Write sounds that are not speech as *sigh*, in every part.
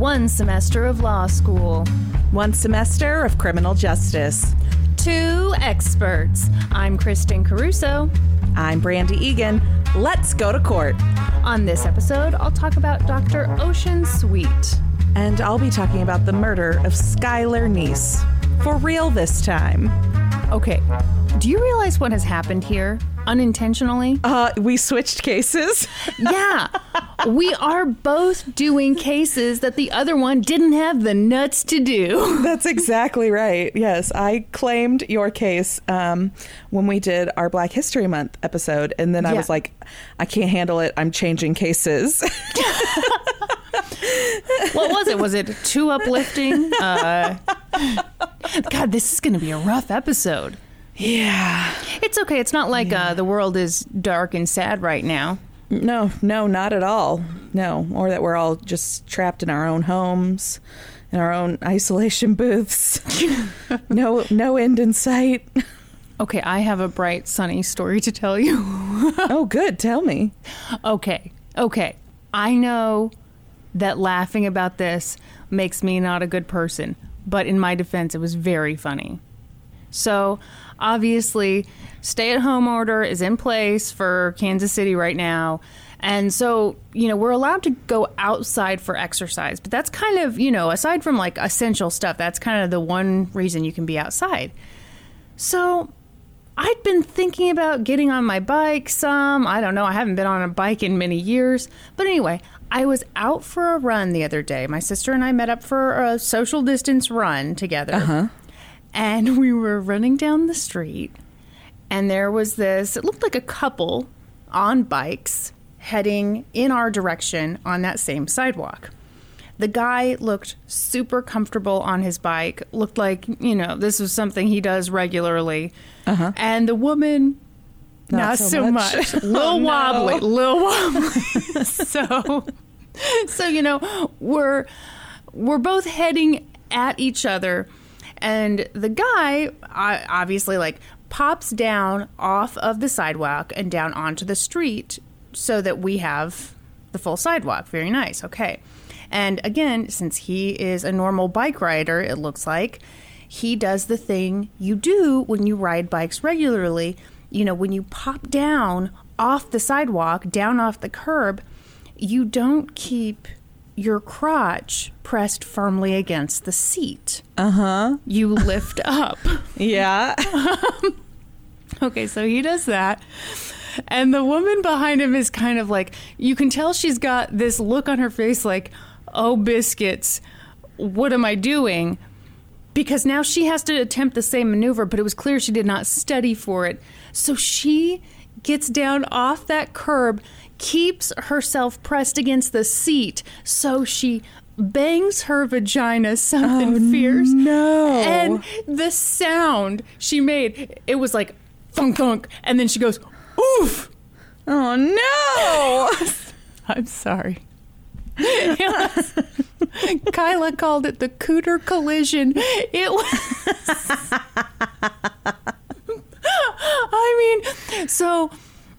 One semester of law school. One semester of criminal justice. Two experts. I'm Kristen Caruso. I'm Brandy Egan. Let's go to court. On this episode, I'll talk about Dr. Ossian Sweet. And I'll be talking about the murder of Skylar Neese. For real this time. Okay, do you realize what has happened here unintentionally? Uh, we switched cases. *laughs* yeah, we are both doing cases that the other one didn't have the nuts to do. *laughs* That's exactly right. Yes, I claimed your case um, when we did our Black History Month episode, and then I Yeah. was like, I can't handle it. I'm changing cases. *laughs* What was it? Was it too uplifting? Uh, God, this is going to be a rough episode. yeah. It's okay. It's not like uh, the world is dark and sad right now. No, no, not at all. No, or that we're all just trapped in our own homes, in our own isolation booths. *laughs* no, no end in sight. Okay, I have a bright, sunny story to tell you. oh, good. Tell me. *laughs* okay, okay. I know that laughing about this makes me not a good person, but in my defense, it was very funny. So, obviously, stay at home order is in place for Kansas City right now. And so, you know, we're allowed to go outside for exercise, but that's kind of, you know, aside from like essential stuff, that's kind of the one reason you can be outside. So, I'd been thinking about getting on my bike some. I don't know. I haven't been on a bike in many years. But anyway, I was out for a run the other day. My sister and I met up for a social distance run together. Uh-huh. And *laughs* we were running down the street, and there was this, it looked like a couple on bikes heading in our direction on that same sidewalk. The guy looked super comfortable on his bike, looked like, you know, this was something he does regularly. Uh-huh. And the woman, not, Not so, so much. much. *laughs* Oh, no. wobbly, lil wobbly. *laughs* so, so, you know, we're, we're both heading at each other. And the guy, obviously, like, pops down off of the sidewalk and down onto the street so that we have the full sidewalk. Very nice. Okay. And again, since he is a normal bike rider, it looks like he does the thing you do when you ride bikes regularly. You know, when you pop down off the sidewalk, down off the curb, you don't keep your crotch pressed firmly against the seat. Uh huh. You lift *laughs* up. Yeah. *laughs* Okay, so he does that. And the woman behind him is kind of like, you can tell she's got this look on her face like, oh, biscuits, what am I doing? Because now she has to attempt the same maneuver, but it was clear she did not study for it. So she gets down off that curb, keeps herself pressed against the seat, so she bangs her vagina something oh, fierce. no. And the sound she made, it was like thunk thunk, and then she goes, oof. Oh no. *laughs* I'm sorry. Was- *laughs* Kyla called it the cooter collision. It was. *laughs* I mean, so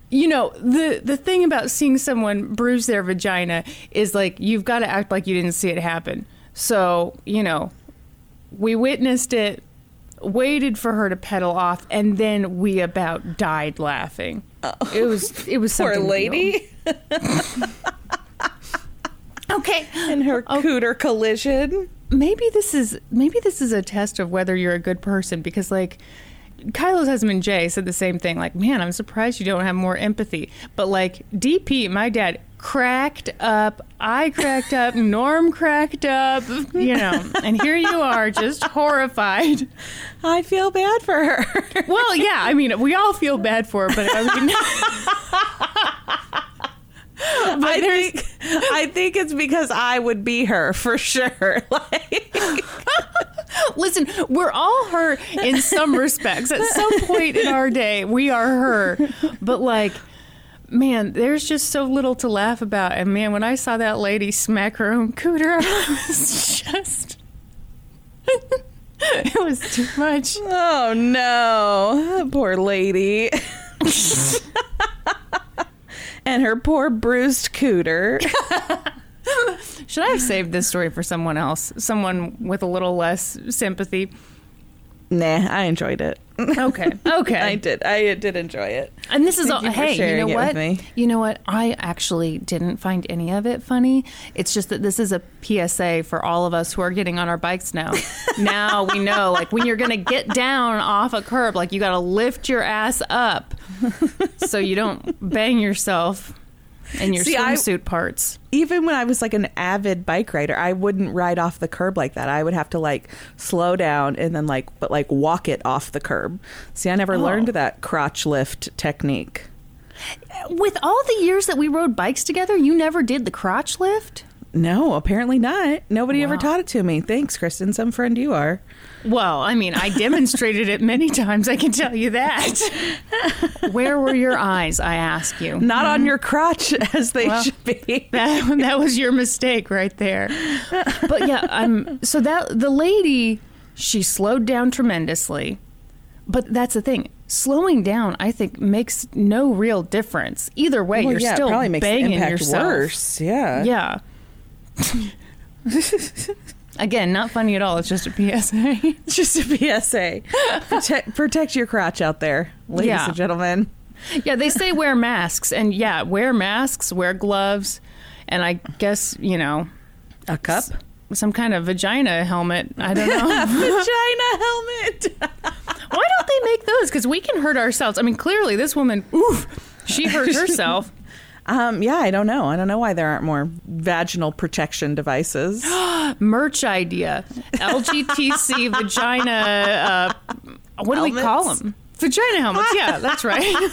you know the the thing about seeing someone bruise their vagina is like you've got to act like you didn't see it happen. So you know, we witnessed it, waited for her to pedal off, and then we about died laughing. Oh. It was it was *laughs* Poor something lady. *laughs* Okay. in her Oh. cooter collision. maybe this is maybe this is a test of whether you're a good person because like Kyla's husband Jay said the same thing. Like, man, I'm surprised you don't have more empathy. But like DP, my dad cracked up, I cracked up, *laughs* Norm cracked up, you know, *laughs* and here you are, just horrified. I feel bad for her. Well, yeah, I mean, we all feel bad for her, but I mean, *laughs* *laughs* I think I think it's because I would be her for sure. *laughs* Like *laughs* listen, we're all her in some respects. At some point in our day, we are her. But like, man, there's just so little to laugh about. And man, when I saw that lady smack her own cooter, I was just. it was too much. Oh no, poor lady. And her poor bruised cooter. *laughs* Should I have saved this story for someone else? Someone with a little less sympathy? Nah, I enjoyed it. Okay. Okay. I did. I did enjoy it. And this is Thank all. you Hey, you know what? You know what? I actually didn't find any of it funny. It's just that this is a PSA for all of us who are getting on our bikes now. *laughs* now we know, like when you're gonna get down off a curb, like you got to lift your ass up *laughs* so you don't bang yourself in your See, I- swimsuit parts. Even when I was like an avid bike rider, I wouldn't ride off the curb like that. I would have to like slow down and then like but like walk it off the curb. See, I never Oh. learned that crotch lift technique. With all the years that we rode bikes together, you never did the crotch lift. No, apparently not. Nobody ever taught it to me. Thanks, Kristen. Some friend you are. Well, I mean, I demonstrated it many *laughs* times. I can tell you that. Where were your eyes? I ask you. Not on hmm. your crotch as they Well, should be. That that was your mistake right there. But yeah, I'm so that the lady she slowed down tremendously. But that's the thing. Slowing down, I think, makes no real difference. Either way, Well, you're yeah, it still probably makes the banging impact yourself. worse. Yeah. Yeah. *laughs* Again, not funny at all. It's just a PSA. *laughs* Just a PSA. protect, protect your crotch out there, ladies Yeah. and gentlemen. yeah, they say wear masks, and yeah, wear masks, wear gloves, and I guess you know A cup? some kind of vagina helmet. I don't know. *laughs* Vagina helmet. Why don't they make those? Because we can hurt ourselves. I mean, clearly this woman, oof, she hurt herself. Um, yeah, I don't know. I don't know why there aren't more vaginal protection devices. *gasps* Merch idea: LGTC *laughs* vagina. Uh, what do we call them? Vagina helmets. Yeah, that's right.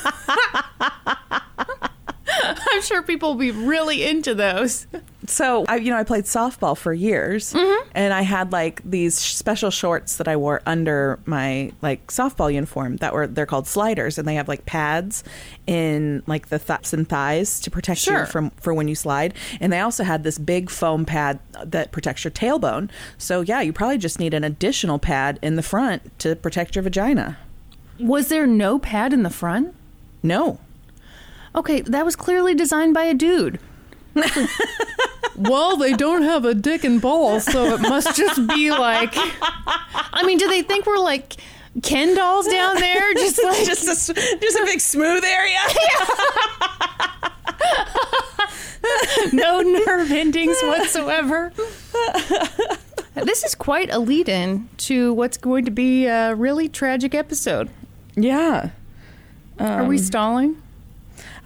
*laughs* *laughs* *laughs* I'm sure people will be really into those. so I, you know, I played softball for years, mm-hmm. and I had like these special shorts that I wore under my like softball uniform. That were they're called sliders, and they have like pads in like the thughs and thighs to protect Sure. you from for when you slide. And they also had this big foam pad that protects your tailbone. So yeah, you probably just need an additional pad in the front to protect your vagina. Was there no pad in the front? No, Okay, that was clearly designed by a dude. well, they don't have a dick and balls, so it must just be like. I mean, do they think we're like Ken dolls down there? Just *laughs* like. just a just a big smooth area. *laughs* no nerve endings whatsoever. This is quite a lead in to what's going to be a really tragic episode. Yeah. Are we um, stalling?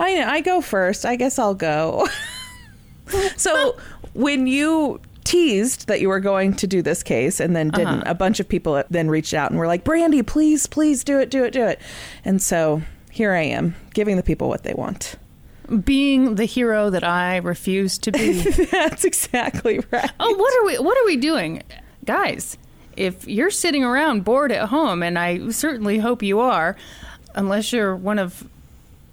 I know. I go first. I guess I'll go. *laughs* so when you teased that you were going to do this case and then didn't, Uh-huh. a bunch of people then reached out and were like, "Brandy, please, please do it, do it, do it." And so here I am, giving the people what they want. Being the hero that I refuse to be. *laughs* That's exactly right. Oh, what are we? What are we doing, guys? If you're sitting around bored at home, and I certainly hope you are, unless you're one of,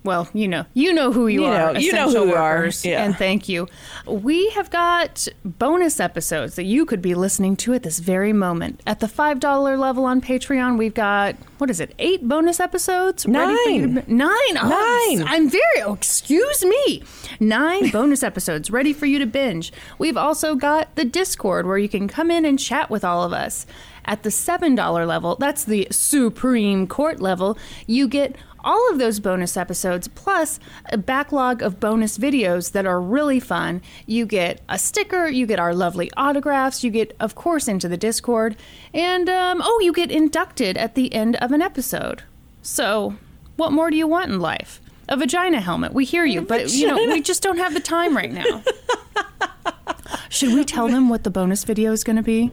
well, you know, you know who you, You are, know- you know who you are, yeah. and thank you. We have got bonus episodes that you could be listening to at this very moment. At the five dollar level on Patreon, we've got what is it? Eight bonus episodes. you to Nine. Nine. Oh, Nine. I'm very. Oh, excuse me. Nine *laughs* bonus episodes ready for you to binge. We've also got the Discord where you can come in and chat with all of us. At the $7 level, that's the Supreme Court level, you get all of those bonus episodes plus a backlog of bonus videos that are really fun. You get a sticker, you get our lovely autographs, you get, of course, into the Discord, and um, oh, you get inducted at the end of an episode. So, what more do you want in life? A vagina helmet. We hear you, but you know, we just don't have the time right now. *laughs* Should we tell them what the bonus video is going to be?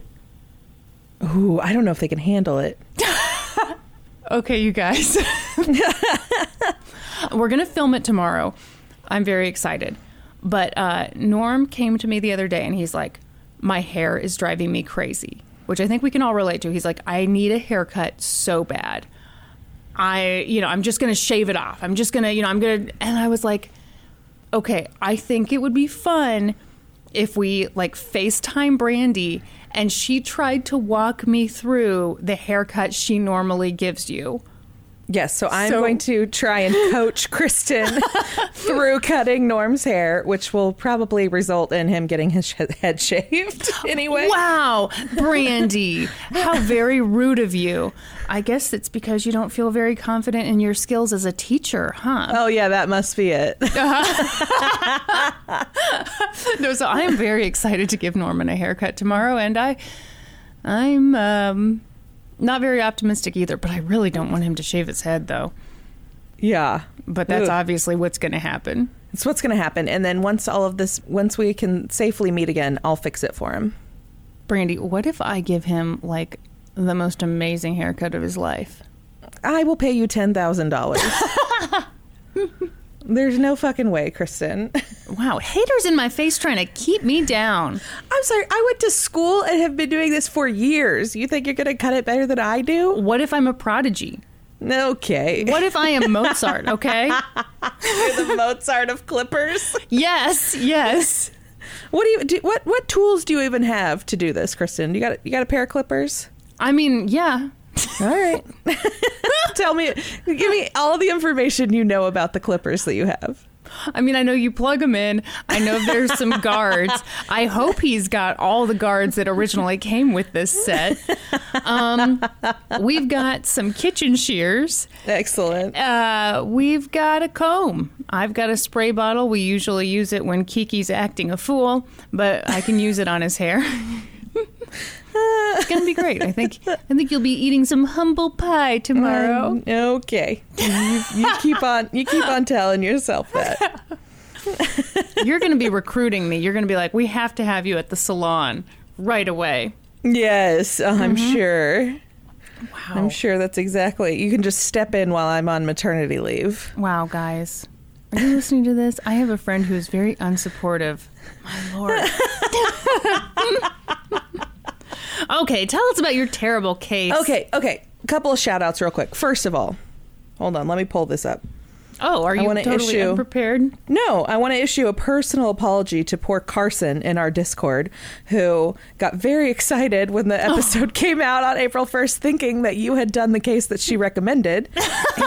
Ooh, I don't know if they can handle it. *laughs* Okay, you guys. *laughs* We're going to film it tomorrow. I'm very excited. But uh, Norm came to me the other day and he's like, My hair is driving me crazy, which I think we can all relate to. He's like, I need a haircut so bad. I, you know, I'm just going to shave it off. I'm just going to, you know, I'm going to. And I was like, Okay, I think it would be fun if we like FaceTime Brandy and she tried to walk me through the haircut she normally gives you. Yes, so I'm So- going to try and *laughs* coach Kristen *laughs* through cutting Norm's hair, which will probably result in him getting his sh- head shaved *laughs* anyway. Wow, Brandy, how very rude of you. I guess it's because you don't feel very confident in your skills as a teacher, huh? Oh yeah, that must be it. No, so I am very excited to give Norman a haircut tomorrow, and I, I'm um, not very optimistic either. But I really don't want him to shave his head, though. yeah. But that's Ugh. obviously what's going to happen. It's what's going to happen. And then once all of this, once we can safely meet again, I'll fix it for him. Brandy, what if I give him like the most amazing haircut of his life? I will pay you $10,000. *laughs* There's no fucking way, Kristen. *laughs* Wow, haters in my face trying to keep me down. I'm sorry. I went to school and have been doing this for years. You think you're going to cut it better than I do? What if I'm a prodigy? Okay. What if I am *laughs* Mozart, okay? You're the Mozart of clippers. Yes, yes. *laughs* What do you do? What what tools do you even have to do this, Kristen? You got you got a pair of clippers? I mean, yeah. All right. *laughs* Tell me, give me all the information you know about the clippers that you have. I mean, I know you plug them in. I know there's some *laughs* guards. I hope he's got all the guards that originally came with this set. Um, we've got some kitchen shears. Excellent. Uh, we've got a comb. I've got a spray bottle. We usually use it when Kiki's acting a fool, but I can use it on his hair. *laughs* it's gonna be great. I think. I think you'll be eating some humble pie tomorrow. Um, okay. You, you keep on you keep on telling yourself that. *laughs* You're gonna be recruiting me. You're gonna be like, we have to have you at the salon right away. Yes, I'm sure. Wow. I'm sure that's exactly. You can just step in while I'm on maternity leave. Wow, guys. Are you listening to this? I have a friend who is very unsupportive. My lord. *laughs* okay, tell us about your terrible case. Okay, okay. A couple of shout outs real quick. First of all, hold on, let me pull this up. Oh, are you totally issue- unprepared? No, I want to issue a personal apology to poor Carson in our Discord, who got very *laughs* excited when the oh. episode came out on April 1st, thinking that you had done the case that she *laughs* recommended,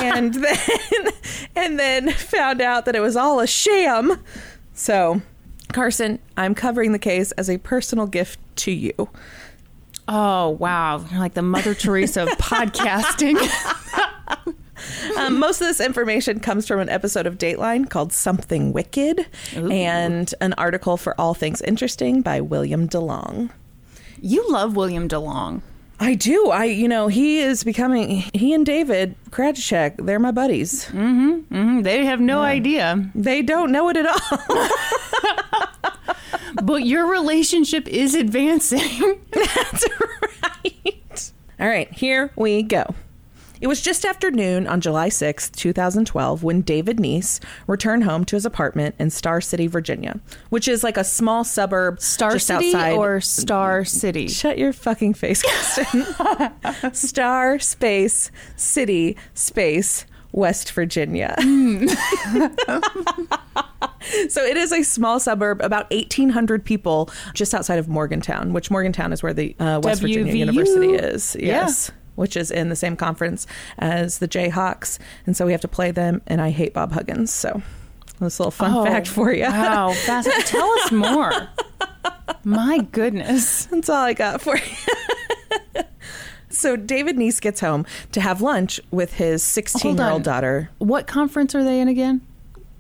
and then *laughs* and then found out that it was all a sham. So, Carson, I'm covering the case as a personal gift to you. Oh, wow. You're like the Mother Teresa of *laughs* podcasting. *laughs* Um, most of this information comes from an episode of Dateline called Something Wicked Ooh. and an article for All Things Interesting by William DeLong. you love William DeLong. I do. I, you know, he is becoming, he and David Krajicek, they're my buddies. hmm They have no idea. They don't know it at all. *laughs* But your relationship is advancing. *laughs* That's right. All right, here we go. It was just after noon on July sixth, 2012, when David Neese returned home to his apartment in Star City, Virginia, which is like a small suburb Star just City outside or Star City? Shut your fucking face, Kristen. *laughs* Star Space City Space West Virginia. Hmm. *laughs* *laughs* so it is a small suburb, about 1,800 people, just outside of Morgantown, which Morgantown is where the uh, West Virginia University is. Yeah. Yes. Which is in the same conference as the Jayhawks. And so we have to play them, and I hate Bob Huggins. So this little fun Oh, fact for you. Wow, fascinating. Tell us more. *laughs* My goodness. That's all I got for you. so David Neese gets home to have lunch with his 16 year old daughter. What conference are they in again?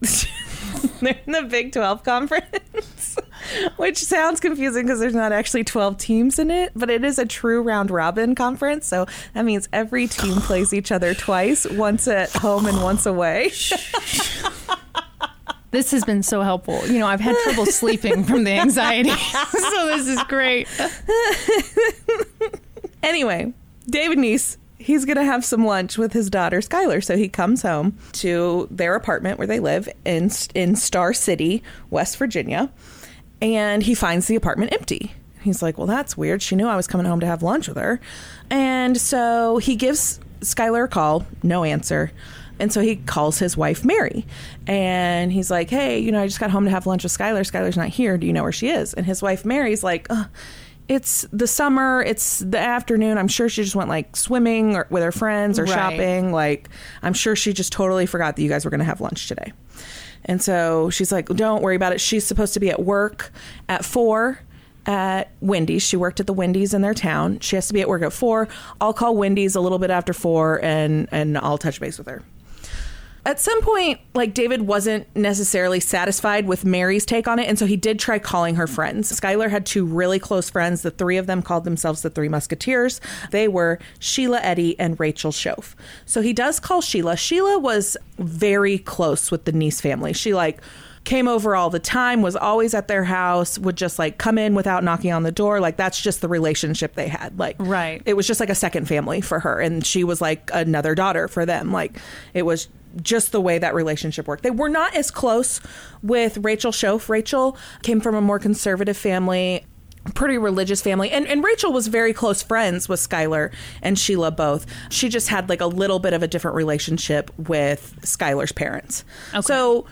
*laughs* *laughs* They're in the Big 12 conference, *laughs* which sounds confusing because there's not actually 12 teams in it, but it is a true round robin conference. So that means every team *gasps* plays each other twice, once at home and once away. *laughs* This has been so helpful. You know, I've had trouble sleeping from the anxiety. so this is great. Anyway, David Neese, he's going to have some lunch with his daughter Skylar. So he comes home to their apartment where they live in in Star City, West Virginia, and he finds the apartment empty. He's like, "Well, that's weird. She knew I was coming home to have lunch with her." And so he gives Skylar a call, no answer. And so he calls his wife Mary, and he's like, "Hey, you know, I just got home to have lunch with Skylar. Skylar's not here. Do you know where she is?" And his wife Mary's like, Ugh, "It's the summer. It's the afternoon. I'm sure she just went like swimming or with her friends or Right. shopping. Like, I'm sure she just totally forgot that you guys were going to have lunch today." And so she's like, "Don't worry about it. She's supposed to be at work at four at Wendy's. She worked at the Wendy's in their town. She has to be at work at four. I'll call Wendy's a little bit after four, and and I'll touch base with her." At some point, like David wasn't necessarily satisfied with Mary's take on it, and so he did try calling her friends. Skylar had two really close friends. The three of them called themselves the Three Musketeers. They were Sheila Eddy and Rachel Shoaf. So he does call Sheila. Sheila was very close with the Neese family. She like came over all the time, was always at their house, would just like come in without knocking on the door. Like that's just the relationship they had. Like Right. it was just like a second family for her and she was like another daughter for them like it was just the way that relationship worked they were not as close with rachel shoaf rachel came from a more conservative family pretty religious family and, and rachel was very close friends with skylar and sheila both she just had like a little bit of a different relationship with skylar's parents Okay. so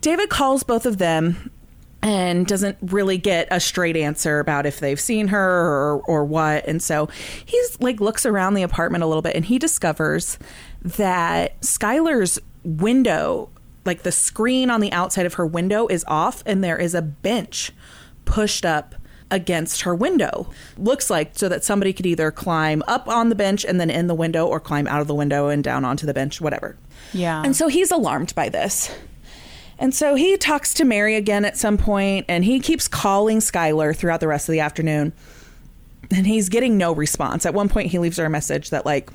david calls both of them and doesn't really get a straight answer about if they've seen her or, or what. And so he's like looks around the apartment a little bit and he discovers that Skylar's window, like the screen on the outside of her window, is off and there is a bench pushed up against her window. Looks like so that somebody could either climb up on the bench and then in the window or climb out of the window and down onto the bench, whatever. Yeah. And so he's alarmed by this. And so he talks to Mary again at some point and he keeps calling Skylar throughout the rest of the afternoon. And he's getting no response. At one point he leaves her a message that like,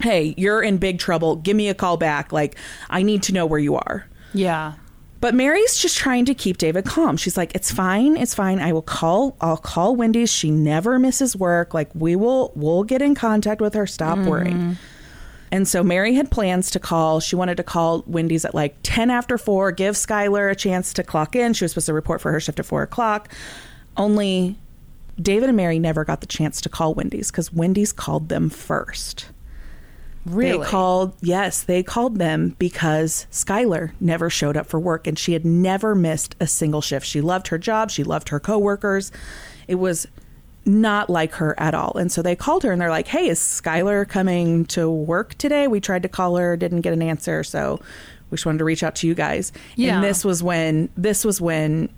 "Hey, you're in big trouble. Give me a call back. Like, I need to know where you are." yeah. But Mary's just trying to keep David calm. She's like, "It's fine. It's fine. I will call. I'll call Wendy's. She never misses work. Like we will. We'll get in contact with her. Stop mm-hmm. worrying." And so Mary had plans to call. She wanted to call Wendy's at like 10 after 4, give Skylar a chance to clock in. She was supposed to report for her shift at 4 o'clock. Only David and Mary never got the chance to call Wendy's because Wendy's called them first. Really? They called, yes, they called them because Skylar never showed up for work and she had never missed a single shift. She loved her job, she loved her coworkers. It was not like her at all. And so they called her and they're like, hey, is Skylar coming to work today? We tried to call her, didn't get an answer. So we just wanted to reach out to you guys. Yeah. And this was when, this was when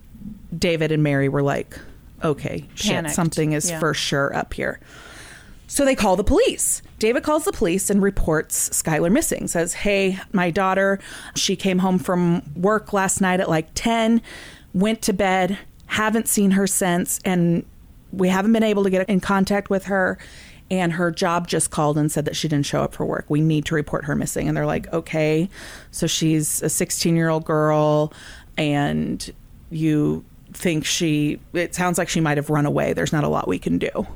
David and Mary were like, okay, shit, something is Yeah. for sure up here. So they call the police. David calls the police and reports Skylar missing. Says, "Hey, my daughter, she came home from work last night at like 10, went to bed, haven't seen her since and we haven't been able to get in contact with her." And her job just called and said that she didn't show up for work. We need to report her missing. And they're like, okay. So she's a 16 year old girl, and you think she, it sounds like she might have run away. There's not a lot we can do.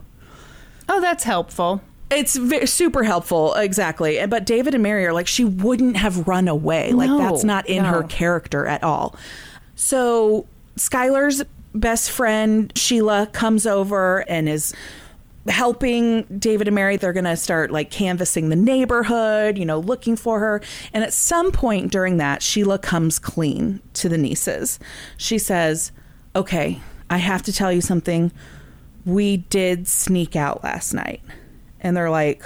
Oh, that's helpful. It's ve super helpful, exactly. But David and Mary are like, she wouldn't have run away. Like, that's not in her character at all. So, Skylar's best friend, Sheila, comes over and is helping David and Mary. They're going to start like canvassing the neighborhood, you know, looking for her. And at some point during that, Sheila comes clean to the Neeses. She says, Okay, I have to tell you something. We did sneak out last night. And they're like,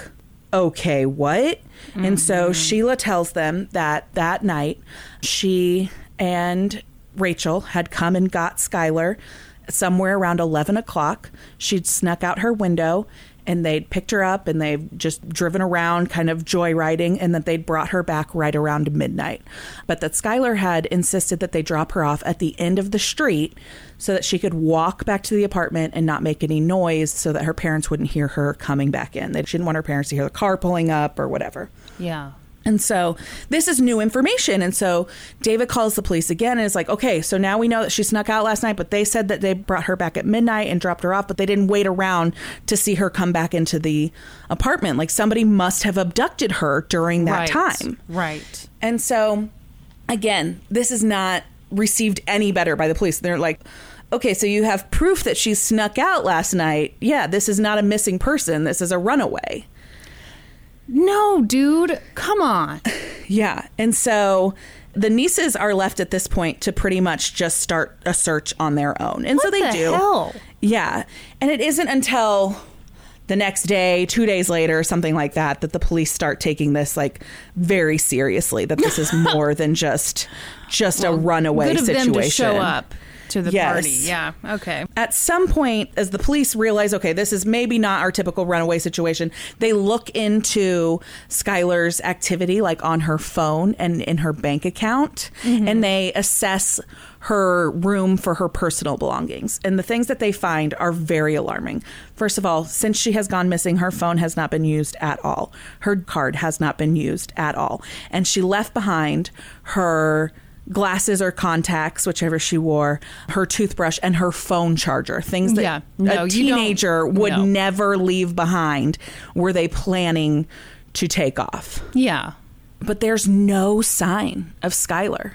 okay, what? And so mm-hmm. Sheila tells them that that night she and Rachel had come and got Skylar somewhere around 11 o'clock. She'd snuck out her window and they'd picked her up and they've just driven around, kind of joyriding, and that they'd brought her back right around midnight. But that Skylar had insisted that they drop her off at the end of the street so that she could walk back to the apartment and not make any noise so that her parents wouldn't hear her coming back in. They didn't want her parents to hear the car pulling up or whatever. Yeah. And so this is new information. And so David calls the police again and is like, okay, so now we know that she snuck out last night, but they said that they brought her back at midnight and dropped her off, but they didn't wait around to see her come back into the apartment. Like somebody must have abducted her during that right. time. Right. And so, again, this is not received any better by the police. They're like, okay, so you have proof that she snuck out last night. Yeah, this is not a missing person. This is a runaway. No, dude. Come on. *laughs* Yeah. And so the Neeses are left at this point to pretty much just start a search on their own. And so they the do. hell? Yeah. And it isn't until the next day, two days later, something like that, that the police start taking this like very seriously. That this is *laughs* more than just just a runaway Good of situation. them to show up to the Yes. party. Yeah. Okay. At some point, as the police realize, okay, this is maybe not our typical runaway situation, they look into Skylar's activity, like on her phone and in her bank account, mm-hmm. and they assess her room for her personal belongings. And the things that they find are very alarming. First of all, since she has gone missing, her phone has not been used at all. Her card has not been used at all. And she left behind her glasses or contacts, whichever she wore, her toothbrush, and her phone charger. Things that Yeah. No, a teenager would no. never leave behind were they planning to take off. Yeah. But there's no sign of Skylar.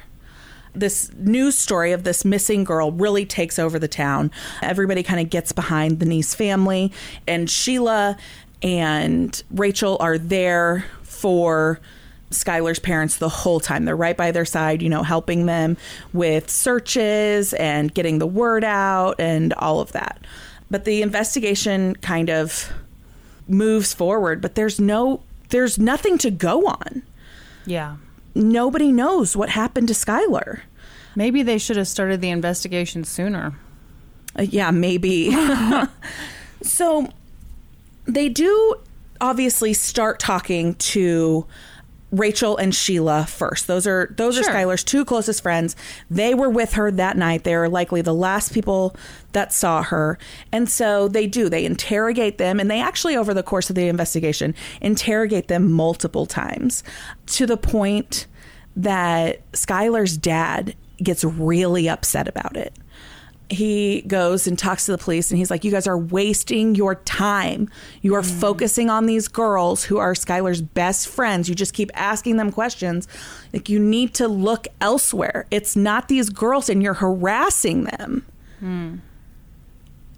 This news story of this missing girl really takes over the town. Everybody kind of gets behind the Neese family, and Sheila and Rachel are there for Skylar's parents the whole time. They're right by their side, you know, helping them with searches and getting the word out and all of that. But the investigation kind of moves forward, but there's no there's nothing to go on Yeah. nobody knows what happened to Skylar. Maybe they should have started the investigation sooner. Uh, yeah, maybe. *laughs* so they do obviously start talking to Rachel and Sheila first. Those are those Sure. are Skylar's two closest friends. They were with her that night. They are likely the last people that saw her. And so they do. They interrogate them and they actually over the course of the investigation interrogate them multiple times to the point that Skylar's dad gets really upset about it he goes and talks to the police and he's like, You guys are wasting your time. You are mm. focusing on these girls who are Skylar's best friends. You just keep asking them questions. Like, you need to look elsewhere. It's not these girls and you're harassing them. Hmm.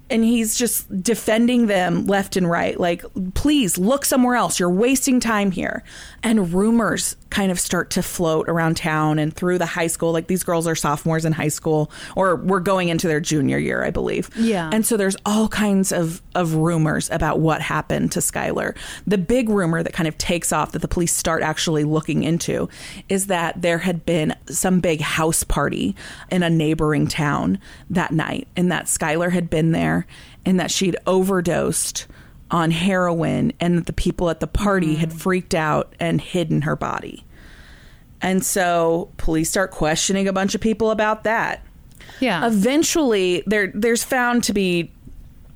And he's just defending them left and right. Like, please look somewhere else. You're wasting time here. And rumors kind of start to float around town and through the high school. Like, these girls are sophomores in high school or we're going into their junior year, I believe. Yeah. And so there's all kinds of, of rumors about what happened to Skylar. The big rumor that kind of takes off that the police start actually looking into is that there had been some big house party in a neighboring town that night and that Skylar had been there and that she'd overdosed on heroin and that the people at the party had mm. freaked out and hidden her body. And so police start questioning a bunch of people about that. Yeah. eventually there there's found to be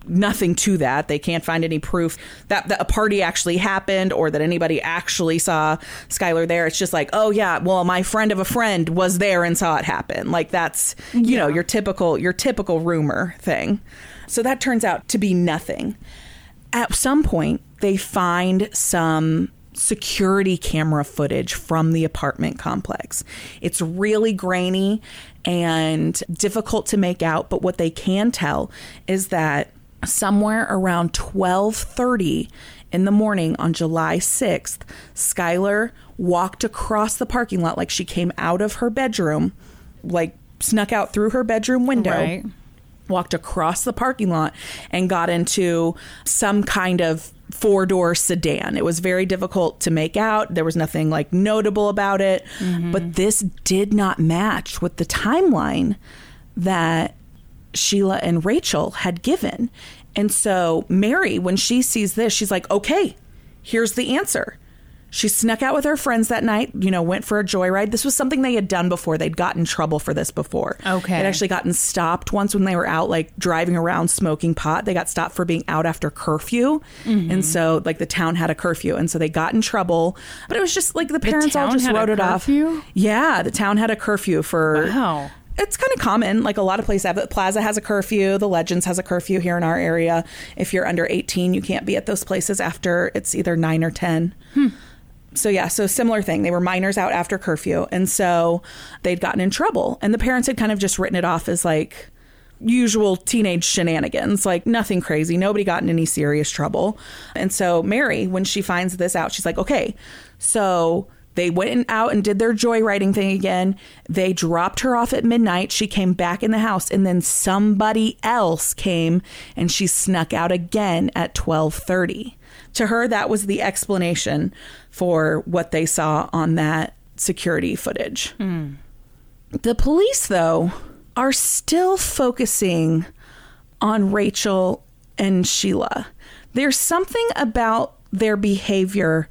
nothing to that. They can't find any proof that, that a party actually happened or that anybody actually saw skylar there. It's just like oh yeah well my friend of a friend was there and saw it happen. Like that's you know your typical your typical rumor thing so that turns out to be nothing at some point they find some security camera footage from the apartment complex. It's really grainy and difficult to make out, but what they can tell is that somewhere around 12:30 in the morning on July 6th, Skylar walked across the parking lot like she came out of her bedroom, like snuck out through her bedroom window Right. Walked across the parking lot and got into some kind of four door sedan. It was very difficult to make out. There was nothing like notable about it. Mm-hmm. But this did not match with the timeline that Sheila and Rachel had given. And so Mary, when she sees this, she's like, okay, here's the answer. She snuck out with her friends that night, you know, went for a joyride. This was something they had done before. They'd gotten trouble for this before. Okay. They'd actually gotten stopped once when they were out, like driving around smoking pot. They got stopped for being out after curfew. And so, like, the town had a curfew. And so they got in trouble. But it was just like the parents all just wrote it curfew? off. Yeah. The town had a curfew for. Wow. It's kind of common. Like a lot of places have it. Plaza has a curfew. The Legends has a curfew here in our area. If you're under 18, you can't be at those places after it's either 9 or 10 so yeah, so similar thing. They were minors out after curfew, and so they'd gotten in trouble, and the parents had kind of just written it off as like usual teenage shenanigans, like nothing crazy. Nobody got in any serious trouble, and so Mary, when she finds this out, she's like, okay, so. They went out and did their joyriding thing again. They dropped her off at midnight. She came back in the house and then somebody else came and she snuck out again at 12:30. To her that was the explanation for what they saw on that security footage. Hmm. The police though are still focusing on Rachel and Sheila. There's something about their behavior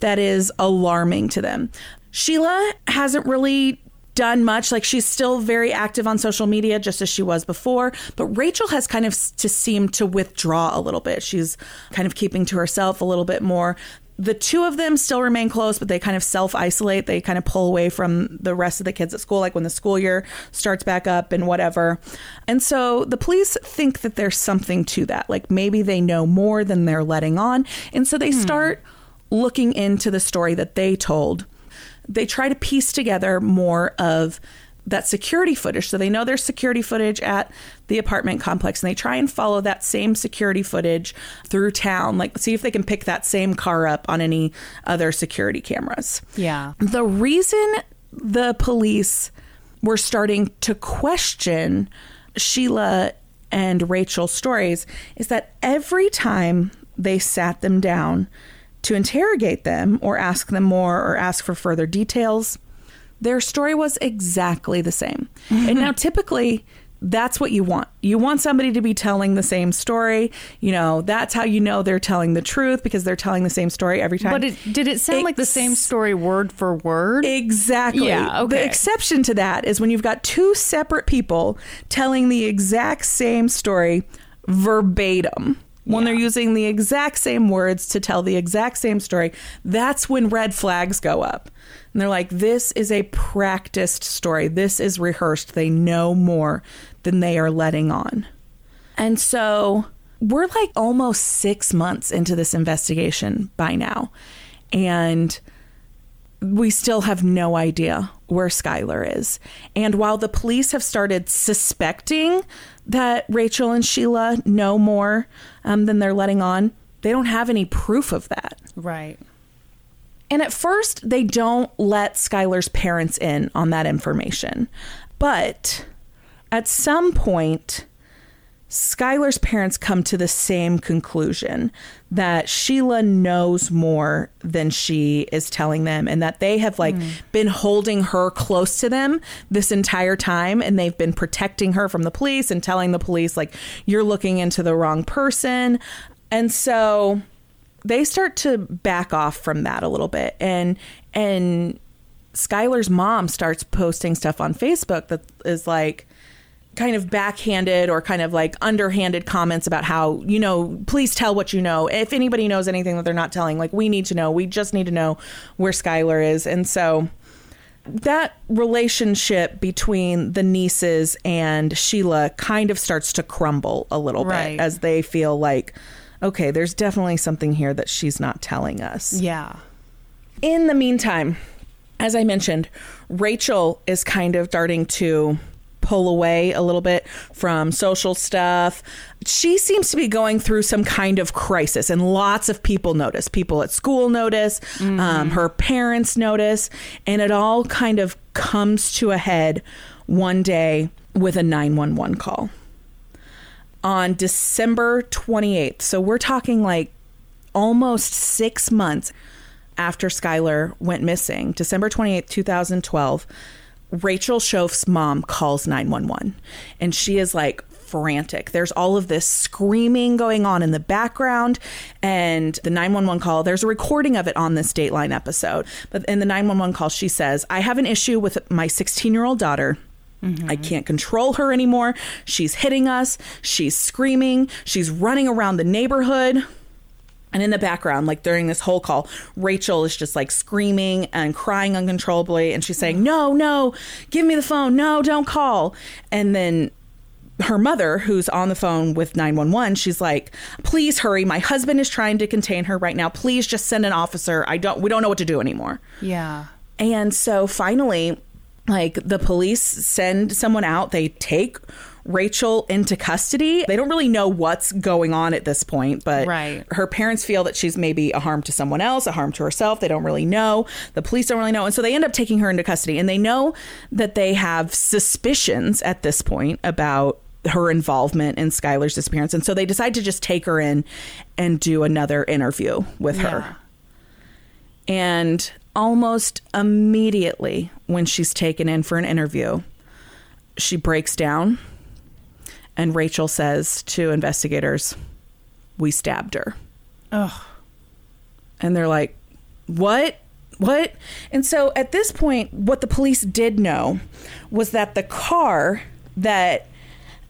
that is alarming to them. Sheila hasn't really done much like she's still very active on social media just as she was before but Rachel has kind of to seem to withdraw a little bit she's kind of keeping to herself a little bit more the two of them still remain close but they kind of self-isolate. They kind of pull away from the rest of the kids at school like when the school year starts back up and whatever. And so the police think that there's something to that. Like maybe they know more than they're letting on. And so they hmm. start looking into the story that they told. They try to piece together more of that security footage. So they know there's security footage at the apartment complex and they try and follow that same security footage through town, like see if they can pick that same car up on any other security cameras. Yeah. The reason the police were starting to question Sheila and Rachel's stories is that every time they sat them down to interrogate them or ask them more or ask for further details, their story was exactly the same. and now, *laughs* typically, that's what you want. You want somebody to be telling the same story. You know, that's how you know they're telling the truth because they're telling the same story every time. But it, did it sound like the same story word for word? Exactly. Yeah, okay. The exception to that is when you've got two separate people telling the exact same story verbatim. When they're using the exact same words to tell the exact same story, that's when red flags go up. And they're like, this is a practiced story. This is rehearsed. They know more than they are letting on. And so we're like almost six months into this investigation by now. And we still have no idea where Skylar is. And while the police have started suspecting that Rachel and Sheila know more um, than they're letting on, they don't have any proof of that. right. And at first, they don't let Skylar's parents in on that information. But at some point, Skylar's parents come to the same conclusion that Sheila knows more than she is telling them and that they have like hmm. been holding her close to them this entire time and they've been protecting her from the police and telling the police like you're looking into the wrong person. And so they start to back off from that a little bit and and Skylar's mom starts posting stuff on Facebook that is like kind of backhanded or kind of like underhanded comments about how, you know, please tell what you know. If anybody knows anything that they're not telling, like we need to know. We just need to know where Skylar is. And so that relationship between the Neeses and Sheila kind of starts to crumble a little Right. bit as they feel like, okay, there's definitely something here that she's not telling us. Yeah. In the meantime, as I mentioned, Rachel is kind of starting to pull away a little bit from social stuff. She seems to be going through some kind of crisis, and lots of people notice. People at school notice, um, her parents notice, and it all kind of comes to a head one day with a 911 call on December 28th. So we're talking like almost six months after Skylar went missing, December 28th, 2012, Rachel Shoaf's mom calls 911 and she is like frantic. There's all of this screaming going on in the background and the 911 call. There's a recording of it on this Dateline episode. But in the 911 call, she says, I have an issue with my 16 year daughter. I can't control her anymore. She's hitting us. She's screaming. She's running around the neighborhood. And in the background, like during this whole call, Rachel is just like screaming and crying uncontrollably. And she's saying, No, no, give me the phone. No, don't call. And then her mother, who's on the phone with 911, she's like, Please hurry. My husband is trying to contain her right now. Please just send an officer. I don't, we don't know what to do anymore. Yeah. And so finally, like the police send someone out, they take Rachel into custody. They don't really know what's going on at this point, but Right. her parents feel that she's maybe a harm to someone else, a harm to herself. They don't really know. The police don't really know. And so they end up taking her into custody. And they know that they have suspicions at this point about her involvement in Skylar's disappearance. And so they decide to just take her in and do another interview with her. And almost immediately when she's taken in for an interview, she breaks down. And Rachel says to investigators, We stabbed her. Ugh. And they're like, What? What? And so at this point, what the police did know was that the car that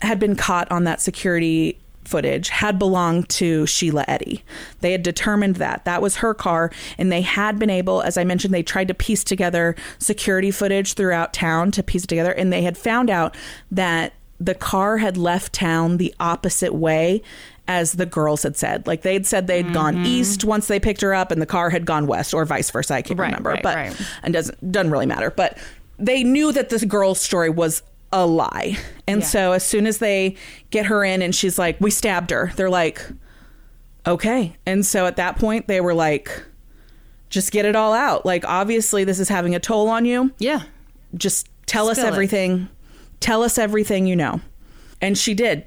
had been caught on that security footage had belonged to Sheila Eddy. They had determined that that was her car and they had been able as I mentioned they tried to piece together security footage throughout town to piece it together and they had found out that the car had left town the opposite way as the girls had said. Like they'd said they'd gone mm-hmm. east once they picked her up and the car had gone west or vice versa. I can't Right, remember. right, but right. and doesn't doesn't really matter. But they knew that this girl's story was a lie. And Yeah. so as soon as they get her in and she's like, We stabbed her, they're like, Okay. And so at that point they were like, just get it all out. Like obviously this is having a toll on you Yeah. just tell us Spill it. everything tell us everything you know and she did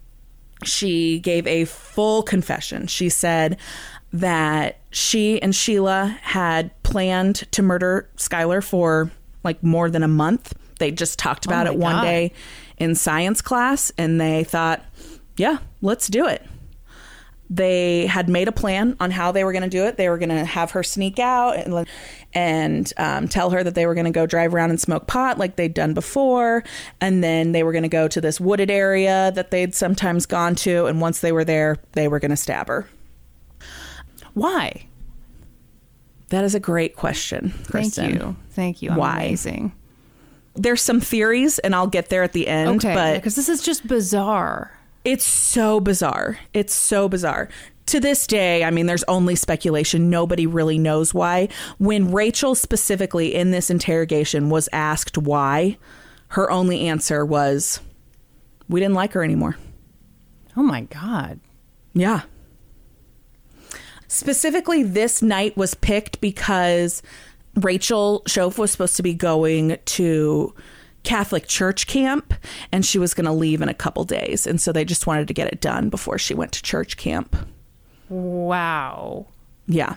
she gave a full confession she said that she and sheila had planned to murder skylar for like more than a month they just talked about Oh it one God. day in science class and they thought yeah let's do it they had made a plan on how they were going to do it. They were going to have her sneak out and, and um, tell her that they were going to go drive around and smoke pot like they'd done before. And then they were going to go to this wooded area that they'd sometimes gone to. And once they were there, they were going to stab her. Why? That is a great question, Kristen. Thank you. Thank you. I'm Why? amazing. There's some theories, and I'll get there at the end. Okay. but Because this is just bizarre. It's so bizarre. It's so bizarre. To this day, I mean, there's only speculation. Nobody really knows why. When Rachel, specifically in this interrogation, was asked why, her only answer was, We didn't like her anymore. Oh my God. Yeah. Specifically, this night was picked because Rachel Shoaf was supposed to be going to Catholic church camp and she was going to leave in a couple days. And so they just wanted to get it done before she went to church camp. Wow. Yeah.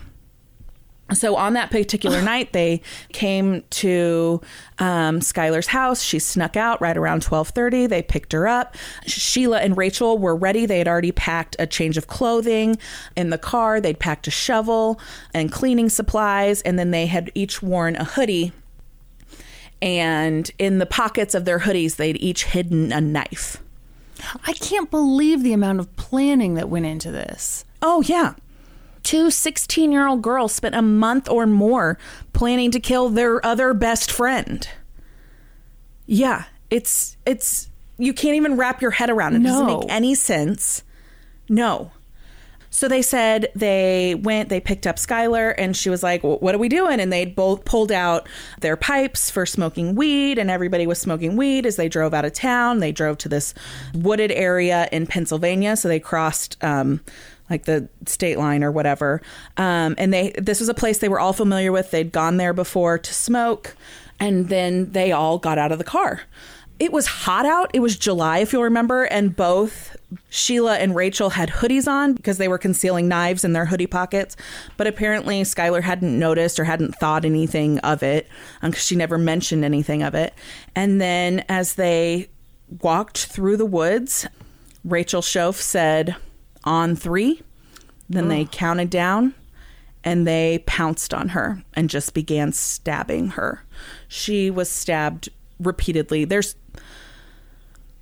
So on that particular *sighs* night, they came to um, Skylar's house. She snuck out right around twelve thirty. They picked her up. Sheila and Rachel were ready. They had already packed a change of clothing in the car. They'd packed a shovel and cleaning supplies, and then they had each worn a hoodie. And in the pockets of their hoodies, they'd each hidden a knife. I can't believe the amount of planning that went into this. Oh, yeah. Two 16 year old girls spent a month or more planning to kill their other best friend. Yeah, it's, it's, you can't even wrap your head around it. It doesn't No. make any sense. No. So they said they went, they picked up Skylar, and she was like, well, What are we doing? And they'd both pulled out their pipes for smoking weed, and everybody was smoking weed as they drove out of town. They drove to this wooded area in Pennsylvania. So they crossed, um, like the state line or whatever. Um, and they, this was a place they were all familiar with. They'd gone there before to smoke, and then they all got out of the car. It was hot out. It was July, if you'll remember, and both Sheila and Rachel had hoodies on because they were concealing knives in their hoodie pockets. But apparently, Skylar hadn't noticed or hadn't thought anything of it because she never mentioned anything of it. And then, as they walked through the woods, Rachel Shoaf said on three. Then they counted down and they pounced on her and just began stabbing her. She was stabbed repeatedly. There's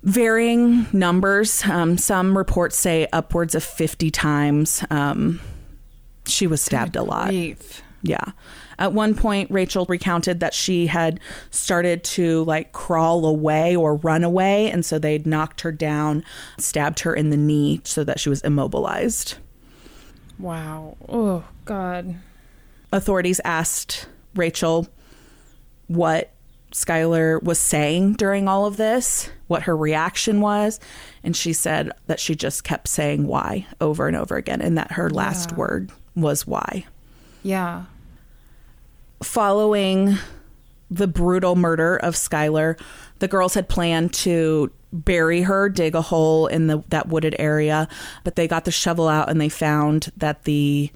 varying numbers. Um, some reports say upwards of 50 times. Um, she was stabbed a lot. Grief. Yeah. At one point, Rachel recounted that she had started to like crawl away or run away. And so they'd knocked her down, stabbed her in the knee so that she was immobilized. Wow. Oh, God. Authorities asked Rachel what Skylar was saying during all of this, what her reaction was. And she said that she just kept saying why over and over again, and that her last Yeah. word was why. Yeah. Following the brutal murder of Skylar, the girls had planned to bury her, dig a hole in the that wooded area, but they got the shovel out and they found that the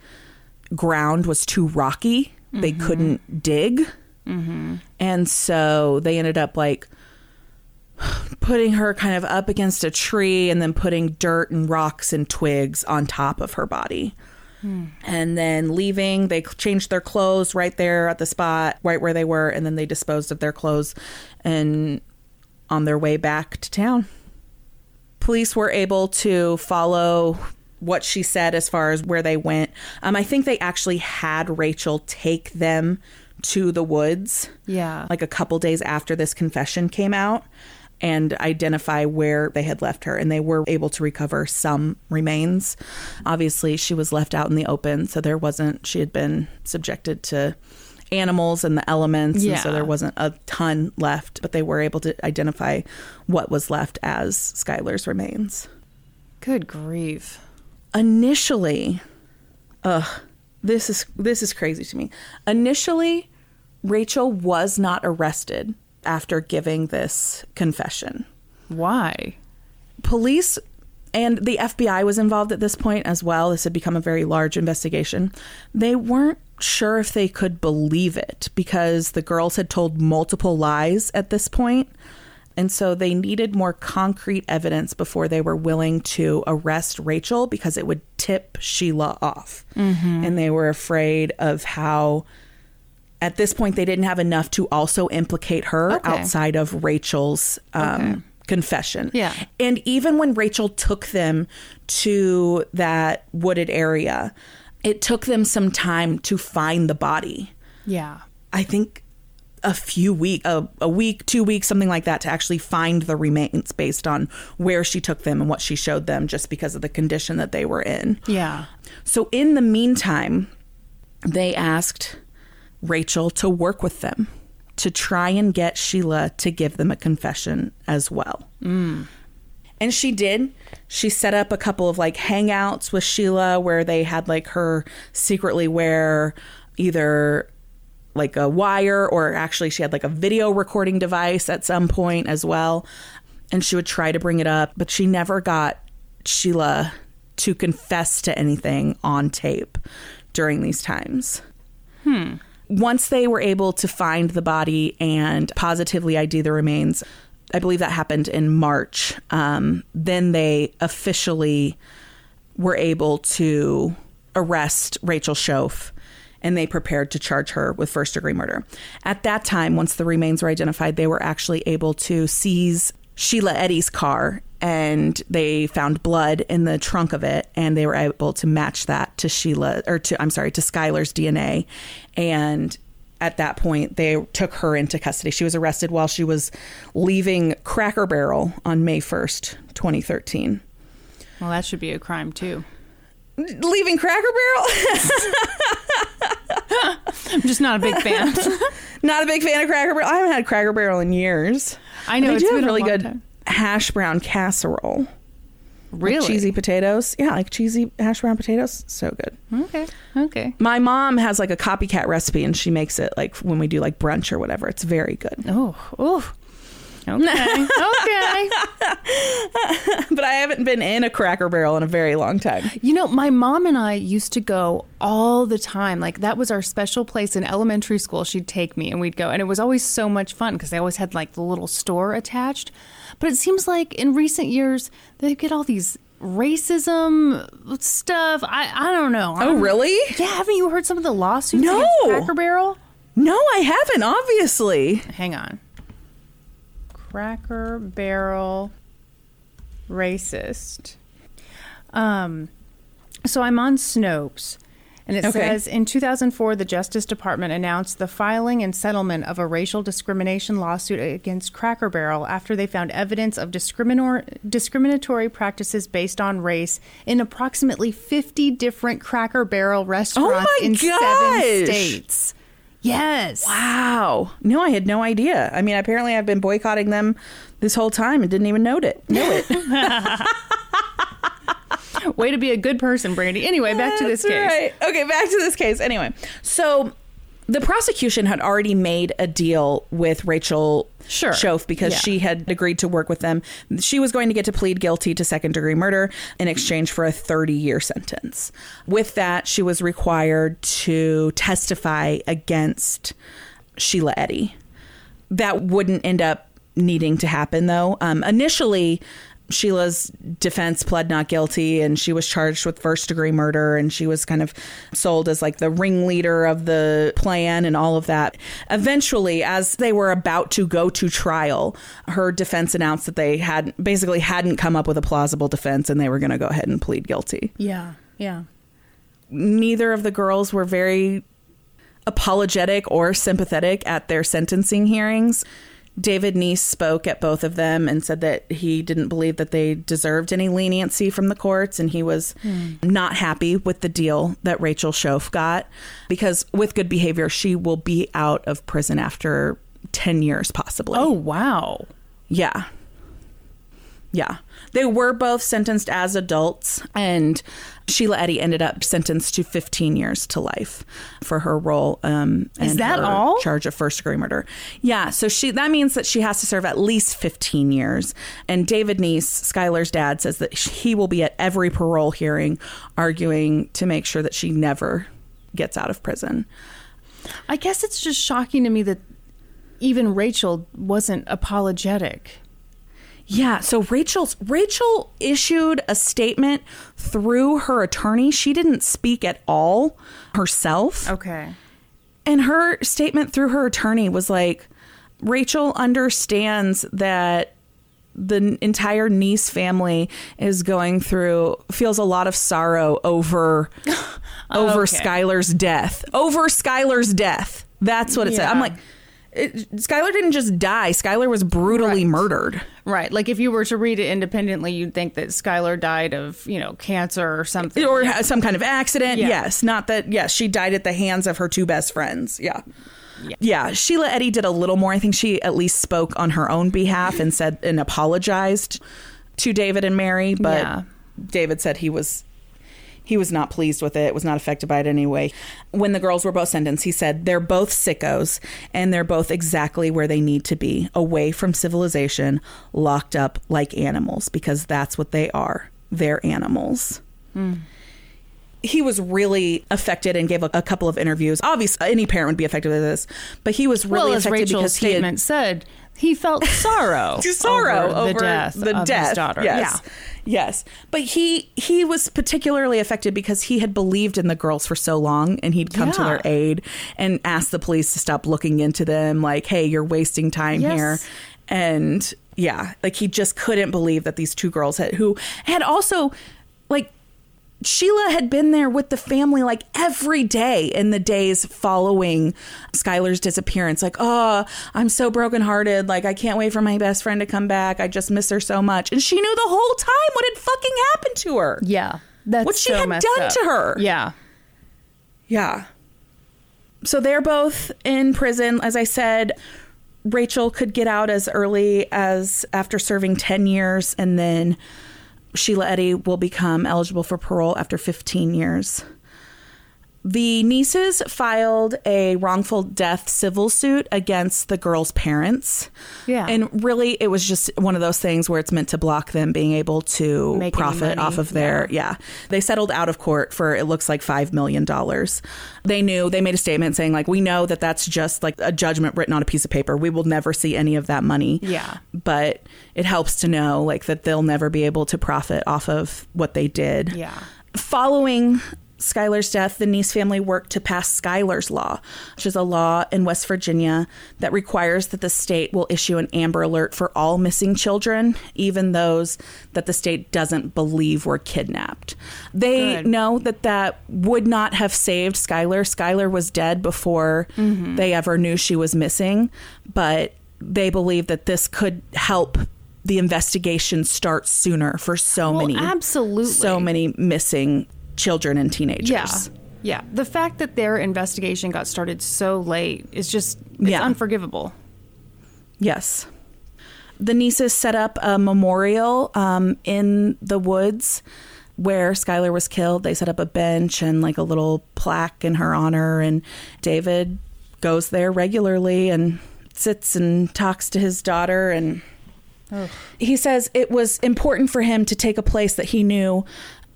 ground was too rocky. They mm-hmm. couldn't dig. Mm-hmm. And so they ended up like putting her kind of up against a tree and then putting dirt and rocks and twigs on top of her body and then leaving they changed their clothes right there at the spot right where they were and then they disposed of their clothes and on their way back to town. Police were able to follow what she said as far as where they went. Um, i think they actually had rachel take them to the woods Yeah. like a couple days after this confession came out and identify where they had left her and they were able to recover some remains. Obviously she was left out in the open so there wasn't she had been subjected to animals and the elements and so there wasn't a ton left but they were able to identify what was left as skylar's remains. Good grief. initially ugh this is this is crazy to me. Initially rachel was not arrested after giving this confession Why? police and the FBI was involved at this point as well. This had become a very large investigation. They weren't sure if they could believe it because the girls had told multiple lies at this point. And so they needed more concrete evidence before they were willing to arrest Rachel because it would tip Sheila off. Mm-hmm. And they were afraid of how, at this point, they didn't have enough to also implicate her Okay. outside of Rachel's um, Okay. confession. Yeah. And even when Rachel took them to that wooded area, it took them some time to find the body. Yeah. I think a few week a, a week, two weeks, something like that to actually find the remains based on where she took them and what she showed them just because of the condition that they were in. Yeah. So in the meantime, they asked Rachel to work with them to try and get Sheila to give them a confession as well. Mm. And she did. She set up a couple of like hangouts with Sheila where they had like her secretly wear either like a wire or actually she had like a video recording device at some point as well. And she would try to bring it up, but she never got Sheila to confess to anything on tape during these times. Hmm. Once they were able to find the body and positively ID the remains, I believe that happened in March. Um, then they officially were able to arrest Rachel Shoaf and they prepared to charge her with first degree murder. At that time, once the remains were identified, they were actually able to seize Sheila Eddy's car and they found blood in the trunk of it and they were able to match that to Sheila or to I'm sorry to Skylar's DNA and at that point they took her into custody. She was arrested while she was leaving Cracker Barrel on May 1st, 2013. Well, that should be a crime too. Leaving Cracker Barrel? *laughs* I'm just not a big fan. *laughs* Not a big fan of Cracker Barrel. I haven't had Cracker Barrel in years. I know They it's do been really good time. Hash brown casserole. Really? cheesy potatoes. Yeah, like cheesy hash brown potatoes. So good. Okay. Okay. My mom has like a copycat recipe and she makes it like when we do like brunch or whatever. It's very good. Oh. Oh. Okay. okay. *laughs* but I haven't been in a Cracker Barrel in a very long time. You know, my mom and I used to go all the time. Like that was our special place in elementary school. She'd take me and we'd go, and it was always so much fun because they always had like the little store attached. But it seems like in recent years they get all these racism stuff. I I don't know. Oh, I'm- really? Yeah. Haven't you heard some of the lawsuits No. against Cracker Barrel? No, I haven't, obviously. Hang on. Cracker Barrel racist. Um, so I'm on Snopes, and it Okay. says in 2004, the Justice Department announced the filing and settlement of a racial discrimination lawsuit against Cracker Barrel after they found evidence of discriminor- discriminatory practices based on race in approximately 50 different Cracker Barrel restaurants my in gosh. seven states. Yes. Wow. No, I had no idea. I mean, apparently I've been boycotting them this whole time and didn't even know it. Know it. *laughs* *laughs* Way to be a good person, Brandy. Anyway, back to this That's case. right. Okay, back to this case. Anyway, so the prosecution had already made a deal with Rachel Sure. Shoaf because Yeah. she had agreed to work with them. She was going to get to plead guilty to second degree murder in exchange for a 30 year sentence. With that, she was required to testify against Sheila Eddy. That wouldn't end up needing to happen, though. Um, initially, Sheila's defense pled not guilty and she was charged with first degree murder and she was kind of sold as like the ringleader of the plan and all of that. Eventually, as they were about to go to trial, her defense announced that they had basically hadn't come up with a plausible defense and they were going to go ahead and plead guilty Yeah, yeah. neither of the girls were very apologetic or sympathetic at their sentencing hearings. David Neese spoke at both of them and said that he didn't believe that they deserved any leniency from the courts and he was hmm. not happy with the deal that Rachel Shoaf got because with good behavior she will be out of prison after 10 years possibly. Oh, wow. Yeah. Yeah. They were both sentenced as adults, and Sheila Eddy ended up sentenced to 15 years to life for her role. Um, Is that all? Charge of first degree murder. Yeah. So she that means that she has to serve at least 15 years. And David Neese, Skylar's dad, says that he will be at every parole hearing arguing to make sure that she never gets out of prison. I guess it's just shocking to me that even Rachel wasn't apologetic. Yeah, so Rachel's Rachel issued a statement through her attorney. She didn't speak at all herself. Okay. And her statement through her attorney was like Rachel understands that the entire Neese family is going through feels a lot of sorrow over *laughs* over Okay. Skylar's death. Over Skylar's death. That's what it said. I'm like it, Skylar didn't just die. Skylar was brutally Right. murdered. Right. Like if you were to read it independently, you'd think that Skylar died of, you know, cancer or something. or Yeah. some kind of accident. Yeah. Yes, not that. Yes, she died at the hands of her two best friends. Yeah. yeah. Sheila Eddy did a little more. I think she at least spoke on her own behalf and said and apologized to David and Mary, but Yeah. David said he was he was not pleased with it, was not affected by it anyway. When the girls were both sentenced, he said they're both sickos and they're both exactly where they need to be, away from civilization, locked up like animals, because that's what they are. They're animals. Hmm. He was really affected and gave a, a couple of interviews. Obviously, any parent would be affected with this, but he was really well, affected Rachel's because he had, statement said, he felt *laughs* sorrow, *laughs* sorrow over, over, the death the of death. his daughter. Yes. Yes. But he he was particularly affected because he had believed in the girls for so long and he'd come to their aid and asked the police to stop looking into them like, "Hey, you're wasting time Yes. here." And yeah, like he just couldn't believe that these two girls had who had also like Sheila had been there with the family like every day in the days following Skylar's disappearance. Like, oh, I'm so brokenhearted. Like, I can't wait for my best friend to come back. I just miss her so much. And she knew the whole time what had fucking happened to her. Yeah. That's What she so had done up. to her. Yeah. Yeah. So they're both in prison. As I said, Rachel could get out as early as after serving 10 years, and then Sheila Eddy will become eligible for parole after 15 years. The Neeses filed a wrongful death civil suit against the girl's parents. Yeah. And really, it was just one of those things where it's meant to block them being able to Make profit off of their. Yeah. They settled out of court for, it looks like $5 million. They knew, they made a statement saying, like, we know that that's just like a judgment written on a piece of paper. We will never see any of that money. Yeah. But it helps to know, like, that they'll never be able to profit off of what they did. Yeah. Following Skylar's death, the Neese family worked to pass Skylar's Law, which is a law in West Virginia that requires that the state will issue an Amber Alert for all missing children, even those that the state doesn't believe were kidnapped. They Good. know that that would not have saved Skylar. Skylar was dead before mm-hmm. they ever knew she was missing, but they believe that this could help the investigation start sooner for so Well, many absolutely. so many missing children and teenagers. Yeah. Yeah. The fact that their investigation got started so late is just it's Yeah. unforgivable. Yes. The Neeses set up a memorial um, in the woods where Skylar was killed. They set up a bench and like a little plaque in her honor. And David goes there regularly and sits and talks to his daughter. And he says it was important for him to take a place that he knew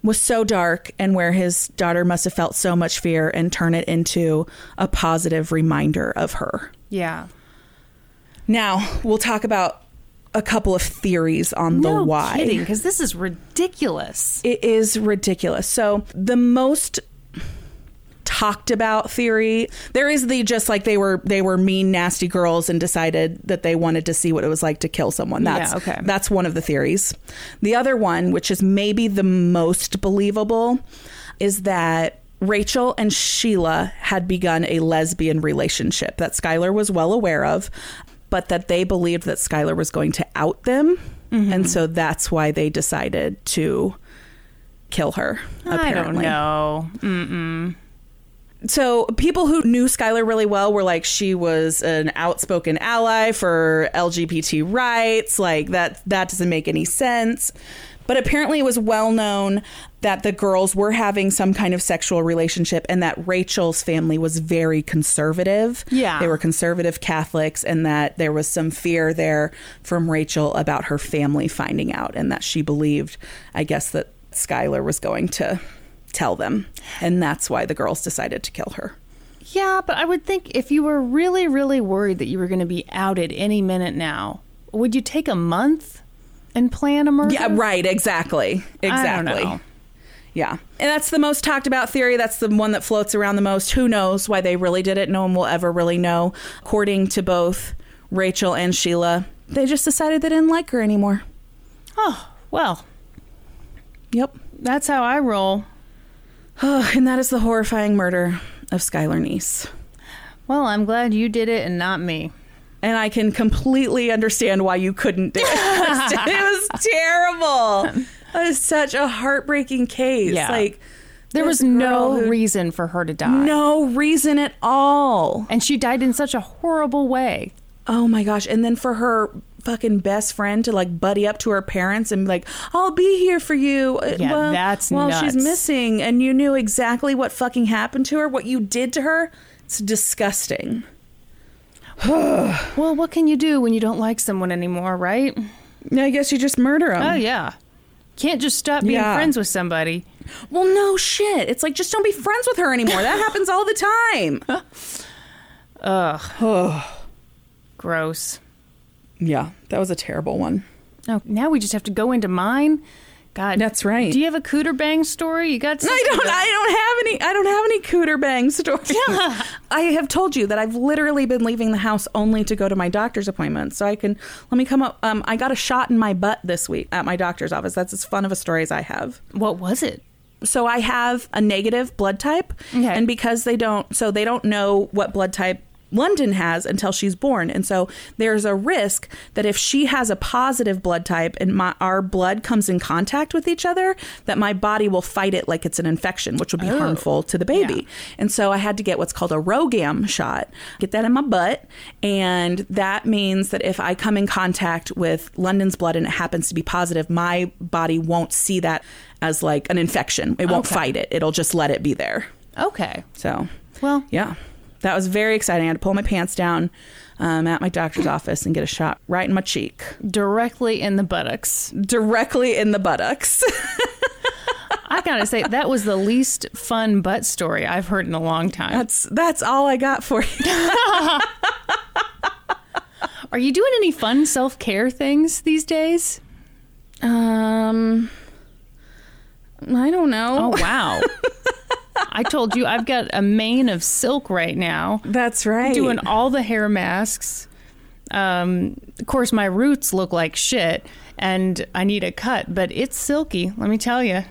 was so dark and where his daughter must have felt so much fear and turn it into a positive reminder of her. Yeah. Now, we'll talk about a couple of theories on the no why. kidding, because this is ridiculous. It is ridiculous. So, the most talked about theory there is the just like they were they were mean nasty girls and decided that they wanted to see what it was like to kill someone that's Yeah, okay. that's one of the theories the other one which is maybe the most believable is that Rachel and Sheila had begun a lesbian relationship that Skylar was well aware of, but that they believed that Skylar was going to out them. Mm-hmm. And so that's why they decided to kill her. Apparently. I don't know. So people who knew Skylar really well were like she was an outspoken ally for LGBT rights. Like that that doesn't make any sense. But apparently it was well known that the girls were having some kind of sexual relationship and that Rachel's family was very conservative. Yeah. They were conservative Catholics and that there was some fear there from Rachel about her family finding out and that she believed I guess that Skylar was going to tell them. And that's why the girls decided to kill her. Yeah, but I would think if you were really, really worried that you were going to be outed any minute now, would you take a month and plan a murder? Yeah, right, exactly. Exactly. I don't know. Yeah. And that's the most talked about theory. That's the one that floats around the most. Who knows why they really did it? No one will ever really know. According to both Rachel and Sheila, they just decided they didn't like her anymore. Oh, well, Yep. that's how I roll. *sighs* and that is the horrifying murder of Skylar Neese. Well, I'm glad you did it and not me. And I can completely understand why you couldn't do it. *laughs* it was terrible. That is such a heartbreaking case. Yeah. Like There was no who- reason for her to die. no reason at all. And she died in such a horrible way. Oh my gosh. And then for her fucking best friend to like buddy up to her parents and be like, I'll be here for you. uh, Yeah, well, that's Well, she's missing and you knew exactly what fucking happened to her, what you did to her. It's disgusting. *sighs* Well, what can you do when you don't like someone anymore, right? I guess you just murder them. Oh, yeah. Can't just stop being Yeah. friends with somebody. Well, no shit. It's like just don't be friends with her anymore. That happens all the time. *laughs* Ugh. *sighs* Gross. Yeah, that was a terrible one. Oh, now we just have to go into mine. God, That's right. Do you have a cooter bang story? You got? No, I don't. I don't have any. I don't have any cooter bang *laughs* stories. Yeah. I have told you that I've literally been leaving the house only to go to my doctor's appointment. So I can let me come up. Um, I got a shot in my butt this week at my doctor's office. That's as fun of a story as I have. What was it? So I have a negative blood type, Okay. and because they don't, so they don't know what blood type London has until she's born, and so there's a risk that if she has a positive blood type and my our blood comes in contact with each other, that my body will fight it like it's an infection, which would be Oh. harmful to the baby. Yeah. And so I had to get what's called a RhoGAM shot, get that in my butt. And that means that if I come in contact with London's blood and it happens to be positive, my body won't see that as like an infection. It won't Okay. fight it, it'll just let it be there. Okay. So, Well, yeah, that was very exciting. I had to pull my pants down um, at my doctor's office and get a shot right in my cheek, directly in the buttocks. directly in the buttocks. *laughs* I gotta say, that was the least fun butt story I've heard in a long time. that's that's all I got for you. *laughs* Are you doing any fun self care things these days? Um, I don't know. Oh, wow. *laughs* I told you I've got a mane of silk right now. That's right. doing all the hair masks. Um, of course, my roots look like shit, and I need a cut, but it's silky. Let me tell you.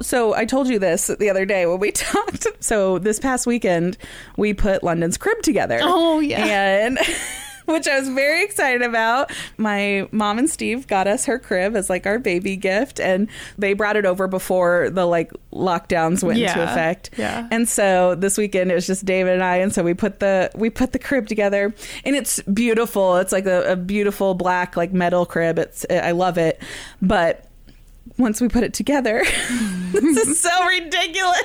So I told you this the other day when we *laughs* talked. So this past weekend, we put London's crib together. Oh, yeah. and *laughs* *laughs* which I was very excited about. My mom and Steve got us her crib as like our baby gift, and they brought it over before the like lockdowns went into effect. Yeah. And so this weekend it was just David and I, and so we put the we put the crib together, and it's beautiful. It's like a, a beautiful black like metal crib. It's I love it, but once we put it together. *laughs* this is so ridiculous.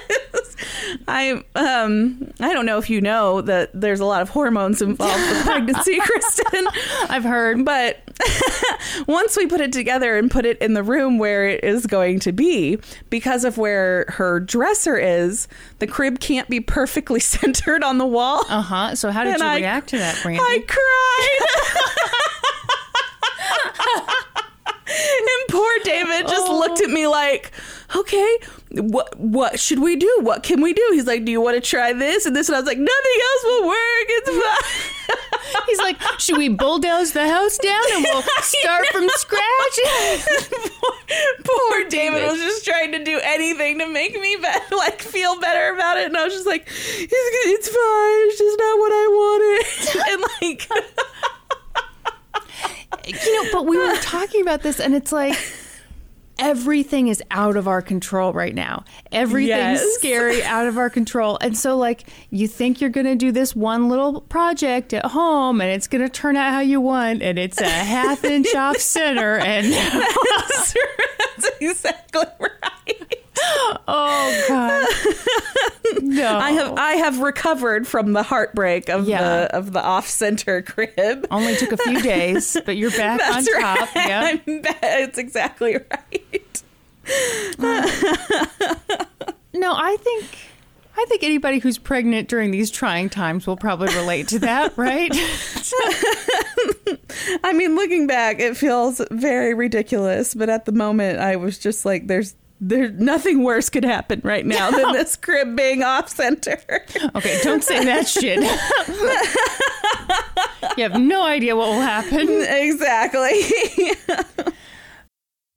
I um I don't know if you know that there's a lot of hormones involved with pregnancy, *laughs* Kristen. I've heard. But *laughs* once we put it together and put it in the room where it is going to be, because of where her dresser is, the crib can't be perfectly centered on the wall. Uh huh. So, how did And you I- react to that, Brandy? I cried. *laughs* and poor David just Oh. looked at me like, "Okay, what what should we do? What can we do?" He's like, "Do you want to try this and this?" And I was like, "Nothing else will work. It's *laughs* fine." He's like, should we bulldoze the house down and we'll *laughs* start from scratch? poor, poor David was just trying to do anything to make me be- like feel better about it, and I was just like, "It's, it's fine. It's just not what I wanted." and like. You know, but we were *laughs* talking about this, and it's like everything is out of our control right now. Everything's Yes. scary, *laughs* out of our control. And so, like, you think you're going to do this one little project at home, and it's going to turn out how you want, and it's a half inch off *laughs* center, and That's, that's exactly right. Oh god, no, *laughs* I have I have recovered from the heartbreak of Yeah. the of the off center *laughs* crib. only took a few days, but you're back *laughs* That's on right. top. Yeah. I'm it's exactly right. No, I think I think anybody who's pregnant during these trying times will probably relate to that, right? I mean, looking back, it feels very ridiculous, but at the moment, I was just like, "There's, there's nothing worse could happen right now than this crib being off center." Okay, don't say that shit. *laughs* you have no idea what will happen. exactly. *laughs*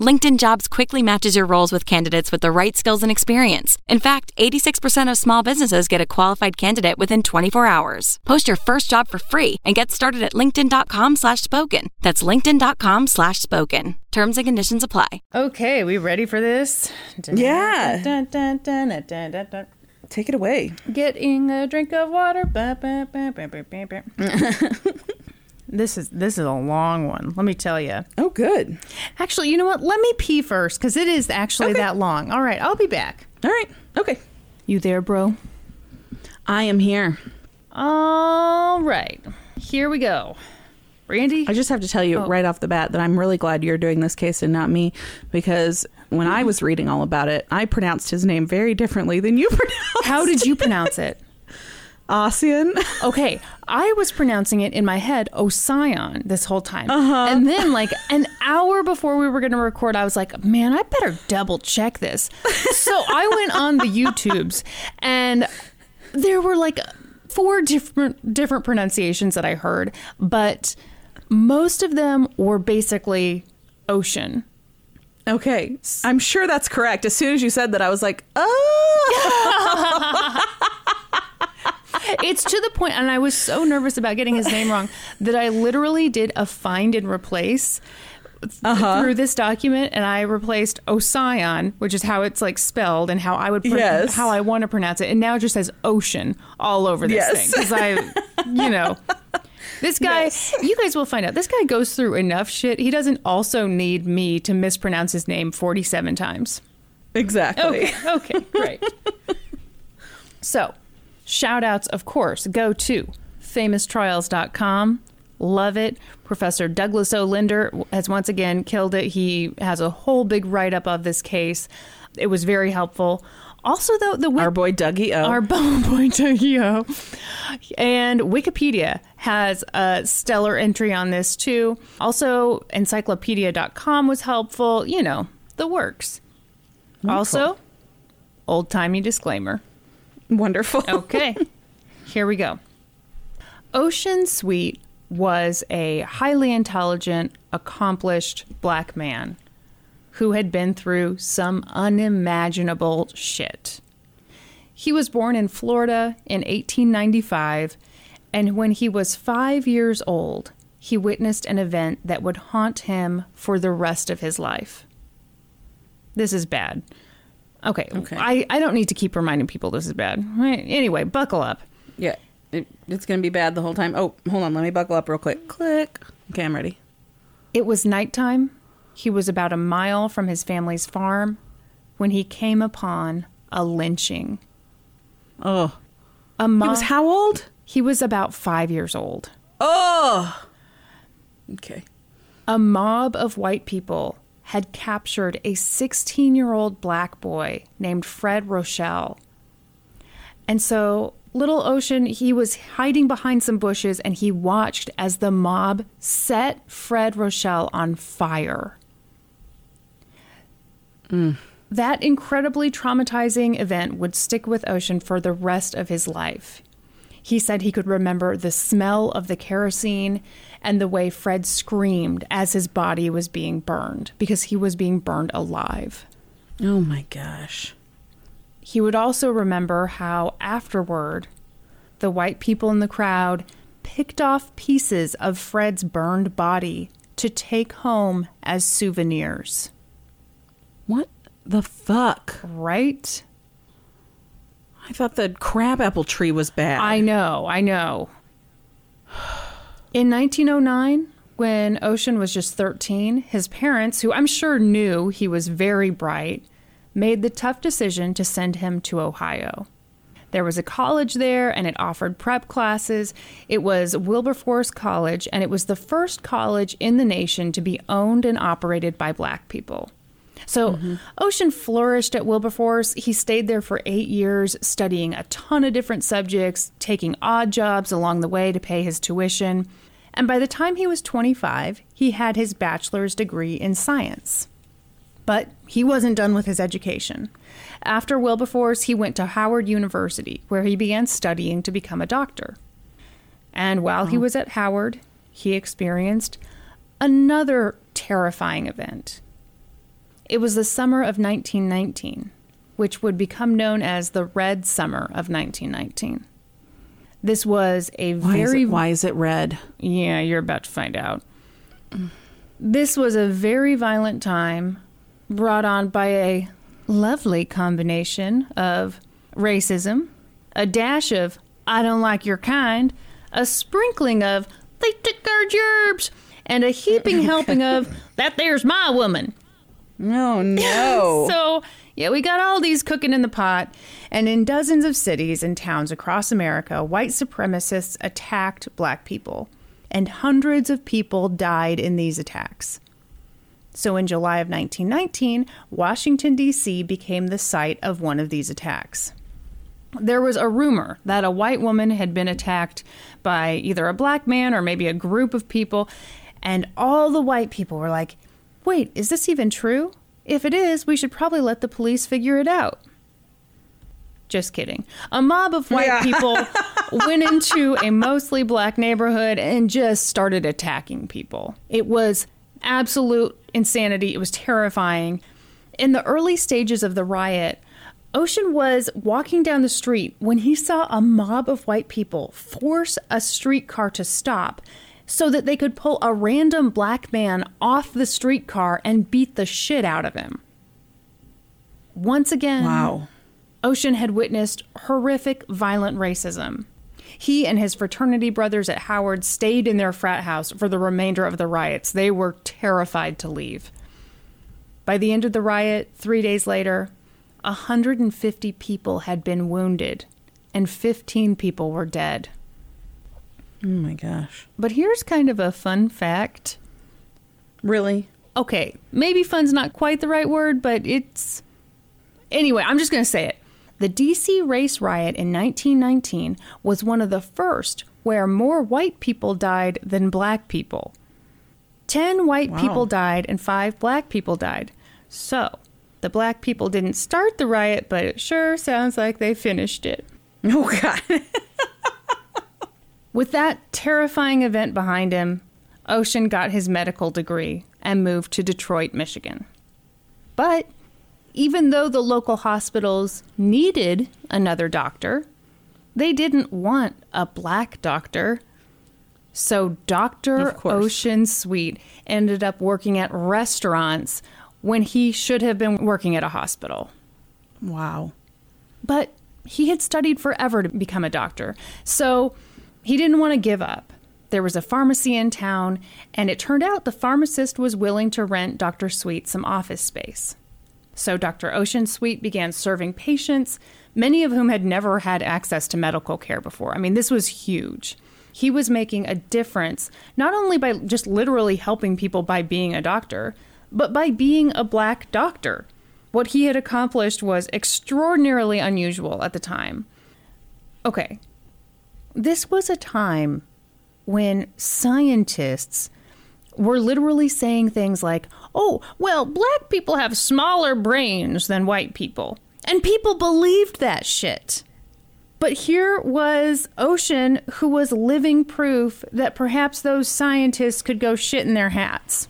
LinkedIn Jobs quickly matches your roles with candidates with the right skills and experience. In fact, 86% of small businesses get a qualified candidate within 24 hours. Post your first job for free and get started at linkedin.com slash spoken. That's linkedin.com slash spoken. Terms and conditions apply. Okay, we ready for this? Yeah. Dun, dun, dun, dun, dun, dun, dun. Take it away. Getting a drink of water. Ba, ba, ba, ba, ba, ba, ba. *laughs* this is this is a long one. Let me tell you. Oh, good. Actually, you know what? Let me pee first because it is actually Okay. that long. All right, I'll be back. All right. Okay. You there, bro? I am here. All right. Here we go. Randy? I just have to tell you Oh. right off the bat that I'm really glad you're doing this case and not me because when I was reading all about it, I pronounced his name very differently than you *laughs* pronounced. How did you pronounce it? Ossian? Okay, I was pronouncing it in my head Osion this whole time. Uh-huh. And then, like, an hour before we were going to record, I was like, man, I better double check this. so I went on the YouTubes and there were like four different different pronunciations that I heard, but most of them were basically ocean. Okay, I'm sure that's correct. As soon as you said that, I was like, oh. *laughs* *laughs* It's to the point, and I was so nervous about getting his name wrong that I literally did a find and replace th- through this document, and I replaced Osion, which is how it's like spelled and how I would pro- Yes. how I want to pronounce it, and now it just says ocean all over this Yes. thing because I, you know. This guy, you guys will find out. This guy goes through enough shit. He doesn't also need me to mispronounce his name 47 times. exactly. Okay, okay, great. *laughs* so, shout outs, of course, go to famoustrials.com. Love it. Professor Douglas O. Linder has once again killed it. He has a whole big write up of this case. It was very helpful. Also, though, the Our boy Dougie O. our bone *laughs* boy Tokyo. And Wikipedia has a stellar entry on this too. Also, encyclopedia.com was helpful. You know, the works. Also, old timey disclaimer. Wonderful. *laughs* Okay, here we go. Ossian Sweet was a highly intelligent, accomplished black man who had been through some unimaginable shit. He was born in Florida in 1895, and when he was five years old, he witnessed an event that would haunt him for the rest of his life. This is bad. Okay, Okay. I, I don't need to keep reminding people this is bad. Right, Anyway, buckle up. Yeah, it, it's going to be bad the whole time. Oh, hold on. Let me buckle up real quick. Click. Okay, I'm ready. It was nighttime. He was about a mile from his family's farm when he came upon a lynching. Oh. A He mob. was how old? he was about five years old. Oh. Okay. A mob of white people had captured a 16 year old black boy named Fred Rochelle. And so, Little Ossian, he was hiding behind some bushes and he watched as the mob set Fred Rochelle on fire. Mm. That incredibly traumatizing event would stick with Ossian for the rest of his life. He said he could remember the smell of the kerosene and the way Fred screamed as his body was being burned because he was being burned alive. Oh my gosh. He would also remember how afterward, the white people in the crowd picked off pieces of Fred's burned body to take home as souvenirs. What the fuck? Right? I thought the crabapple tree was bad. I know, I know. In 1909, when Ossian was just 13, his parents, who I'm sure knew he was very bright, made the tough decision to send him to Ohio. There was a college there and it offered prep classes. It was Wilberforce College and it was the first college in the nation to be owned and operated by black people. So mm-hmm. Ossian flourished at Wilberforce. He stayed there for eight years, studying a ton of different subjects, taking odd jobs along the way to pay his tuition. And by the time he was 25, he had his bachelor's degree in science. But he wasn't done with his education. After Wilberforce, he went to Howard University, where he began studying to become a doctor. And while he was at Howard, he experienced another terrifying event. It was the summer of 1919, which would become known as the Red Summer of 1919. This was a why, very is it, why is it red? yeah, you're about to find out. This was a very violent time brought on by a lovely combination of racism, a dash of I don't like your kind, a sprinkling of they took our gerbs, and a heaping *laughs* helping of that there's my woman. Oh, no, no. *laughs* So, Yeah, we got all these cooking in the pot. And in dozens of cities and towns across America, white supremacists attacked black people. And hundreds of people died in these attacks. So in July of 1919, Washington, D.C. became the site of one of these attacks. There was a rumor that a white woman had been attacked by either a black man or maybe a group of people, and all the white people were like, wait, is this even true? If it is, we should probably let the police figure it out. Just kidding. A mob of white Yeah. people *laughs* went into a mostly black neighborhood and just started attacking people. It was absolute insanity. It was terrifying. In the early stages of the riot, Ossian was walking down the street when he saw a mob of white people force a streetcar to stop so that they could pull a random black man off the streetcar and beat the shit out of him. Once again, Wow. Ossian had witnessed horrific, violent racism. He and his fraternity brothers at Howard stayed in their frat house for the remainder of the riots. They were terrified to leave. By the end of the riot, three days later, 150 people had been wounded and 15 people were dead. Oh my gosh. But here's kind of a fun fact. Really? okay, maybe fun's not quite the right word, but it's. Anyway, I'm just going to say it. The DC race riot in 1919 was one of the first where more white people died than black people. Ten white Wow. people died and five black people died. So, the black people didn't start the riot, but it sure sounds like they finished it. Oh God. *laughs* With that terrifying event behind him, Ossian got his medical degree and moved to Detroit, Michigan. But even though the local hospitals needed another doctor, they didn't want a black doctor. So Dr. Ossian Sweet ended up working at restaurants when he should have been working at a hospital. wow. But he had studied forever to become a doctor, so he didn't want to give up. There was a pharmacy in town, and it turned out the pharmacist was willing to rent Dr. Sweet some office space. So Dr. Ossian Sweet began serving patients, many of whom had never had access to medical care before. I mean, this was huge. He was making a difference, not only by just literally helping people by being a doctor, but by being a black doctor. What he had accomplished was extraordinarily unusual at the time. Okay, this was a time when scientists were literally saying things like, oh, well, black people have smaller brains than white people. And people believed that shit. But here was Ossian, who was living proof that perhaps those scientists could go shit in their hats.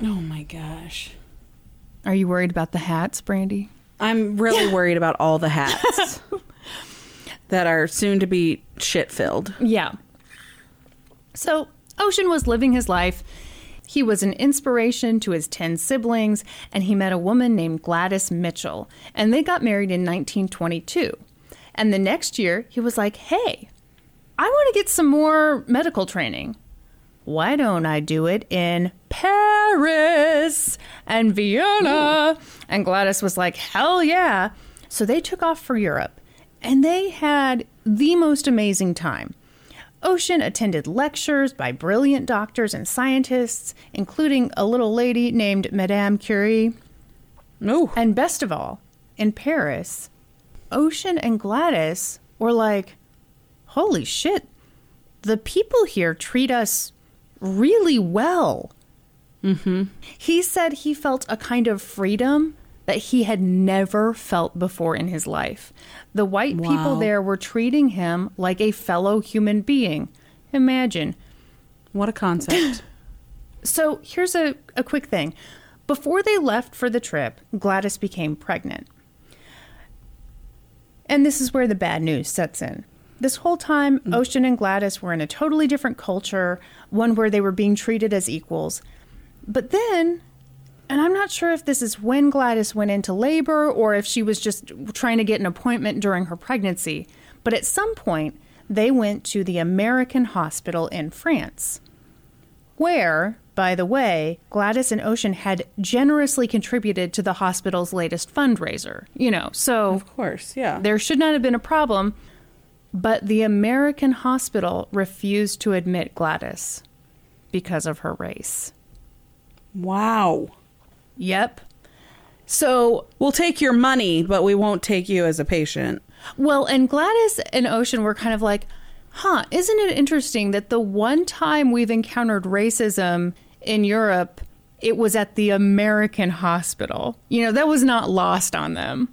Oh my gosh. Are you worried about the hats, Brandy? I'm really *laughs* worried about all the hats *laughs* that are soon to be shit filled. Yeah. So, Ossian was living his life. He was an inspiration to his 10 siblings, and he met a woman named Gladys Mitchell, and they got married in 1922. And the next year, he was like, hey, I want to get some more medical training. Why don't I do it in Paris and Vienna? And Gladys was like, hell yeah. So they took off for Europe and they had the most amazing time. Ossian attended lectures by brilliant doctors and scientists, including a little lady named Madame Curie. No. And best of all, in Paris, Ossian and Gladys were like, holy shit, the people here treat us really well. Mm-hmm. He said he felt a kind of freedom that he had never felt before in his life. The white people there were treating him like a fellow human being. Imagine. What a concept. *laughs* So here's a, a quick thing. Before they left for the trip, Gladys became pregnant. And this is where the bad news sets in. This whole time, mm. Ossian and Gladys were in a totally different culture, one where they were being treated as equals. But then, and I'm not sure if this is when Gladys went into labor or if she was just trying to get an appointment during her pregnancy, but at some point, they went to the American hospital in France where by the way, Gladys and Ossian had generously contributed to the hospital's latest fundraiser. You know, so Of course, yeah. there should not have been a problem. But the American hospital refused to admit Gladys because of her race. Wow. Yep. So, We'll take your money, but we won't take you as a patient. well, and Gladys and Ossian were kind of like, huh, isn't it interesting that the one time we've encountered racism in Europe, it was at the American hospital? You know, that was not lost on them.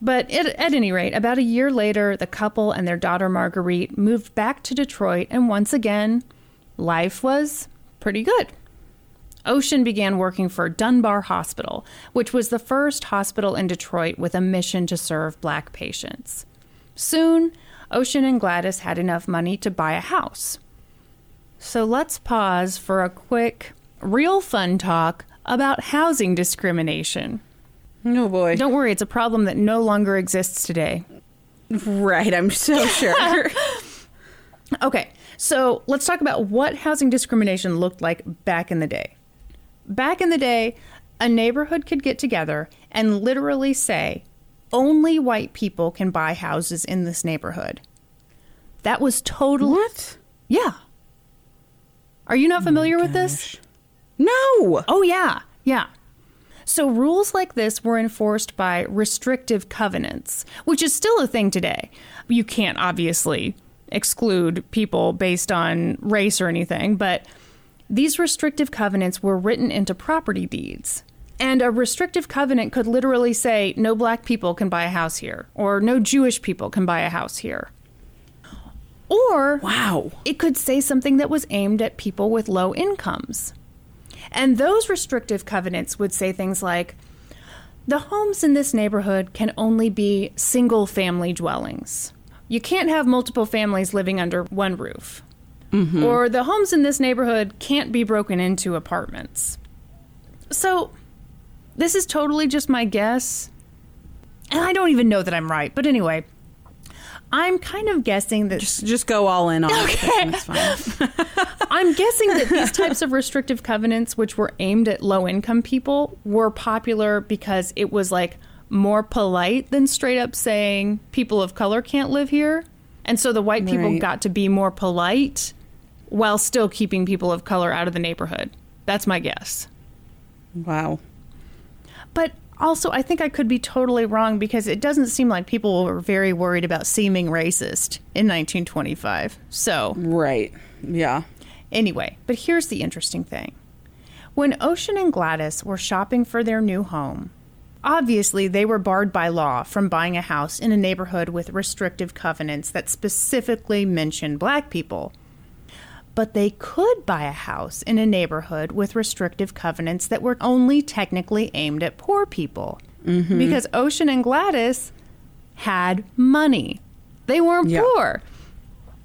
But at, at any rate, about a year later, the couple and their daughter Marguerite moved back to Detroit, and once again, life was pretty good. Ossian began working for Dunbar Hospital, which was the first hospital in Detroit with a mission to serve black patients. Soon, Ossian and Gladys had enough money to buy a house. So let's pause for a quick, real fun talk about housing discrimination. Oh boy. Don't worry, it's a problem that no longer exists today. Right, I'm so *laughs* sure. Okay, so let's talk about what housing discrimination looked like back in the day. Back in the day, a neighborhood could get together and literally say, only white people can buy houses in this neighborhood. That was totally. what? Yeah. Are you not oh familiar with this? No. Oh, yeah. Yeah. So, rules like this were enforced by restrictive covenants, which is still a thing today. You can't obviously exclude people based on race or anything, but these restrictive covenants were written into property deeds. And a restrictive covenant could literally say, no black people can buy a house here, or no Jewish people can buy a house here. Or Wow. it could say something that was aimed at people with low incomes. And those restrictive covenants would say things like the homes in this neighborhood can only be single family dwellings. You can't have multiple families living under one roof. Mm-hmm. Or the homes in this neighborhood can't be broken into apartments. So, this is totally just my guess. And I don't even know that I'm right. But anyway, I'm kind of guessing that Just, just go all in on Okay. it. *laughs* I'm guessing that these types of restrictive covenants, which were aimed at low income people, were popular because it was like more polite than straight up saying people of color can't live here. And so the white people Right. got to be more polite while still keeping people of color out of the neighborhood. That's my guess. Wow. But also, I think I could be totally wrong because it doesn't seem like people were very worried about seeming racist in 1925. So. Right. Yeah. Anyway, but here's the interesting thing. When Ossian and Gladys were shopping for their new home, obviously they were barred by law from buying a house in a neighborhood with restrictive covenants that specifically mention black people. But they could buy a house in a neighborhood with restrictive covenants that were only technically aimed at poor people. Mm-hmm. Because Ossian and Gladys had money. They weren't Yeah. poor.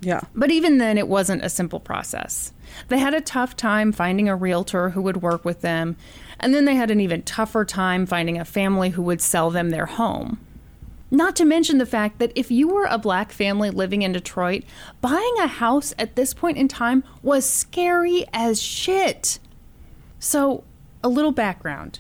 Yeah. But even then, it wasn't a simple process. They had a tough time finding a realtor who would work with them, and then they had an even tougher time finding a family who would sell them their home. Not to mention the fact that if you were a black family living in Detroit, buying a house at this point in time was scary as shit. So, a little background.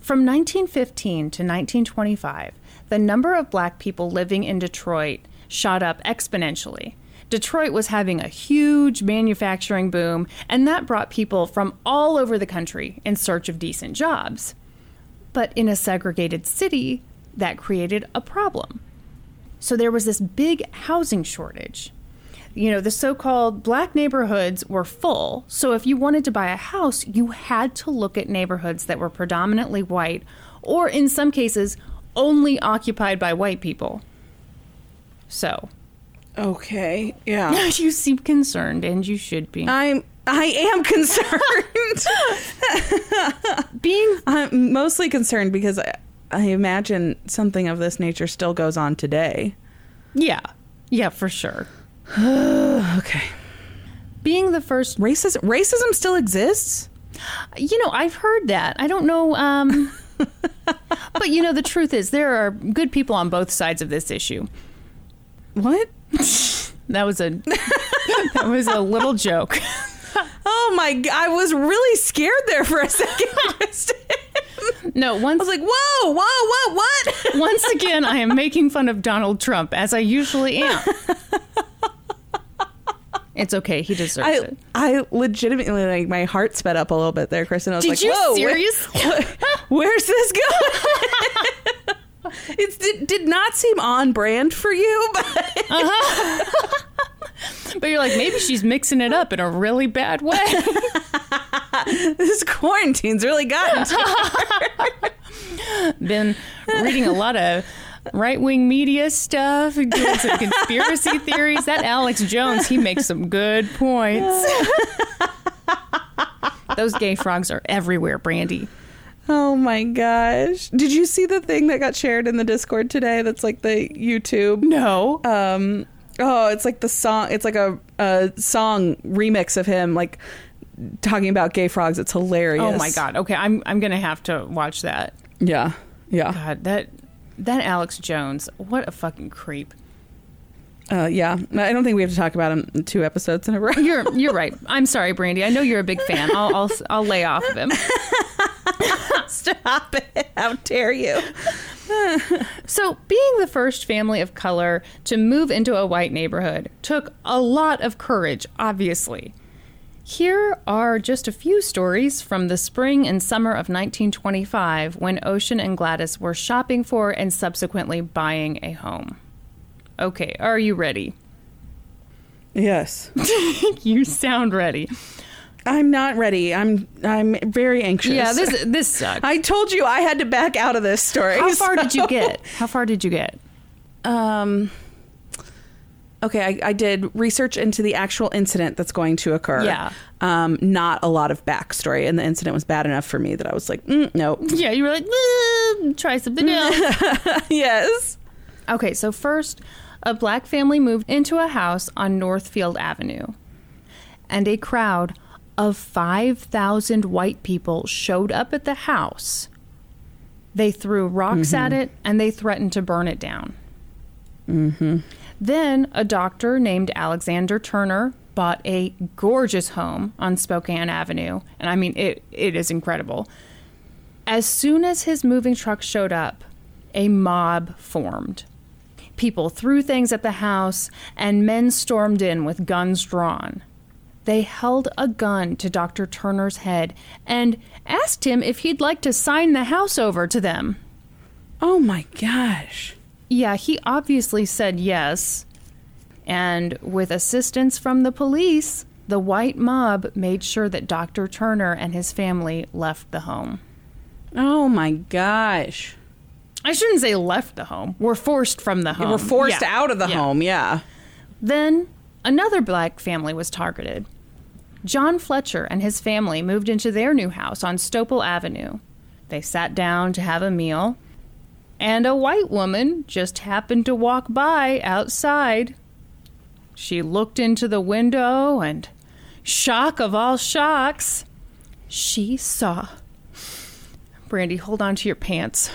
From 1915 to 1925, the number of black people living in Detroit shot up exponentially. Detroit was having a huge manufacturing boom, and that brought people from all over the country in search of decent jobs. But in a segregated city, that created a problem. So there was this big housing shortage. You know, the so called black neighborhoods were full. So if you wanted to buy a house, you had to look at neighborhoods that were predominantly white, or in some cases, only occupied by white people. So, Okay. Yeah. *laughs* you seem concerned, and you should be. I'm. I am *laughs* concerned. Being I'm mostly concerned because I, I imagine something of this nature still goes on today. yeah, yeah, for sure. *sighs* Okay. Being the first Racism. Racism still exists. You know, I've heard that. I don't know. Um, *laughs* but you know, the truth is, there are good people on both sides of this issue. What? *laughs* That was a *laughs* that was a little joke. Oh my! I was really scared there for a second. No, *laughs* I once was like, whoa, whoa, what, what? *laughs* once again, I am making fun of Donald Trump as I usually am. *laughs* It's okay. He deserves I, it. I legitimately like my heart sped up a little bit there, Kristen. I was Did like, you whoa, where- serious? where's this going? it did, did not seem on brand for you, but uh-huh. But you're like, maybe she's mixing it up in a really bad way. *laughs* this quarantine's really gotten to *laughs* Been reading a lot of right wing media stuff, doing some conspiracy *laughs* theories. That Alex Jones, he makes some good points. Those gay frogs are everywhere, Brandy. Oh my gosh. Did you see the thing that got shared in the Discord today that's like the YouTube? No. Um oh, it's like the song it's like a, a song remix of him like talking about gay frogs. It's hilarious. Oh my god. Okay, I'm I'm gonna have to watch that. Yeah. Yeah. God, that that Alex Jones, what a fucking creep. Uh, yeah. I don't think we have to talk about him two episodes in a row. You're you're *laughs* right. I'm sorry, Brandy. I know you're a big fan. I'll I'll, I'll lay off of him. *laughs* *laughs* Stop it. How dare you? *laughs* So, being the first family of color to move into a white neighborhood took a lot of courage, obviously. Here are just a few stories from the spring and summer of 1925 when Ossian and Gladys were shopping for and subsequently buying a home. Okay, are you ready? Yes. *laughs* You sound ready. I'm not ready. I'm I'm very anxious. Yeah, this this sucks. I told you I had to back out of this story. How far did you get? How far did you get? Um. Okay, I, I did research into the actual incident that's going to occur. Yeah. Um, not a lot of backstory, and the incident was bad enough for me that I was like, mm, nope. Yeah, you were like, "Eh, try something else. *laughs* yes. Okay, so first, a black family moved into a house on Northfield Avenue. And a crowd of 5,000 white people showed up at the house. They threw rocks at mm-hmm. it and they threatened to burn it down. Mm-hmm. Then a doctor named Alexander Turner bought a gorgeous home on Spokane Avenue. And I mean, it, it is incredible. As soon as his moving truck showed up, a mob formed. People threw things at the house, and men stormed in with guns drawn. They held a gun to Dr. Turner's head and asked him if he'd like to sign the house over to them. Oh my gosh. Yeah, he obviously said yes. And with assistance from the police, the white mob made sure that Dr. Turner and his family left the home. Oh my gosh. I shouldn't say left the home. We're forced from the home. We're forced Yeah. out of the Yeah. home. Yeah. Then another black family was targeted. John Fletcher and his family moved into their new house on Stoepel Avenue. They sat down to have a meal, and a white woman just happened to walk by outside. She looked into the window and, shock of all shocks, she saw. *laughs* Brandy, hold on to your pants.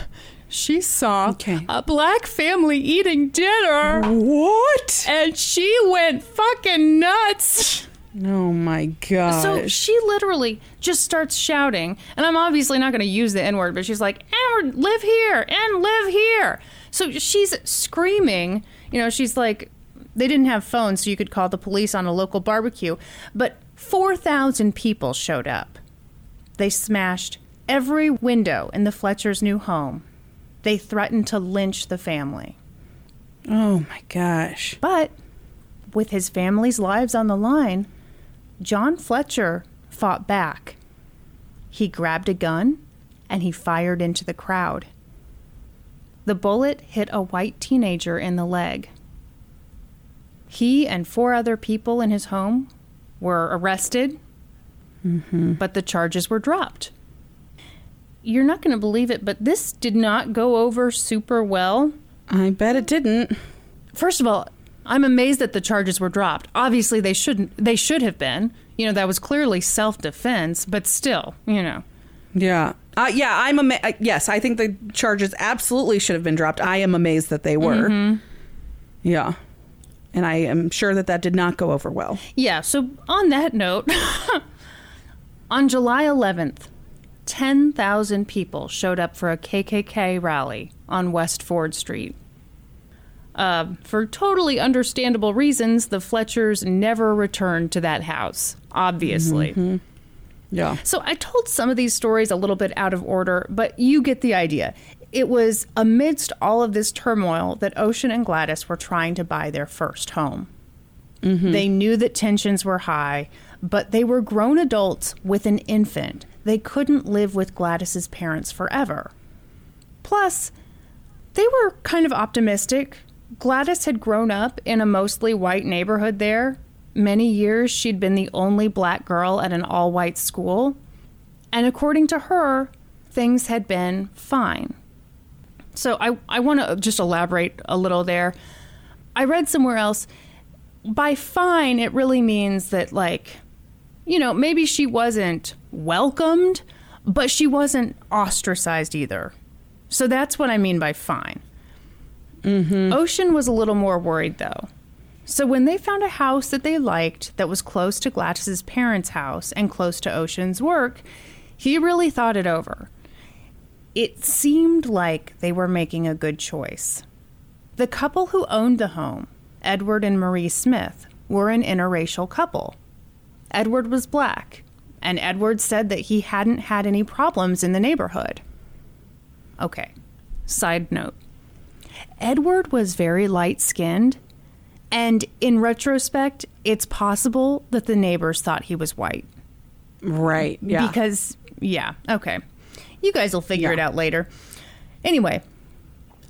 She saw Okay. a black family eating dinner. What? And she went fucking nuts. *laughs* Oh my god. So she literally just starts shouting, and I'm obviously not going to use the N word, but she's like, "And live here, and live here." So she's screaming. You know, she's like, they didn't have phones, so you could call the police on a local barbecue, but four thousand people showed up. They smashed every window in the Fletcher's new home. They threatened to lynch the family. oh my gosh. But with his family's lives on the line, John Fletcher fought back. He grabbed a gun and he fired into the crowd. The bullet hit a white teenager in the leg. He and four other people in his home were arrested, mm-hmm. but the charges were dropped. You're not going to believe it, but this did not go over super well. I bet it didn't. First of all, I'm amazed that the charges were dropped. Obviously, they shouldn't. They should have been. You know, that was clearly self-defense, but still, you know. Yeah. Uh, yeah, I'm ama- uh, yes, I think the charges absolutely should have been dropped. I am amazed that they were. Yeah. And I am sure that that did not go over well. Yeah. So on that note, *laughs* On July 11th, 10,000 people showed up for a KKK rally on West Fort Street. Uh, for totally understandable reasons, the Fletchers never returned to that house, obviously. Yeah. So I told some of these stories a little bit out of order, but you get the idea. It was amidst all of this turmoil that Ossian and Gladys were trying to buy their first home. They knew that tensions were high, but they were grown adults with an infant. They couldn't live with Gladys's parents forever. Plus, they were kind of optimistic. Gladys had grown up in a mostly white neighborhood there. Many years she'd been the only black girl at an all white school. And according to her, things had been fine. So I, I want to just elaborate a little there. I read somewhere else by fine, it really means that, like, you know, maybe she wasn't welcomed, but she wasn't ostracized either. So that's what I mean by fine. Mm-hmm. Ossian was a little more worried, though. So when they found a house that they liked that was close to Gladys's parents' house and close to Ossian's work, he really thought it over. It seemed like they were making a good choice. The couple who owned the home, Edward and Marie Smith, were an interracial couple. Edward was black, and Edward said that he hadn't had any problems in the neighborhood. Okay, side note Edward was very light skinned, and in retrospect, it's possible that the neighbors thought he was white. Right. Yeah. Because, yeah, okay. You guys will figure Yeah. it out later. Anyway,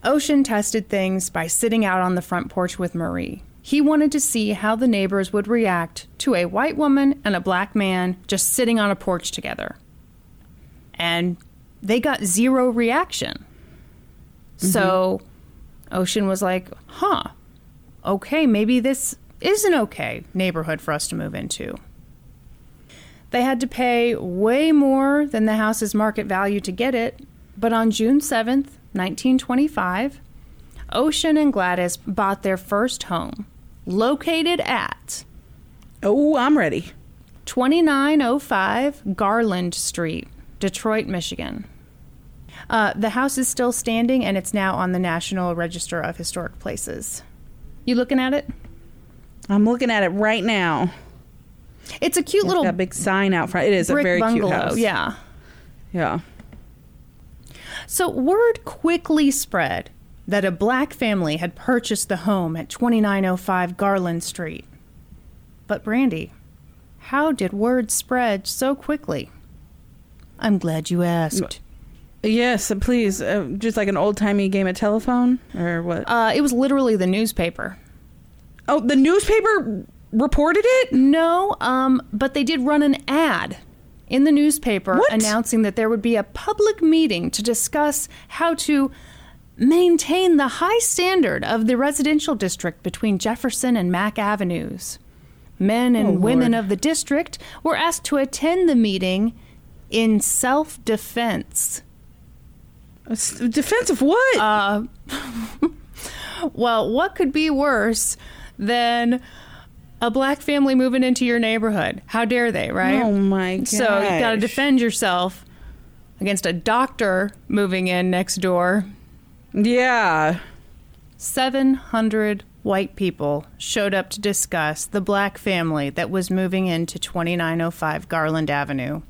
Ossian tested things by sitting out on the front porch with Marie. He wanted to see how the neighbors would react to a white woman and a black man just sitting on a porch together. And they got zero reaction. So mm-hmm. Ossian was like, huh, okay, maybe this is an okay neighborhood for us to move into. They had to pay way more than the house's market value to get it, but on June 7th, 1925, Ossian and Gladys bought their first home, located at oh, I'm ready. 2905 Garland Street, Detroit, Michigan. Uh, the house is still standing and it's now on the National Register of Historic Places. You looking at it? I'm looking at it right now. It's a cute It's little got a big sign out front. It is a very bungalow. cute house. Yeah. Yeah. So word quickly spread that a black family had purchased the home at 2905 Garland Street. But Brandy, how did word spread so quickly? I'm glad you asked. Yes, uh, please. Uh, just like an old timey game of telephone or what? Uh, it was literally the newspaper. oh, the newspaper reported it. No, um, but they did run an ad in the newspaper What? announcing that there would be a public meeting to discuss how to maintain the high standard of the residential district between Jefferson and Mack Avenues. Men and Oh, women Lord. of the district were asked to attend the meeting in self defense. Defense of what? Uh, *laughs* Well, what could be worse than a black family moving into your neighborhood? How dare they, right? Oh my god! So you got to defend yourself against a doctor moving in next door. Yeah. 700 white people showed up to discuss the black family that was moving into 2905 Garland Avenue.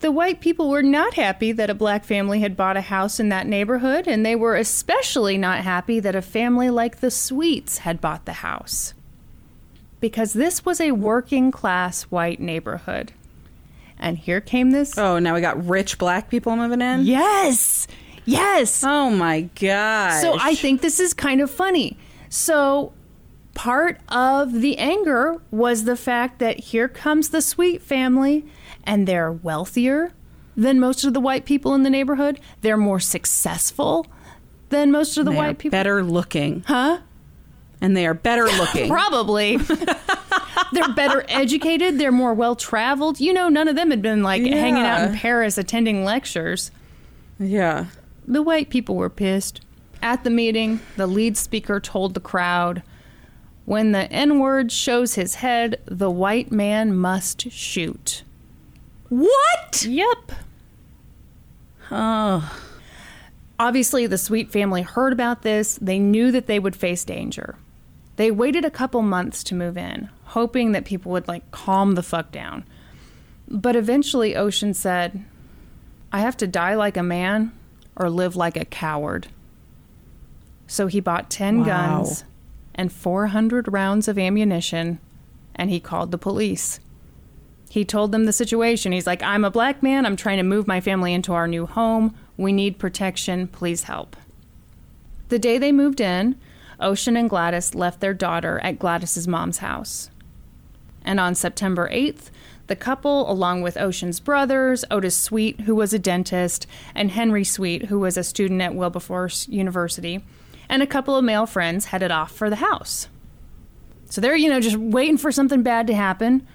The white people were not happy that a black family had bought a house in that neighborhood, and they were especially not happy that a family like the Sweets had bought the house. Because this was a working class white neighborhood. And here came this. Oh, now we got rich black people moving in. Yes! Yes! Oh my god. So I think this is kind of funny. So part of the anger was the fact that here comes the sweet family and they're wealthier than most of the white people in the neighborhood. They're more successful than most of the they white people. better looking, Huh? and they are better *laughs* looking. Probably. *laughs* they're better educated, they're more well traveled. You know, none of them had been like hanging out in Paris attending lectures. yeah. The white people were pissed. At the meeting, the lead speaker told the crowd when the N word shows his head, the white man must shoot. What? Yep. Oh. Obviously, the Sweet family heard about this. They knew that they would face danger. They waited a couple months to move in, hoping that people would like calm the fuck down. But eventually, Ossian said, I have to die like a man or live like a coward. So he bought 10 Wow. guns and 400 rounds of ammunition and he called the police. He told them the situation. He's like, I'm a black man. I'm trying to move my family into our new home. We need protection. Please help. The day they moved in, Ossian and Gladys left their daughter at Gladys's mom's house. And on September 8th, the couple, along with Ossian's brothers, Otis Sweet, who was a dentist, and Henry Sweet, who was a student at Wilberforce University, and a couple of male friends headed off for the house. So they're, you know, just waiting for something bad to happen,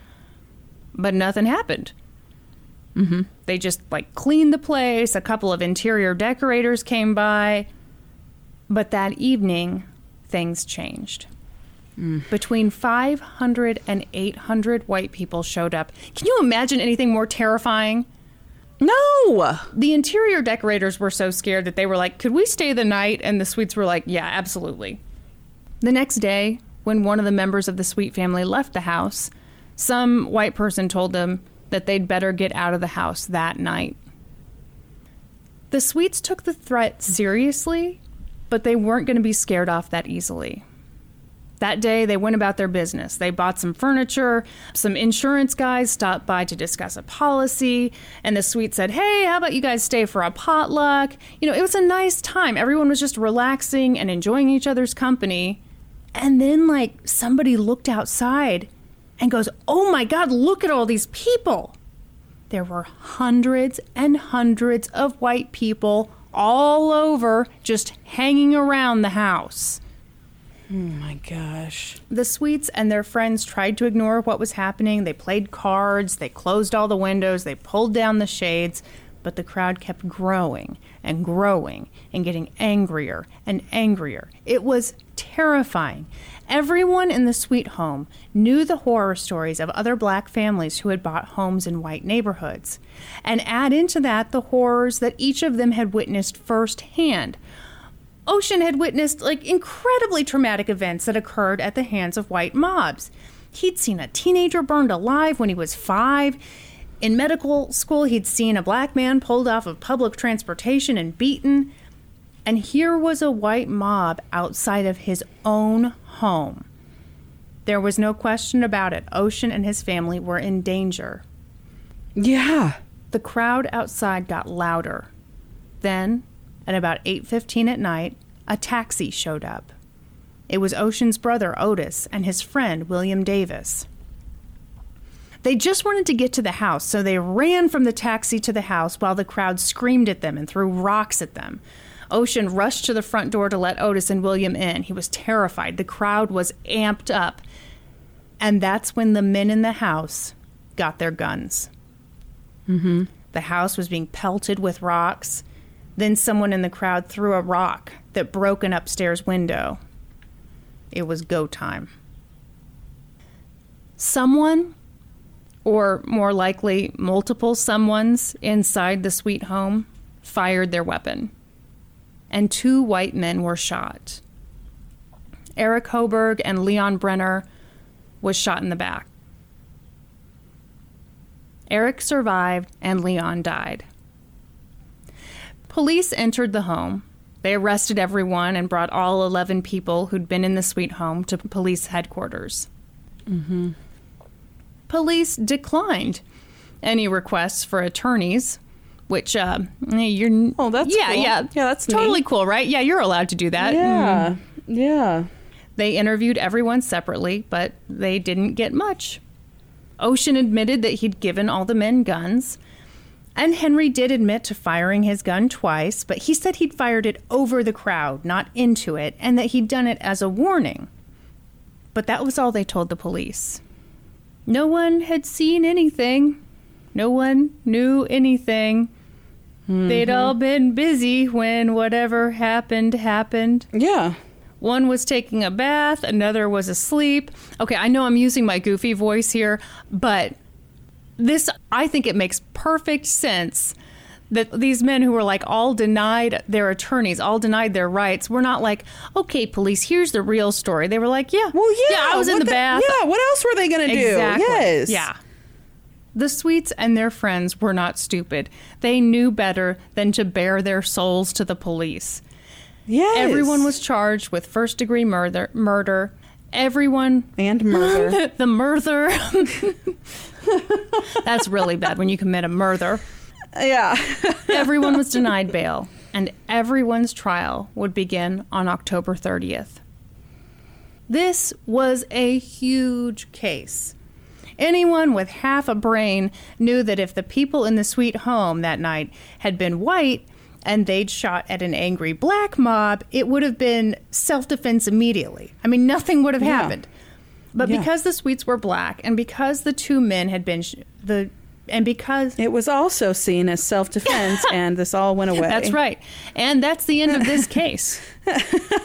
but nothing happened. Mm-hmm. They just like cleaned the place. A couple of interior decorators came by, but that evening, things changed. Between 500 and 800 white people showed up. Can you imagine anything more terrifying? No. The interior decorators were so scared that they were like, Could we stay the night? And the Sweets were like, Yeah, absolutely. The next day, when one of the members of the Sweet family left the house, some white person told them that they'd better get out of the house that night. The Sweets took the threat seriously, but they weren't going to be scared off that easily. That day, they went about their business. They bought some furniture. Some insurance guys stopped by to discuss a policy. And the Sweet said, Hey, how about you guys stay for a potluck? You know, it was a nice time. Everyone was just relaxing and enjoying each other's company. And then, like, somebody looked outside and goes, Oh my God, look at all these people. There were hundreds and hundreds of white people all over just hanging around the house. Oh my gosh. The Sweets and their friends tried to ignore what was happening. They played cards, they closed all the windows, they pulled down the shades, but the crowd kept growing and growing and getting angrier and angrier. It was terrifying. Everyone in the Sweet home knew the horror stories of other black families who had bought homes in white neighborhoods. And add into that the horrors that each of them had witnessed firsthand. Ossian had witnessed like incredibly traumatic events that occurred at the hands of white mobs. He'd seen a teenager burned alive when he was five. In medical school, he'd seen a black man pulled off of public transportation and beaten. And here was a white mob outside of his own home. There was no question about it. Ossian and his family were in danger. Yeah. The crowd outside got louder. Then, at about 8:15 at night, a taxi showed up. It was Ossian's brother Otis and his friend William Davis. They just wanted to get to the house, so they ran from the taxi to the house while the crowd screamed at them and threw rocks at them. Ossian rushed to the front door to let Otis and William in. He was terrified. The crowd was amped up. And that's when the men in the house got their guns. Mm-hmm. The house was being pelted with rocks. Then someone in the crowd threw a rock that broke an upstairs window. It was go time. Someone, or more likely multiple someones inside the sweet home, fired their weapon, and two white men were shot. Eric Houghberg and Leon Breiner was shot in the back. Eric survived and Leon died. Police entered the home. They arrested everyone and brought all 11 people who'd been in the sweet home to police headquarters. Mm-hmm. Police declined any requests for attorneys, which uh, you're. Oh, that's yeah, cool. yeah, Yeah, that's totally neat. cool, right? Yeah, you're allowed to do that. Yeah. Yeah. They interviewed everyone separately, but they didn't get much. Ossian admitted that he'd given all the men guns, and Henry did admit to firing his gun twice, but he said he'd fired it over the crowd, not into it, and that he'd done it as a warning. But that was all they told the police. No one had seen anything. No one knew anything. They'd mm-hmm. all been busy when whatever happened happened. Yeah. One was taking a bath, another was asleep. Okay, I know I'm using my goofy voice here, but this, I think it makes perfect sense that these men who were like all denied their attorneys, all denied their rights, were not like, okay, police, here's the real story. They were like, yeah, Well, yeah. I was in what the, bath. Yeah. What else were they going to do? Exactly. Yes. Yeah. The Sweets and their friends were not stupid. They knew better than to bare their souls to the police. Yes. Everyone was charged with first degree murder. Murder. Everyone. and murder. *laughs* the murder. *laughs* That's really bad when you commit a murder. yeah. *laughs* Everyone was denied bail, and everyone's trial would begin on October 30th. This was a huge case. Anyone with half a brain knew that if the people in the sweet home that night had been white and they'd shot at an angry black mob, it would have been self defense immediately. I mean, nothing would have Yeah. happened. But Yeah. because the sweets were black and because the two men had been sh- the and because It was also seen as self defense, *laughs* and this all went away. that's right. And that's the end of this *laughs* case.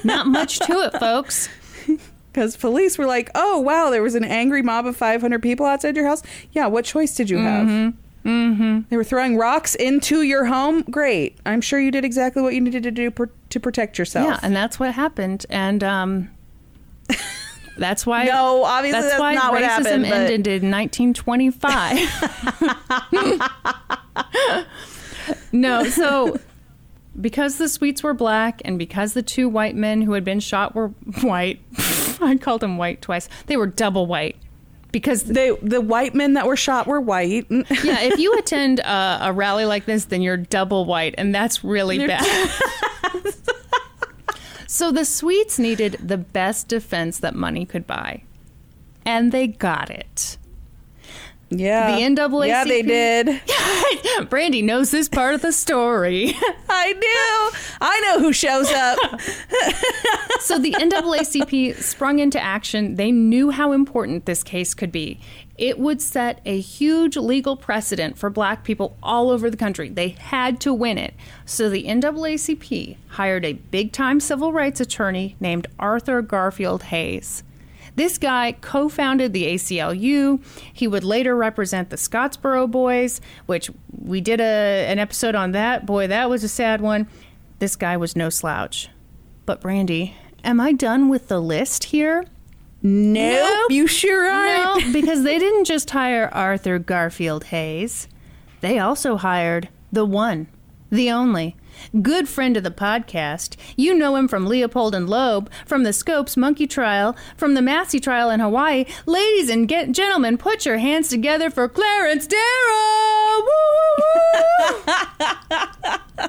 Not much to it, folks. Because police were like, oh, wow, there was an angry mob of 500 people outside your house. Yeah, what choice did you have? Mm-hmm. They were throwing rocks into your home. Great. I'm sure you did exactly what you needed to do per- to protect yourself. Yeah, and that's what happened. And um, *laughs* that's why. No, obviously that's why not what racism happened, but- ended in 1925. *laughs* *laughs* no, so because the sweets were black and because the two white men who had been shot were *laughs* white, *laughs* I called them white twice. They were double white because They, the white men that were shot were white. *laughs* yeah, if you attend a, a rally like this, then you're double white, and that's really bad. so the Sweets needed the best defense that money could buy, and they got it. Yeah. The NAACP Yeah, they did. *laughs* Brandy knows this part of the story. *laughs* I do. I know who shows up. *laughs* so the NAACP sprung into action. They knew how important this case could be. It would set a huge legal precedent for black people all over the country. They had to win it. So the NAACP hired a big time civil rights attorney named Arthur Garfield Hays. This guy co founded the ACLU. He would later represent the Scottsboro Boys, which we did a, an episode on that. Boy, that was a sad one. This guy was no slouch. But, Brandy, am I done with the list here? Nope. You sure aren't. No, because they didn't just hire Arthur Garfield Hays, they also hired the one, the only, good friend of the podcast. You know him from Leopold and Loeb, from the Scopes Monkey Trial, from the Massie Trial in Hawaii. Ladies and get- gentlemen, put your hands together for Clarence Darrow! *laughs*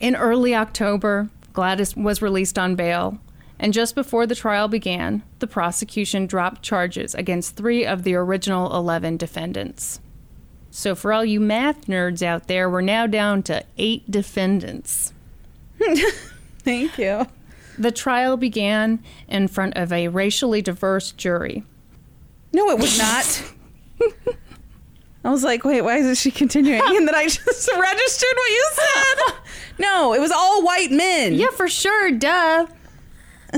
In early October, Gladys was released on bail, and just before the trial began, the prosecution dropped charges against three of the original 11 defendants. So, for all you math nerds out there, we're now down to eight defendants. *laughs* Thank you. The trial began in front of a racially diverse jury. No, it was not. *laughs* I was like, wait, why is she continuing? And then I just *laughs* registered what you said. No, it was all white men. Yeah, for sure, duh.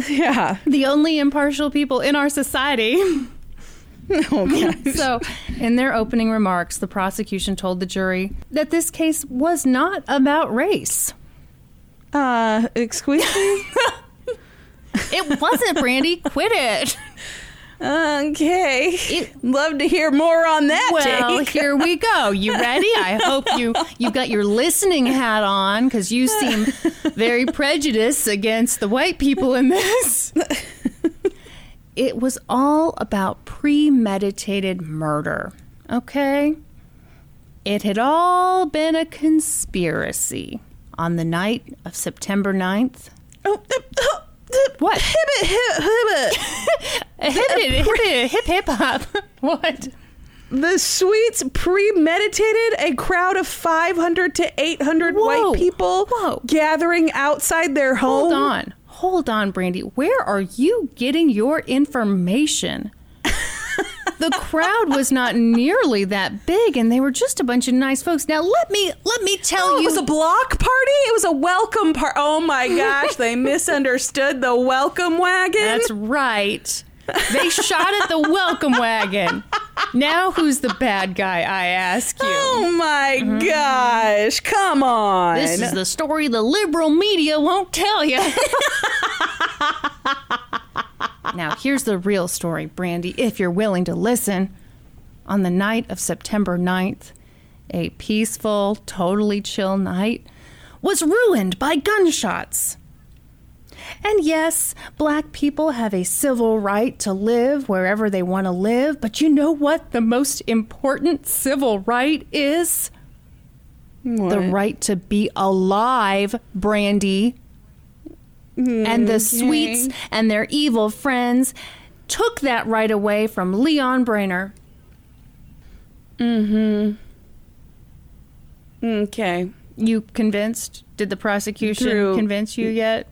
Yeah. The only impartial people in our society. *laughs* Oh, *laughs* gosh. So, in their opening remarks, the prosecution told the jury that this case was not about race. Uh, excuse me? *laughs* It wasn't, Brandy. Quit it. Okay. It- Love to hear more on that. Well, take. here we go. You ready? I hope you you've got your listening hat on because you seem very prejudiced against the white people in this. It was all about premeditated murder. Okay? It had all been a conspiracy. On the night of September 9th, Oh, uh, uh, What? Hip, hibbit. hip hip hip hip hip *laughs* hop. *laughs* What? The Sweets premeditated a crowd of 500 to 800 Whoa. white people Whoa. gathering outside their home. Hold on. Hold on, Brandy. Where are you getting your information? *laughs* the crowd was not nearly that big and they were just a bunch of nice folks. Now let me let me tell Oh, it was a block party? It was a welcome party. Oh my gosh, they *laughs* misunderstood the welcome wagon. That's right. They shot at the welcome wagon. now who's the bad guy, I ask you? Oh my gosh. Come on. This is the story the liberal media won't tell you. now, here's the real story, Brandy, if you're willing to listen. On the night of September 9th, a peaceful, totally chill night was ruined by gunshots. And yes, black people have a civil right to live wherever they want to live, but you know what the most important civil right is? The right to be alive, Brandy. And the sweets and their evil friends took that right away from Leon Breiner. Hmm. Okay. You convinced? Did the prosecution convince you yet?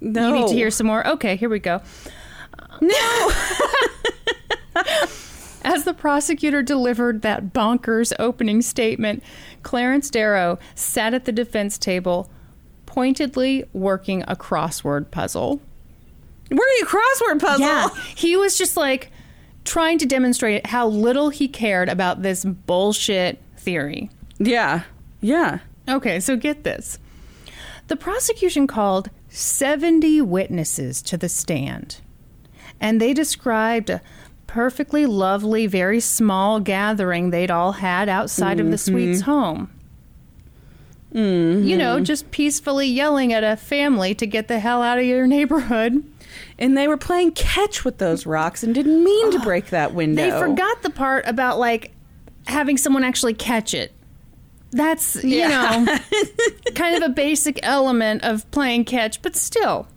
No. You need to hear some more? Okay, here we go. No. *laughs* As the prosecutor delivered that bonkers opening statement, Clarence Darrow sat at the defense table, pointedly working a crossword puzzle. Are you crossword puzzle? Yeah, he was just like trying to demonstrate how little he cared about this bullshit theory. Yeah. Yeah. Okay, so get this. The prosecution called 70 witnesses to the stand, and they described a perfectly lovely, very small gathering they'd all had outside of the mm-hmm. Sweets home. You know, mm-hmm. just peacefully yelling at a family to get the hell out of your neighborhood. And they were playing catch with those rocks and didn't mean to *gasps* break that window. They forgot the part about like having someone actually catch it. That's, you know, *laughs* kind of a basic element of playing catch, but still.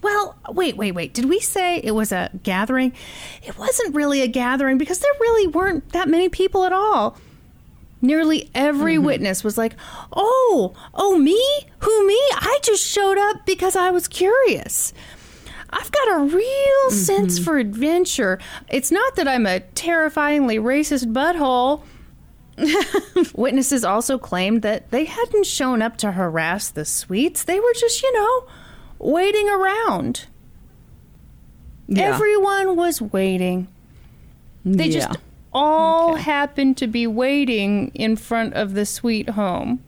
Well, wait, wait, wait. Did we say it was a gathering? It wasn't really a gathering because there really weren't that many people at all. Nearly every mm-hmm. witness was like, "Oh, oh me? Who me? I just showed up because I was curious." I've got a real sense mm-hmm. for adventure. It's not that I'm a terrifyingly racist butthole. *laughs* Witnesses also claimed that they hadn't shown up to harass the sweets. They were just, you know, waiting around. Yeah. Everyone was waiting. They Yeah. just all Okay. happened to be waiting in front of the sweet home.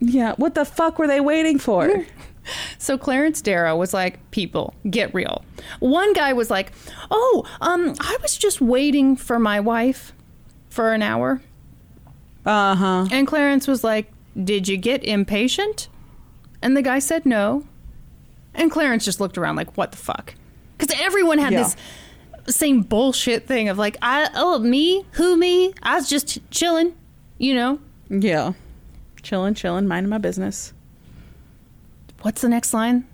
Yeah. What the fuck were they waiting for? *laughs* So Clarence Darrow was like, "People, get real." One guy was like, "Oh, um, I was just waiting for my wife for an hour." Uh huh. And Clarence was like, Did you get impatient? And the guy said no. And Clarence just looked around like, What the fuck? Because everyone had Yeah. this same bullshit thing of like, I, oh, me? Who me? I was just chilling, you know? Yeah. Chilling, chilling, minding my business. What's the next line?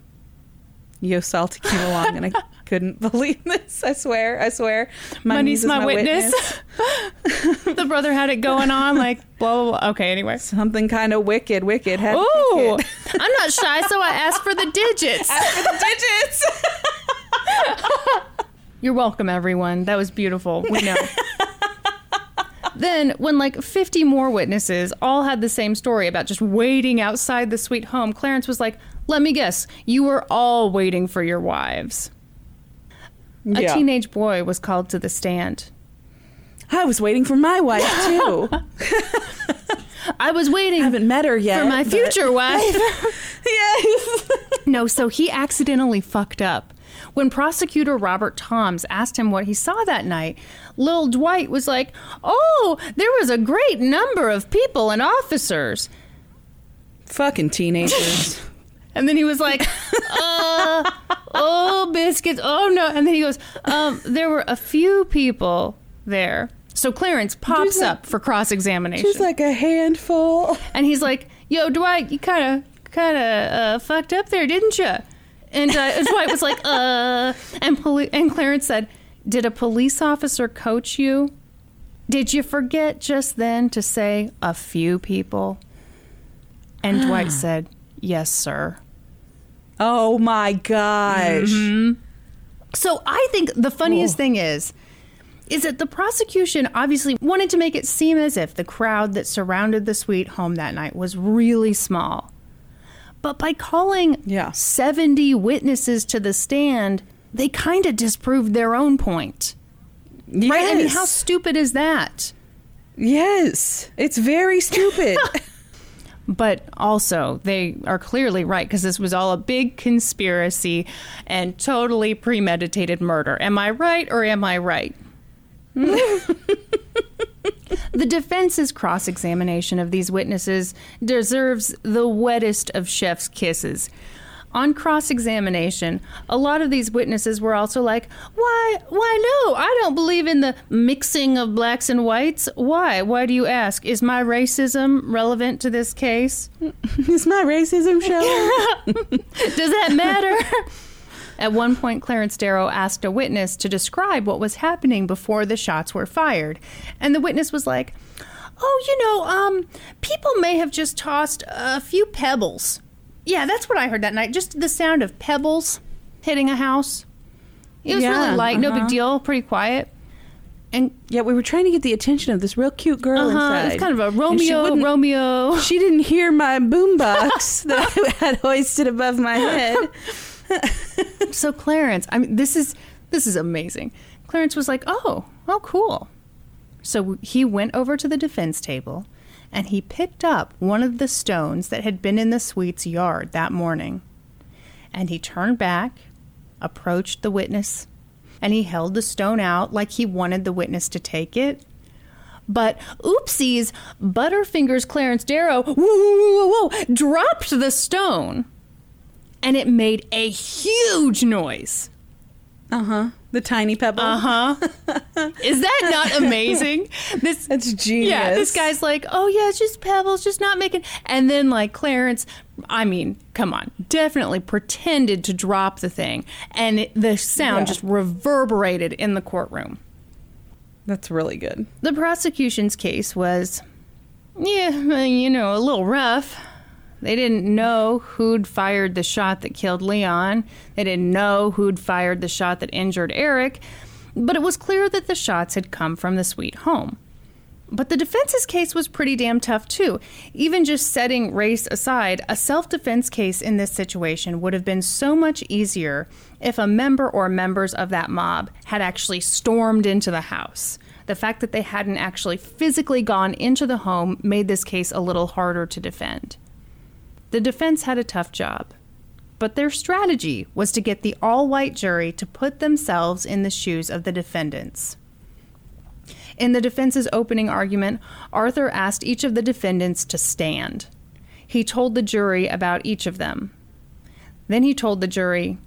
Yo, salty came along and I couldn't *laughs* believe this. I swear, I swear. Money's niece is my, witness. *laughs* the brother had it going on, like, *laughs* blah, blah, blah. Okay, anyway. Something kind of wicked, wicked. Had Ooh, wicked. I'm not shy, so I asked for the digits. Ask for the digits. You're welcome, everyone. That was beautiful. We know. then, when like 50 more witnesses all had the same story about just waiting outside the sweet home, Clarence was like, Let me guess, you were all waiting for your wives. A Yeah. teenage boy was called to the stand. I was waiting for my wife too. *laughs* I was waiting I haven't met her yet. for my future *laughs* wife. yes. No, so he accidentally fucked up. When prosecutor Robert Toms asked him what he saw that night, Lil Dwight was like, Oh, there was a great number of people and officers. Fucking teenagers. *laughs* And then he was like, *laughs* uh, Oh, biscuits. Oh, no. And then he goes, um, There were a few people there. So Clarence pops like- up for cross examination. She's like a handful. And he's like, "Yo, Dwight, you kind of, kind of uh, fucked up there, didn't you?" And uh, Dwight was like, "Uh," and poli- and Clarence said, "Did a police officer coach you? Did you forget just then to say a few people?" And Dwight *sighs* said, "Yes, sir." Oh my gosh. Mm-hmm. So I think the funniest thing is is that the prosecution obviously wanted to make it seem as if the crowd that surrounded the sweet home that night was really small. But by calling Yeah. 70 witnesses to the stand, they kind of disproved their own point. Right? I mean, how stupid is that? Yes, it's very stupid. *laughs* But also, they are clearly right because this was all a big conspiracy and totally premeditated murder. Am I right or am I right? *laughs* the defense's cross examination of these witnesses deserves the wettest of chef's kisses. On cross examination, a lot of these witnesses were also like, Why, why, no, I don't believe in the mixing of blacks and whites. Why? Why do you ask? Is my racism relevant to this case? *laughs* Is my racism show? *laughs* Does that matter? At one point, Clarence Darrow asked a witness to describe what was happening before the shots were fired. And the witness was like, Oh, you know, um, people may have just tossed a few pebbles. Yeah, that's what I heard that night. Just the sound of pebbles hitting a house. It was Yeah, really light, no uh-huh. big deal, pretty quiet. And yeah, we were trying to get the attention of this real cute girl uh-huh, inside. it's kind of a And she Romeo, wouldn't- Romeo. She didn't hear my boombox *laughs* that I had hoisted above my head. *laughs* so Clarence, I mean, this is this is amazing. Clarence was like, "Oh, oh, cool." So he went over to the defense table, and he picked up one of the stones that had been in the Sweet's yard that morning, and he turned back, approached the witness, and he held the stone out like he wanted the witness to take it. But oopsies, Butterfingers Clarence Darrow, whoa, whoa, whoa, whoa, dropped the stone and it made a huge noise. Uh huh. The tiny pebble. Uh huh. Is that not *laughs* amazing? This That's genius. Yeah, this guy's like, oh yeah, it's just pebbles, just not making. And then like Clarence, I mean, come on, definitely pretended to drop the thing, and it, the sound Yeah. just reverberated in the courtroom. That's really good. The prosecution's case was, yeah, you know, a little rough. They didn't know who'd fired the shot that killed Leon. They didn't know who'd fired the shot that injured Eric. But it was clear that the shots had come from the sweet home. But the defense's case was pretty damn tough, too. Even just setting race aside, a self defense case in this situation would have been so much easier if a member or members of that mob had actually stormed into the house. The fact that they hadn't actually physically gone into the home made this case a little harder to defend. The defense had a tough job, but their strategy was to get the all white jury to put themselves in the shoes of the defendants. In the defense's opening argument, Arthur asked each of the defendants to stand. He told the jury about each of them. Then he told the jury,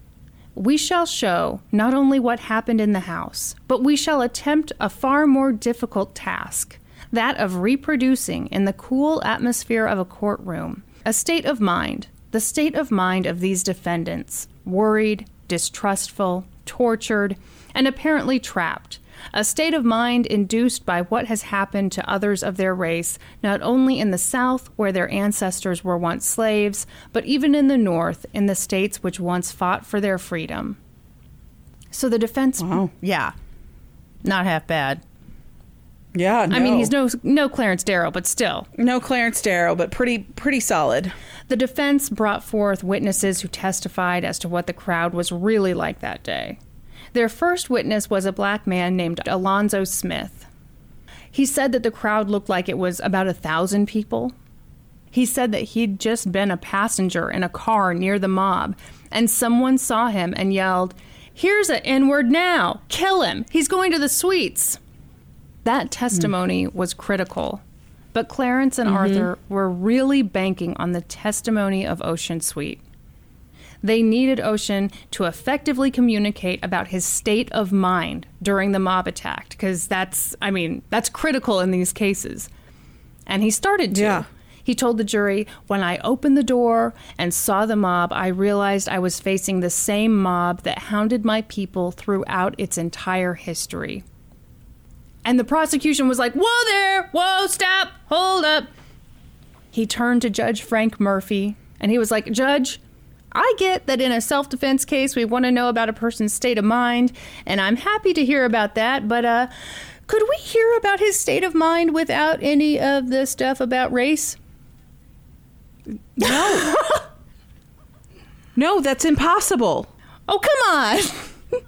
We shall show not only what happened in the house, but we shall attempt a far more difficult task that of reproducing in the cool atmosphere of a courtroom a state of mind, the state of mind of these defendants, worried, distrustful, tortured, and apparently trapped. A state of mind induced by what has happened to others of their race, not only in the South, where their ancestors were once slaves, but even in the North, in the states which once fought for their freedom. So the defense, yeah, not half bad. Yeah. I mean, he's no no Clarence Darrow, but still. no Clarence Darrow, but pretty pretty solid. The defense brought forth witnesses who testified as to what the crowd was really like that day. Their first witness was a black man named Alonzo Smith. He said that the crowd looked like it was about a thousand people. He said that he'd just been a passenger in a car near the mob, and someone saw him and yelled, Here's an N word now! Kill him! He's going to the Sweets! That mm. testimony was critical. But Clarence and mm-hmm. Arthur were really banking on the testimony of Ossian Sweet. They needed Ossian to effectively communicate about his state of mind during the mob attack, because that's, I mean, that's critical in these cases. And he started to. Yeah. He told the jury, When I opened the door and saw the mob, I realized I was facing the same mob that hounded my people throughout its entire history. And the prosecution was like, Whoa there! Whoa, stop! Hold up! He turned to Judge Frank Murphy and he was like, Judge, I get that in a self defense case we want to know about a person's state of mind, and I'm happy to hear about that, but uh, could we hear about his state of mind without any of the stuff about race? No, *laughs* no, that's impossible. Oh, come on!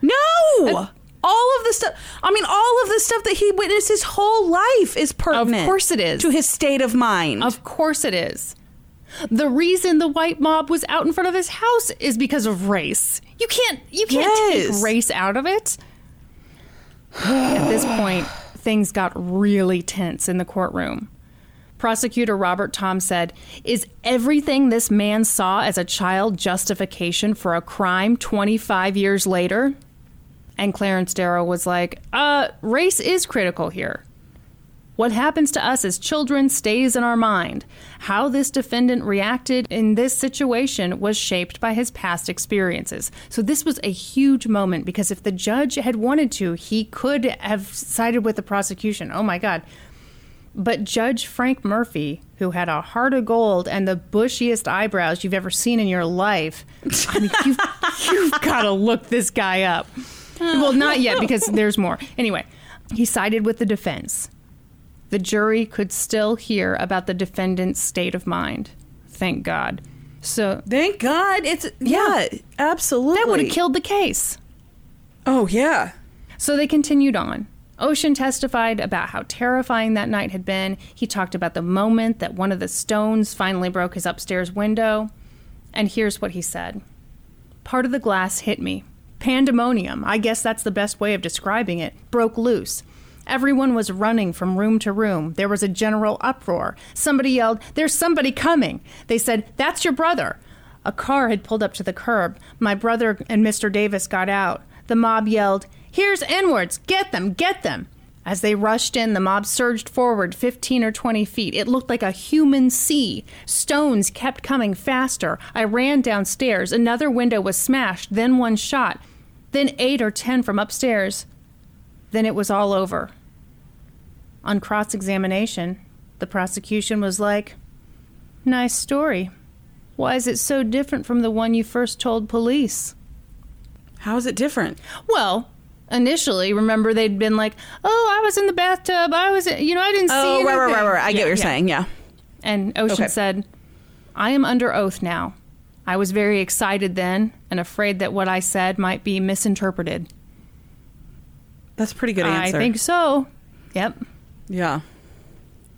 No. All of the stuff. I mean, all of the stuff that he witnessed his whole life is pertinent. of course it is. to his state of mind. Of course it is. The reason the white mob was out in front of his house is because of race. You can't you can't Yes. take race out of it. At this point, things got really tense in the courtroom. Prosecutor Robert Toms said, Is everything this man saw as a child justification for a crime 25 years later? And Clarence Darrow was like, Uh, race is critical here. What happens to us as children stays in our mind. How this defendant reacted in this situation was shaped by his past experiences. So, this was a huge moment because if the judge had wanted to, he could have sided with the prosecution. Oh my God. But Judge Frank Murphy, who had a heart of gold and the bushiest eyebrows you've ever seen in your life, I mean, you've, *laughs* you've got to look this guy up. Well, not yet because there's more. Anyway, he sided with the defense. The jury could still hear about the defendant's state of mind. Thank God. So Thank God. It's yeah, absolutely. that would have killed the case. Oh yeah. So they continued on. Ossian testified about how terrifying that night had been. He talked about the moment that one of the stones finally broke his upstairs window. And here's what he said Part of the glass hit me. Pandemonium, I guess that's the best way of describing it, broke loose. Everyone was running from room to room. There was a general uproar. Somebody yelled, There's somebody coming. They said, That's your brother. A car had pulled up to the curb. My brother and Mr. Davis got out. The mob yelled, Here's N-words! Get them! Get them! As they rushed in, the mob surged forward 15 or 20 feet. It looked like a human sea. Stones kept coming faster. I ran downstairs. Another window was smashed, then one shot, then eight or ten from upstairs. Then it was all over. On cross examination, the prosecution was like, Nice story. Why is it so different from the one you first told police? How is it different? Well, initially, remember they'd been like, "Oh, I was in the bathtub. I was, you know, I didn't see." Oh, right, right, right, right. I get what you're yeah. saying. Yeah. And Ossian Okay. said, "I am under oath now. I was very excited then, and afraid that what I said might be misinterpreted. That's a pretty good I think so. Yep." Yeah.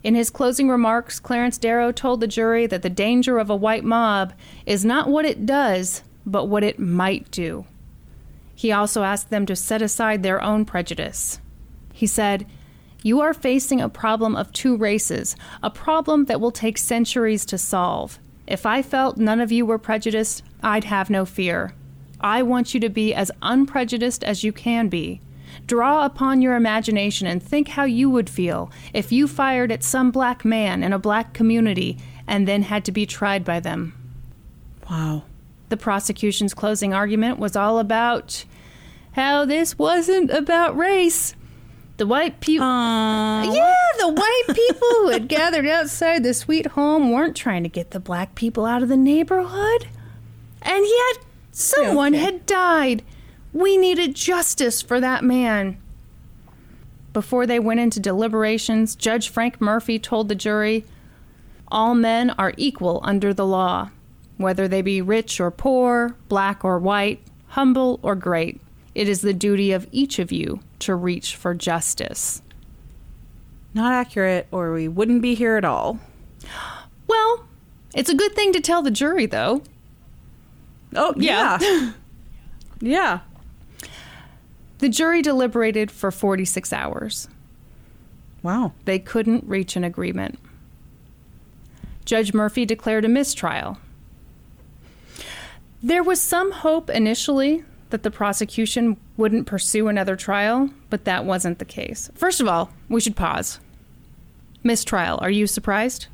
In his closing remarks, Clarence Darrow told the jury that the danger of a white mob is not what it does, but what it might do. He also asked them to set aside their own prejudice. He said, You are facing a problem of two races, a problem that will take centuries to solve. If I felt none of you were prejudiced, I'd have no fear. I want you to be as unprejudiced as you can be. Draw upon your imagination and think how you would feel if you fired at some black man in a black community and then had to be tried by them. Wow. The prosecution's closing argument was all about how this wasn't about race. The white people. Yeah, the white people who had *laughs* gathered outside the sweet home weren't trying to get the black people out of the neighborhood. And yet, someone Okay. had died. We needed justice for that man. Before they went into deliberations, Judge Frank Murphy told the jury all men are equal under the law, whether they be rich or poor, black or white, humble or great. It is the duty of each of you to reach for justice. Not accurate, or we wouldn't be here at all. Well, it's a good thing to tell the jury, though. Oh, Yeah. yeah. *laughs* yeah. The jury deliberated for 46 hours. Wow. They couldn't reach an agreement. Judge Murphy declared a mistrial. There was some hope initially that the prosecution wouldn't pursue another trial, but that wasn't the case. First of all, we should pause. Mistrial, are you surprised?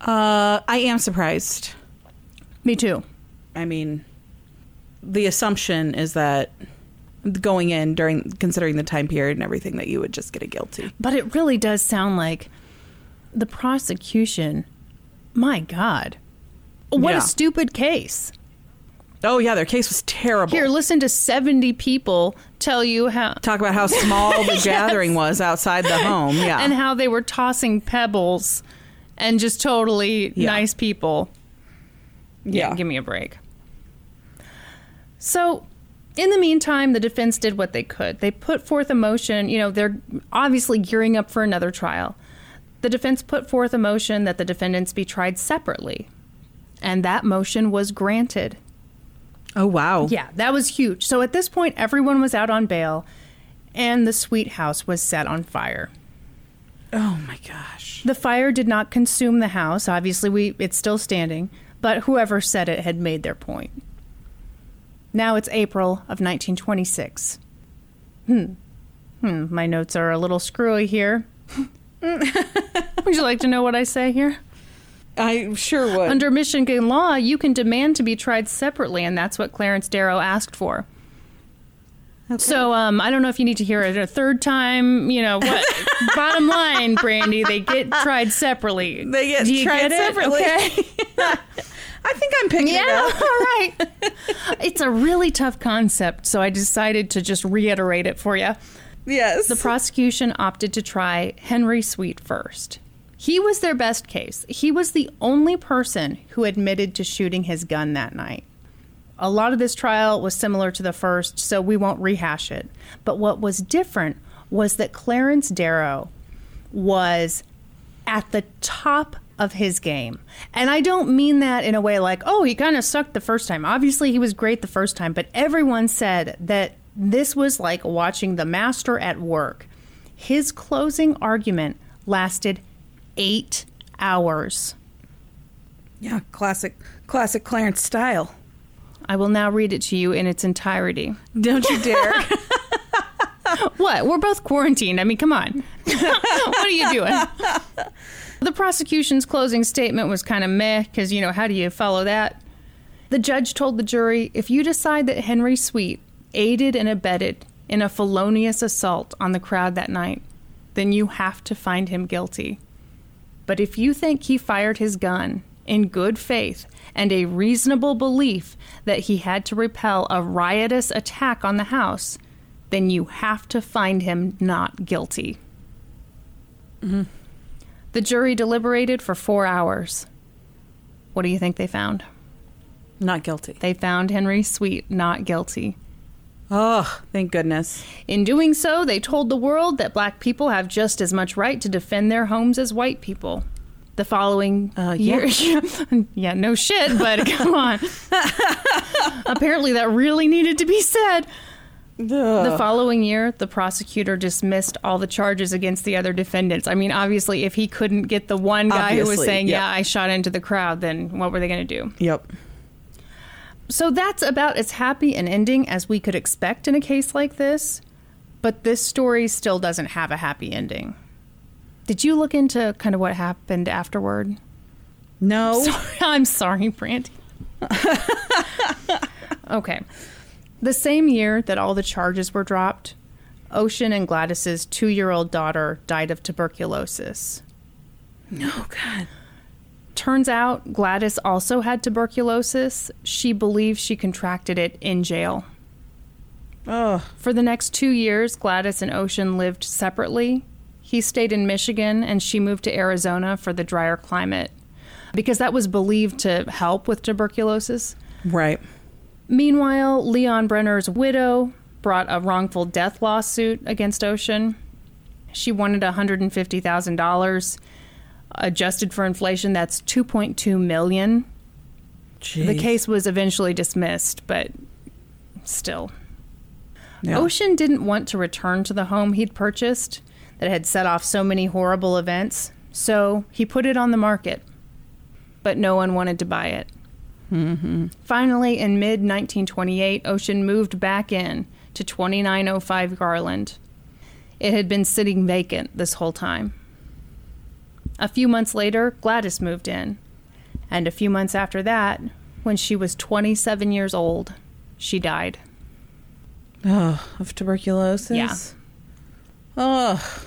Uh, I am surprised. Me too. I mean, the assumption is that going in during considering the time period and everything that you would just get a guilty. But it really does sound like the prosecution, my God. What Yeah. a stupid case. Oh yeah, their case was terrible. Here, listen to 70 people tell you how Talk about how small the *laughs* gathering was outside the home. Yeah. and how they were tossing pebbles and just totally Yeah. nice people. yeah. Give me a break. So, In the meantime, the defense did what they could. They put forth a motion, you know, they're obviously gearing up for another trial. The defense put forth a motion that the defendants be tried separately. And that motion was granted. Oh wow. Yeah, that was huge. So at this point, everyone was out on bail, and the sweet house was set on fire. Oh my gosh. The fire did not consume the house. Obviously, we it's still standing, but whoever said it had made their point. Now it's April of 1926. Hmm. Hmm, my notes are a little screwy here. *laughs* Would you like to know what I say here? I sure would. Under Michigan law, you can demand to be tried separately, and that's what Clarence Darrow asked for. So um, I don't know if you need to hear it a third time. You know what? *laughs* bottom line, Brandy, they get tried separately. They get tried get separately. Okay. *laughs* I think I'm picking yeah. it up. *laughs* all right. it's a really tough concept, so I decided to just reiterate it for you. Yes. The prosecution opted to try Henry Sweet first. He was their best case. He was the only person who admitted to shooting his gun that night. A lot of this trial was similar to the first, so we won't rehash it. But what was different was that Clarence Darrow was at the top of his game. And I don't mean that in a way like, oh, he kind of sucked the first time. Obviously, he was great the first time, but everyone said that this was like watching the master at work. His closing argument lasted eight hours. yeah, classic classic Clarence style. I will now read it to you in its entirety. Don't you dare. *laughs* *laughs* What? We're both quarantined. I mean, come on. *laughs* what are you doing? The prosecution's closing statement was kind of meh because, you know, how do you follow that? The judge told the jury if you decide that Henry Sweet aided and abetted in a felonious assault on the crowd that night, then you have to find him guilty. But if you think he fired his gun in good faith and a reasonable belief that he had to repel a riotous attack on the house, then you have to find him not guilty. The jury deliberated for four hours. What do you think they found? Not guilty. They found Henry Sweet not guilty. Oh, thank goodness. In doing so, they told the world that black people have just as much right to defend their homes as white people. The following Uh, year, *laughs* yeah, no shit, but *laughs* come on. *laughs* Apparently, that really needed to be said. The following year, the prosecutor dismissed all the charges against the other defendants. I mean, obviously, if he couldn't get the one guy who was saying, yep. "Yeah, I shot into the crowd," then what were they going to do? Yep. So that's about as happy an ending as we could expect in a case like this. But this story still doesn't have a happy ending. Did you look into kind of what happened afterward? No. *laughs* Sorry, I'm sorry, Brandy. *laughs* okay. The same year that all the charges were dropped, Ossian and Gladys's two year old daughter died of tuberculosis. Oh God. Turns out Gladys also had tuberculosis. She believes she contracted it in jail. Oh. For the next two years, Gladys and Ossian lived separately. He stayed in Michigan and she moved to Arizona for the drier climate because that was believed to help with tuberculosis. Right. Meanwhile, Leon Breiner's widow brought a wrongful death lawsuit against Ossian. She wanted $150,000 adjusted for inflation that's 2.2 million. Jeez. The case was eventually dismissed, but still. Yeah. Ossian didn't want to return to the home he'd purchased that had set off so many horrible events, so he put it on the market. But no one wanted to buy it. Mm-hmm. Finally, in mid 1928, Ossian moved back in to 2905 Garland. It had been sitting vacant this whole time. A few months later, Gladys moved in. And a few months after that, when she was 27 years old, she died. Oh, of tuberculosis. Yeah. Oh.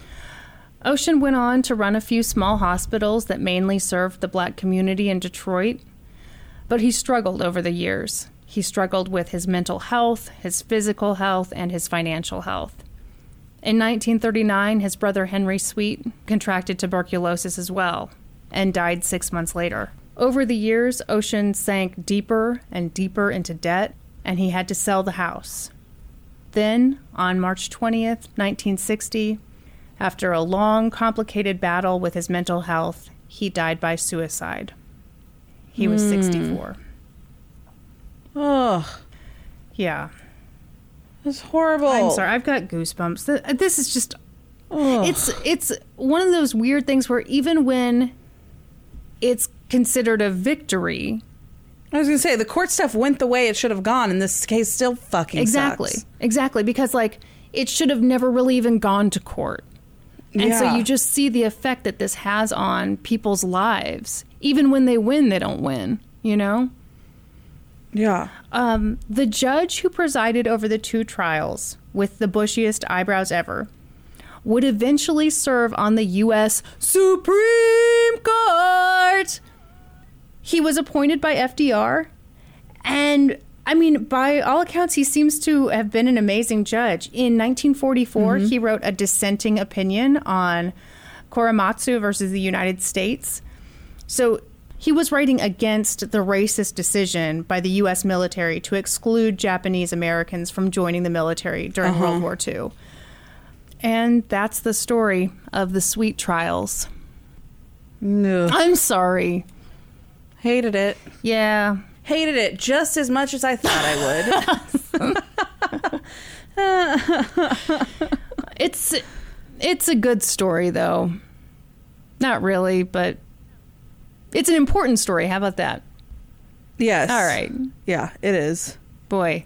Ossian went on to run a few small hospitals that mainly served the black community in Detroit, but he struggled over the years. He struggled with his mental health, his physical health, and his financial health. In 1939, his brother Henry Sweet contracted tuberculosis as well and died six months later. Over the years, Ossian sank deeper and deeper into debt, and he had to sell the house. then, on March 20th, 1960, after a long, complicated battle with his mental health, he died by suicide. He was hmm. 64. Oh, Yeah. That's horrible. I'm sorry. I've got goosebumps. This is just it's it's one of those weird things where even when it's considered a victory, I was gonna say the court stuff went the way it should have gone, and this case still fucking exactly. sucks. Exactly because like it should have never really even gone to court. And so you just see the effect that this has on people's lives. Even when they win, they don't win, you know? Yeah. Um, the judge who presided over the two trials with the bushiest eyebrows ever would eventually serve on the U.S. Supreme Court. He was appointed by FDR, and I mean, by all accounts, he seems to have been an amazing judge. In 1944, he wrote a dissenting opinion on Korematsu versus the United States. So he was writing against the racist decision by the U.S. military to exclude Japanese Americans from joining the military during uh-huh. World War II. And that's the story of the sweet trials. No. I'm sorry. Hated it. Yeah. Hated it just as much as I thought I would. *laughs* *laughs* It's it's a good story though. Not really, but it's an important story. How about that? yes. All right. Yeah, it is. Boy.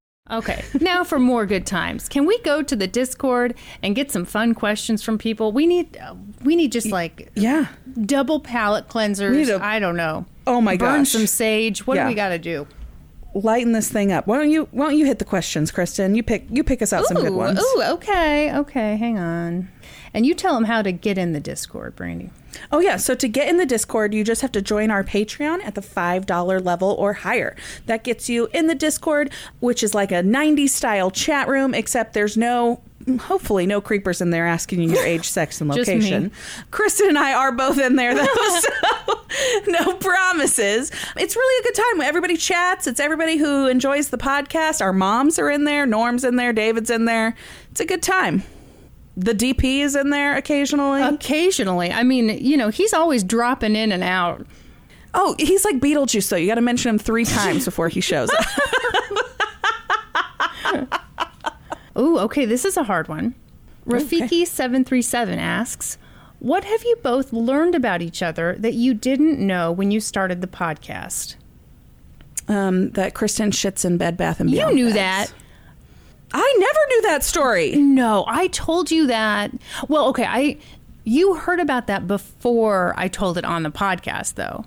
Okay, now for more good times. Can we go to the Discord and get some fun questions from people? We need, uh, we need just like Yeah. double palate cleansers. We need a- I don't know. Oh my Burn gosh. some sage. What Yeah. do we got to do? Lighten this thing up. Why don't you why don't you hit the questions, Kristen? You pick you pick us out some good ones. ooh, okay, okay. Hang on, and you tell them how to get in the Discord, Brandy. Oh, yeah. So to get in the Discord, you just have to join our Patreon at the $5 level or higher. That gets you in the Discord, which is like a 90s style chat room, except there's no, hopefully, no creepers in there asking you your age, sex, and *laughs* location. Kristen and I are both in there, though. *laughs* so no promises. It's really a good time. Everybody chats. It's everybody who enjoys the podcast. Our moms are in there. Norm's in there. David's in there. It's a good time. The DP is in there occasionally. Occasionally, I mean, you know, he's always dropping in and out. Oh, he's like Beetlejuice, though. You got to mention him three *laughs* times before he shows up. *laughs* Ooh, okay, this is a hard one. Rafiki737 asks, What have you both learned about each other that you didn't know when you started the podcast? um, that Kristen shits in Bed Bath and Beyond. You knew beds. that. I never knew that story. No, I told you that. Well, okay, I you heard about that before I told it on the podcast though.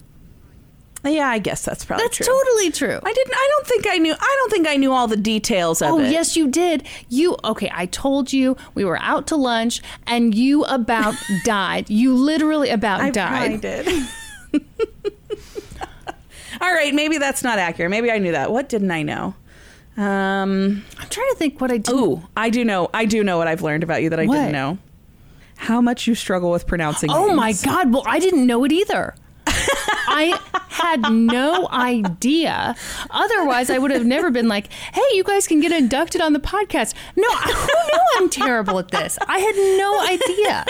Yeah, I guess that's probably That's true. totally true. I didn't. I don't think I knew. I don't think I knew all the details of Oh, it. Oh yes, you did. You okay? I told you we were out to lunch, and you about *laughs* died. You literally about I died. probably did. *laughs* all right, maybe that's not accurate. Maybe I knew that. What didn't I know? Um. I'm trying to think what I. Ooh, I do know. I do know what I've learned about you that I What? didn't know. How much you struggle with pronouncing. Oh my names. god! Well, I didn't know it either. I had no idea. Otherwise, I would have never been like, "Hey, you guys can get inducted on the podcast." No, who knew I'm terrible at this? I had no idea.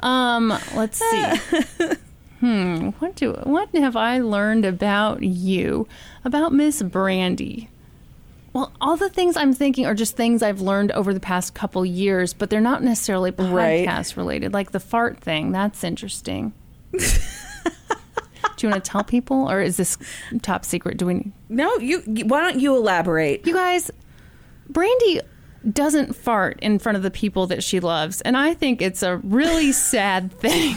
Um, let's see. Hmm, what do what have I learned about you? About Miss Brandy? Well, all the things I'm thinking are just things I've learned over the past couple years, but they're not necessarily Right. podcast related. Like the fart thing, that's interesting. *laughs* Do you want to tell people, or is this top secret? Do we? No, you. Why don't you elaborate? You guys, Brandy doesn't fart in front of the people that she loves, and I think it's a really *laughs* sad thing.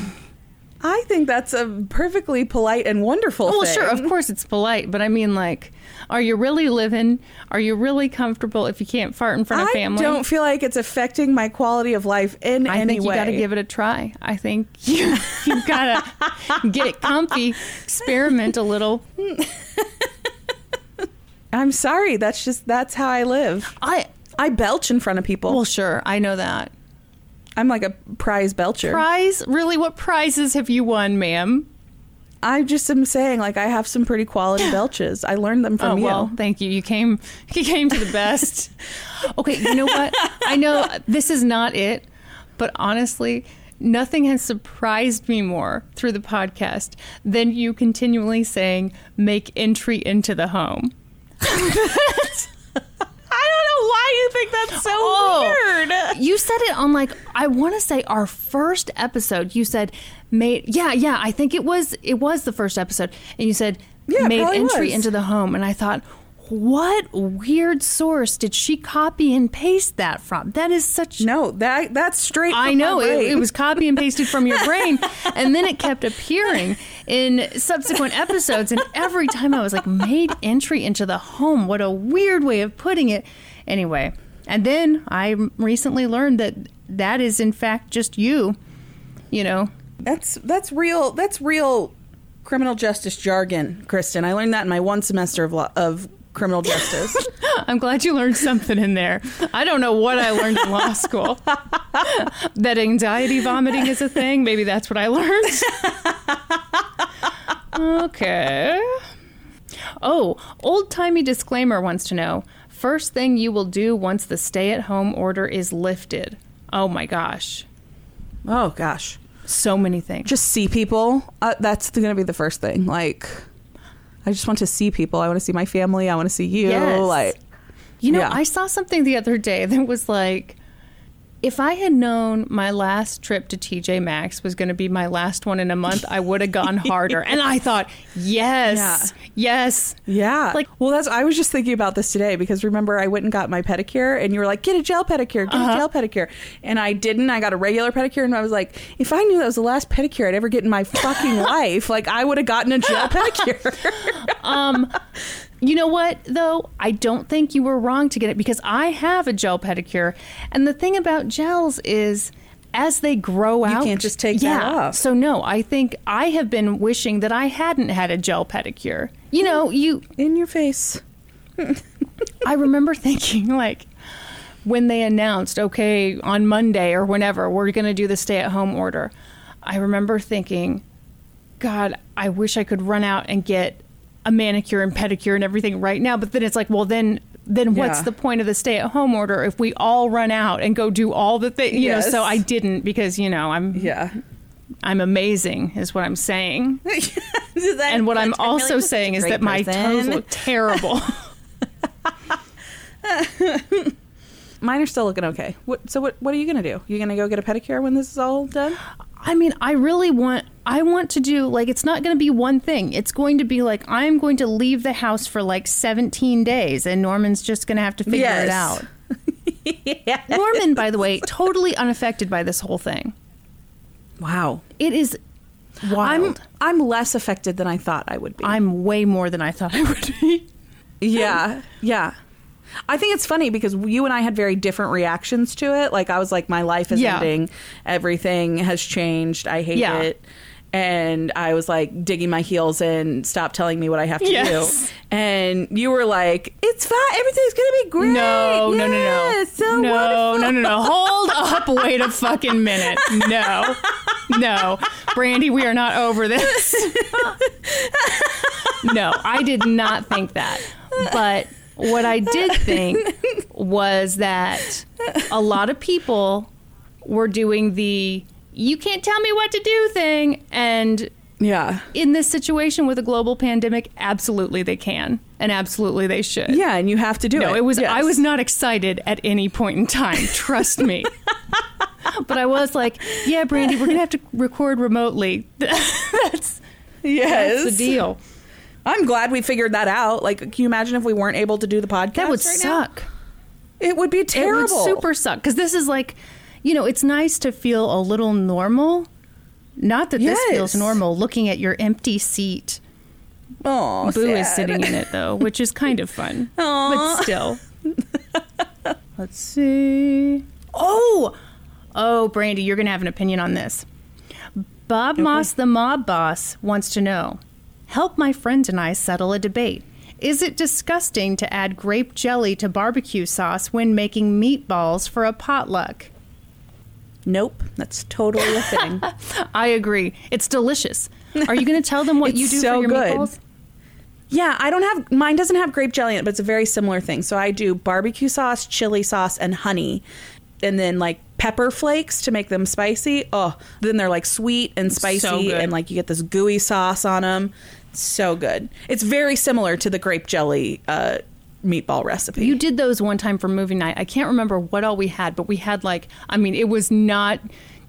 I think that's a perfectly polite and wonderful Well, thing. sure, of course it's polite, but I mean, like, are you really living? Are you really comfortable if you can't fart in front of I family? I don't feel like it's affecting my quality of life in I any think you way. got to give it a try. I think *laughs* you you got to get comfy, experiment a little. *laughs* I'm sorry. That's just that's how I live. I I belch in front of people. well, sure, I know that. I'm like a prize belcher. Prize? Really? What prizes have you won, ma'am? I just am saying, like, I have some pretty quality *laughs* belches. I learned them from oh you. well, thank you. You came. *laughs* You came to the best. *laughs* okay, you know what? I know this is not it, but honestly, nothing has surprised me more through the podcast than you continually saying, "Make entry into the home." I don't know why you think that's so Oh. weird. *laughs* You said it on like I want to say our first episode. You said made yeah yeah I think it was it was the first episode, and you said Yeah, made entry was. into the home, and I thought. What weird source did she copy and paste that from? That is such No, that that's straight. I know it, it was copy and pasted from your brain, and then it kept appearing in subsequent episodes. And every time I was like, made entry into the home. What a weird way of putting it. Anyway, and then I recently learned that that is in fact just you. You know, That's that's real. That's real criminal justice jargon, Kristen. I learned that in my one semester of law, of criminal justice. *laughs* I'm glad you learned something in there. I don't know what I learned in law school. *laughs* that anxiety vomiting is a thing. Maybe that's what I learned. okay. Oh, old timey disclaimer wants to know first thing you will do once the stay at home order is lifted. Oh my gosh. oh gosh, So many things. just see people. Uh, that's going to be the first thing. Like, I just want to see people. I want to see my family. I want to see you. Yes. Like, You know, Yeah. I saw something the other day that was like, if I had known my last trip to TJ Maxx was going to be my last one in a month, I would have gone *laughs* harder. and I thought, yes, yes. Yeah. Like- well, that's, I was just thinking about this today because remember, I went and got my pedicure and you were like, get a gel pedicure, get Uh-huh. a gel pedicure. And I didn't. I got a regular pedicure and I was like, if I knew that was the last pedicure I'd ever get in my fucking *laughs* life, like I would have gotten a gel *laughs* pedicure. You know what, though? I don't think you were wrong to get it because I have a gel pedicure. And the thing about gels is, as they grow out, you can't just take that off. So no, I think I have been wishing that I hadn't had a gel pedicure. You know, hmm. you in your face. *laughs* I remember thinking like when they announced, okay, on Monday or whenever we're going to do the stay-at-home order. I remember thinking, God, I wish I could run out and get a manicure and pedicure and everything right now. But then it's like, well, then then what's Yeah. the point of the stay-at-home order if we all run out and go do all the things? You know, so I didn't because you know I'm Yeah. I'm amazing is what I'm saying. *laughs* And what I'm also saying is that my toes look *laughs* terrible. *laughs* Mine are still looking okay. What, so what? What are you gonna do? You gonna go get a pedicure when this is all done? I mean, I really want I want to do like it's not going to be one thing. It's going to be like I'm going to leave the house for like 17 days and Norman's just going to have to figure it Yes. out. *laughs* Norman, by the way, totally unaffected by this whole thing. Wow. It is I'm wild. I'm less affected than I thought I would be. I'm, way more than I thought I would be. yeah. Yeah. I think it's funny because you and I had very different reactions to it. Like I was like, my life is Yeah. ending. Everything has changed. I hate Yeah. it. And I was like digging my heels in, stop telling me what I have to Yes. do. And you were like, it's fine. Everything's going to be great. No, no, no, no. Yes, so no, wonderful." no, no, no. Hold *laughs* up. Wait a fucking minute. No. No. Brandy, we are not over this. *laughs* no, I did not think that. But what I did *laughs* think was that a lot of people were doing the you can't tell me what to do thing and Yeah. In this situation with a global pandemic, absolutely they can, and absolutely they should. Yeah, and you have to do it. No, it was. I was not excited at any point in time. Trust me. *laughs* but I was like, "Yeah, Brandy, we're gonna have to record remotely. *laughs* that's, Yes. that's the deal. I'm glad we figured that out. Like, can you imagine if we weren't able to do the podcast? That would right now? suck. It would be terrible. It would super suck because this is like, you know, it's nice to feel a little normal. Not that this feels normal. Looking at your empty seat, Oh, Boo is sitting in it though, which is kind of fun. Aww. But still. *laughs* Let's see. Oh, oh, Brandy, you're gonna have an opinion on this. Bob Moss, the mob boss, wants to know: Help my friend and I settle a debate. Is it disgusting to add grape jelly to barbecue sauce when making meatballs for a potluck? Nope, that's totally a thing. *laughs* I agree. It's delicious. Are you going to tell them what *laughs* you do so for your good. meatballs? yeah, I don't have mine. Doesn't have grape jelly in it, but it's a very similar thing. So I do barbecue sauce, chili sauce, and honey, and then like pepper flakes to make them spicy. Oh, then they're like sweet and spicy, good. and like you get this gooey sauce on them. So good. It's very similar to the grape jelly uh, meatball recipe. You did those one time for movie night. I can't remember what all we had, but we had like I mean, it was not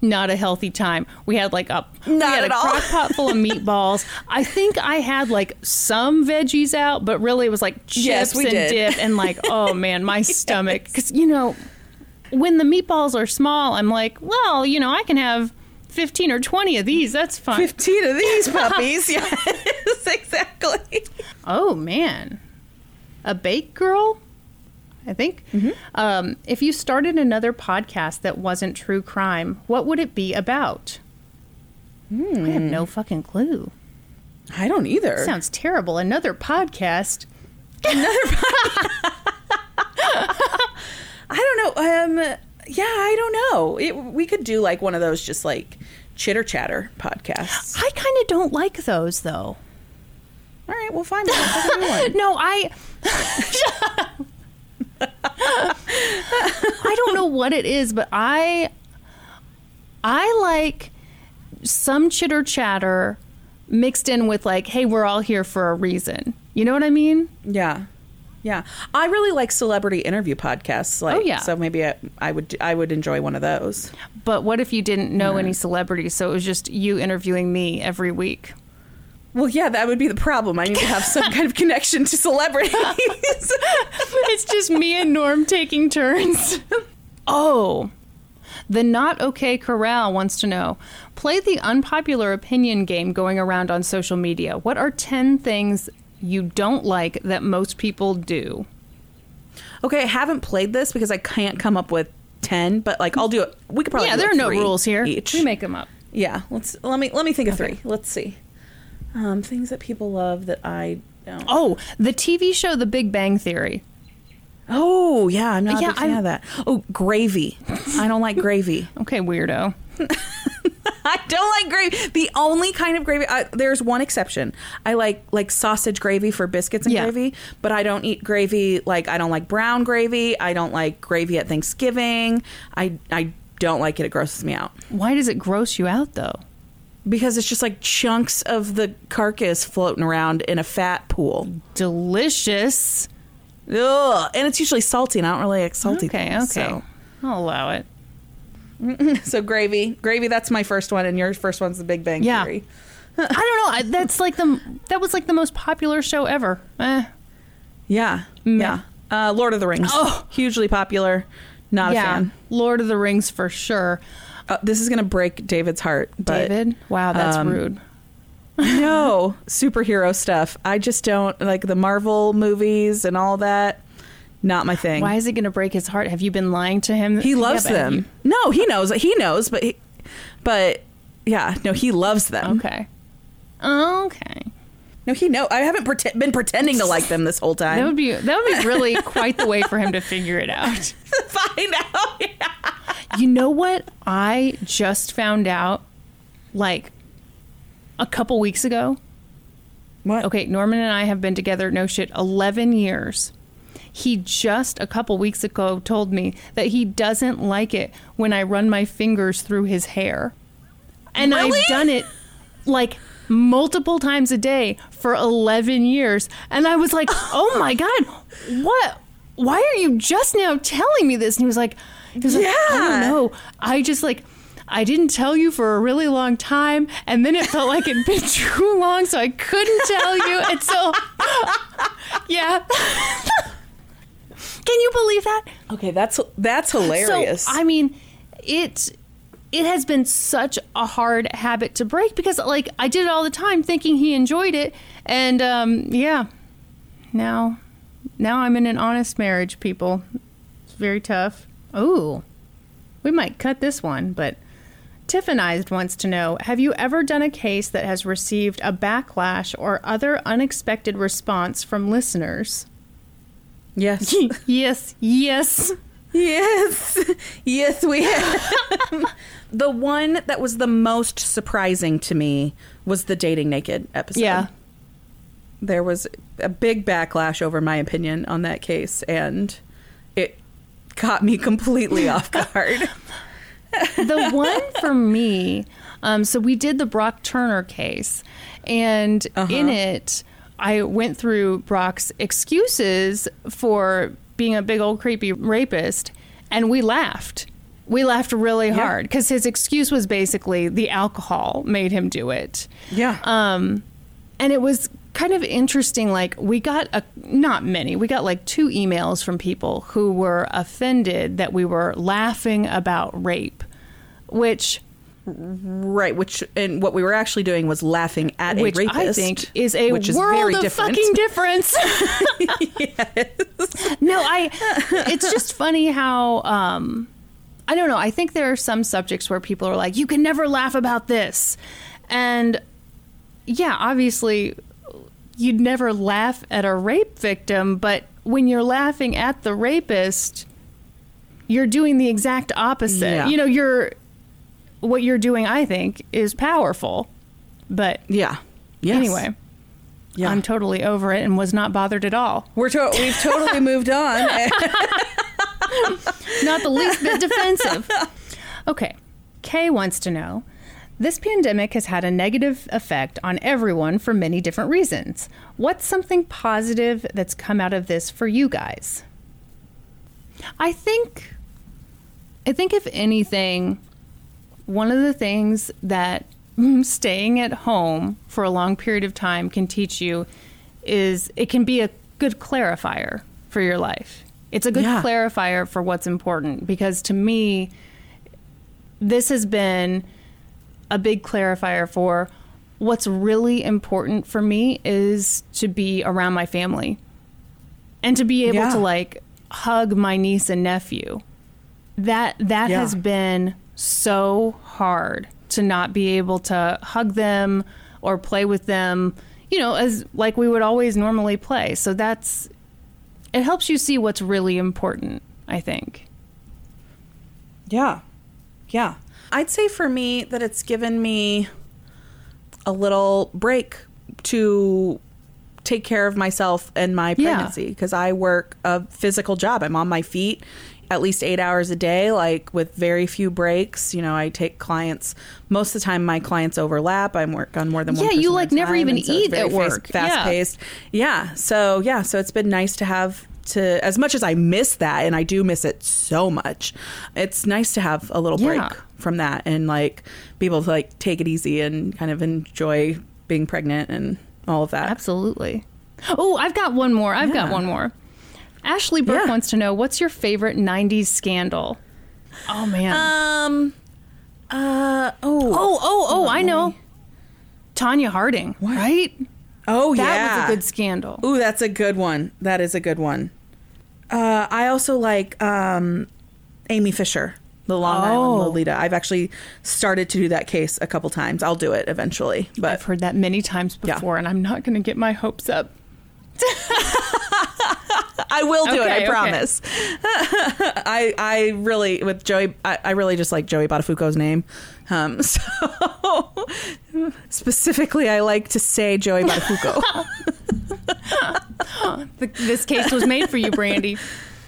not a healthy time. We had like a we Not had at a all. crock pot full of *laughs* meatballs. I think I had like some veggies out, but really it was like chips Yes, and did. dip and like *laughs* oh man, my stomach cuz you know when the meatballs are small, I'm like, well, you know, I can have 15 or 20 of these. That's fine. 15 of these *laughs* puppies. yes, *laughs* exactly. Oh man, a bake girl. I think. Um, if you started another podcast that wasn't true crime, what would it be about? I have no fucking clue. I don't either. Sounds terrible. Another podcast. Another podcast. *laughs* I don't know. Um, yeah, I don't know. It, we could do like one of those just like chitter chatter podcasts. I kind of don't like those though. All right, we'll find out. one. *laughs* No, I. I don't know what it is, but I I like some chitter chatter mixed in with like, hey, we're all here for a reason. You know what I mean? Yeah, yeah. I really like celebrity interview podcasts. Like, Oh, yeah. So maybe I, I would I would enjoy one of those. But what if you didn't know any celebrities, so it was just you interviewing me every week? Well, yeah, that would be the problem. I need to have some *laughs* kind of connection to celebrities. *laughs* it's just me and Norm taking turns. oh, the Not Okay Corral wants to know play the unpopular opinion game going around on social media. What are 10 things you don't like that most people do? okay, I haven't played this because I can't come up with ten. But like, I'll do it. We could probably. yeah, there are no rules here. Each. We make them up. Yeah, let's let me let me think of three. Let's see. Um, things that people love that I don't. Oh, the TV show The Big Bang Theory. Oh yeah, I'm not Yeah, a big fan I- of that. Oh, gravy. I don't like gravy. *laughs* Okay, weirdo. *laughs* I don't like gravy. The only kind of gravy. I, there's one exception. I like like sausage gravy for biscuits and Yeah. gravy, but I don't eat gravy. Like I don't like brown gravy. I don't like gravy at Thanksgiving. I I don't like it. It grosses me out Why does it gross you out though? because it's just like chunks of the carcass floating around in a fat pool. Delicious. Ugh. And it's usually salty, and I don't really like salty. Okay, things, okay. so- I'll allow it. *laughs* So gravy, gravy. That's my first one, and your first one's the Big Bang Yeah. Theory. *laughs* I don't know. I, that's like the that was like the most popular show ever. Eh. Yeah, yeah. Uh, Lord of the Rings. Oh. hugely popular. Not a fan. Lord of the Rings for sure. Uh, this is gonna break David's heart, but David, wow, that's um, rude. *laughs* no superhero stuff. I just don't like the Marvel movies and all that. Not my thing. Why is it going to break his heart? Have you been lying to him? He loves Yeah, them. No, he knows. He knows, but he, but yeah, no, he loves them. Okay. Okay. No, he know. I haven't prete- been pretending to like them this whole time. That would be that would be really *laughs* quite the way for him to figure it out. *laughs* find out. You know what? I just found out like a couple weeks ago. What? Okay, Norman and I have been together, no shit, 11 years. He just a couple weeks ago told me that he doesn't like it when I run my fingers through his hair. And Really? I've done it like multiple times a day for 11 years. And I was like, *laughs* oh my God, what? Why are you just now telling me this? And he was like, he was like, I don't know. I just like, I didn't tell you for a really long time. And then it felt like it'd been *laughs* too long, so I couldn't tell you. And so, *laughs* yeah. Can you believe that? Okay, that's that's hilarious. So I mean, it it has been such a hard habit to break because like I did it all the time thinking he enjoyed it and um yeah. Now now I'm in an honest marriage, people. It's very tough. Ooh. We might cut this one, but Tiffinized wants to know Have you ever done a case that has received a backlash or other unexpected response from listeners? Yes, *laughs* yes, yes. yes, yes, we have. *laughs* the one that was the most surprising to me was the dating naked episode. Yeah. there was a big backlash over my opinion on that case, and it caught me completely off *laughs* guard. the one for me um, so we did the brock turner case and in it i went through brock's excuses for being a big old creepy rapist and we laughed we laughed really hard because his excuse was basically the alcohol made him do it Yeah. um, and it was kind of interesting. Like we got a not many. We got like two emails from people who were offended that we were laughing about rape, which Right, which and what we were actually doing was laughing at which a rapist, I think is a which is world very of different. fucking difference. *laughs* Yes. No, I. It's just funny how. Um, I don't know. I think there are some subjects where people are like, "You can never laugh about this," and yeah, obviously, you'd never laugh at a rape victim, but when you're laughing at the rapist, you're doing the exact opposite. Yeah. You know, you're what you're doing. I think is powerful, but Yeah. Yes. anyway. Yeah. I'm totally over it and was not bothered at all. We're to- we've totally *laughs* moved on. *laughs* Not the least bit defensive. Okay. Kay wants to know this pandemic has had a negative effect on everyone for many different reasons. What's something positive that's come out of this for you guys? I think I think if anything one of the things that *laughs* staying at home for a long period of time can teach you is it can be a good clarifier for your life. It's a good Yeah. clarifier for what's important because to me this has been a big clarifier for what's really important for me is to be around my family and to be able Yeah. to like hug my niece and nephew that that Yeah. has been so hard to not be able to hug them or play with them you know as like we would always normally play so that's it helps you see what's really important i think Yeah. Yeah. I'd say for me that it's given me a little break to take care of myself and my pregnancy because I work a physical job. I'm on my feet at least eight hours a day, like with very few breaks. You know, I take clients most of the time. My clients overlap. I work on more than one. Yeah, you, like, never time, even so eat at work. Fast Yeah. paced. Yeah. So yeah. So it's been nice to have to as much as I miss that, and I do miss it so much. It's nice to have a little break Yeah. from that and like be able to like take it easy and kind of enjoy being pregnant and all of that. Absolutely. Oh, I've got one more. I've got one more. Ashley Burke Yeah. wants to know what's your favorite 90s scandal? Oh, man. Um. Uh. Oh. oh, oh, oh, I know. Tonya Harding, right? Oh That yeah. was a good scandal. Ooh, that's a good one. That is a good one. Uh, I also like um, Amy Fisher, the Long Oh. Island Lolita. I've actually started to do that case a couple times. I'll do it eventually, but I've heard that many times Yeah. before, and I'm not going to get my hopes up. *laughs* I will do Okay, it. I okay. promise. *laughs* I I really with Joey. I, I really just like Joey Buttafuoco's name. Um, *laughs* so specifically, I like to say Joey Buttafuoco. *laughs* The, this case was made for you, Brandy.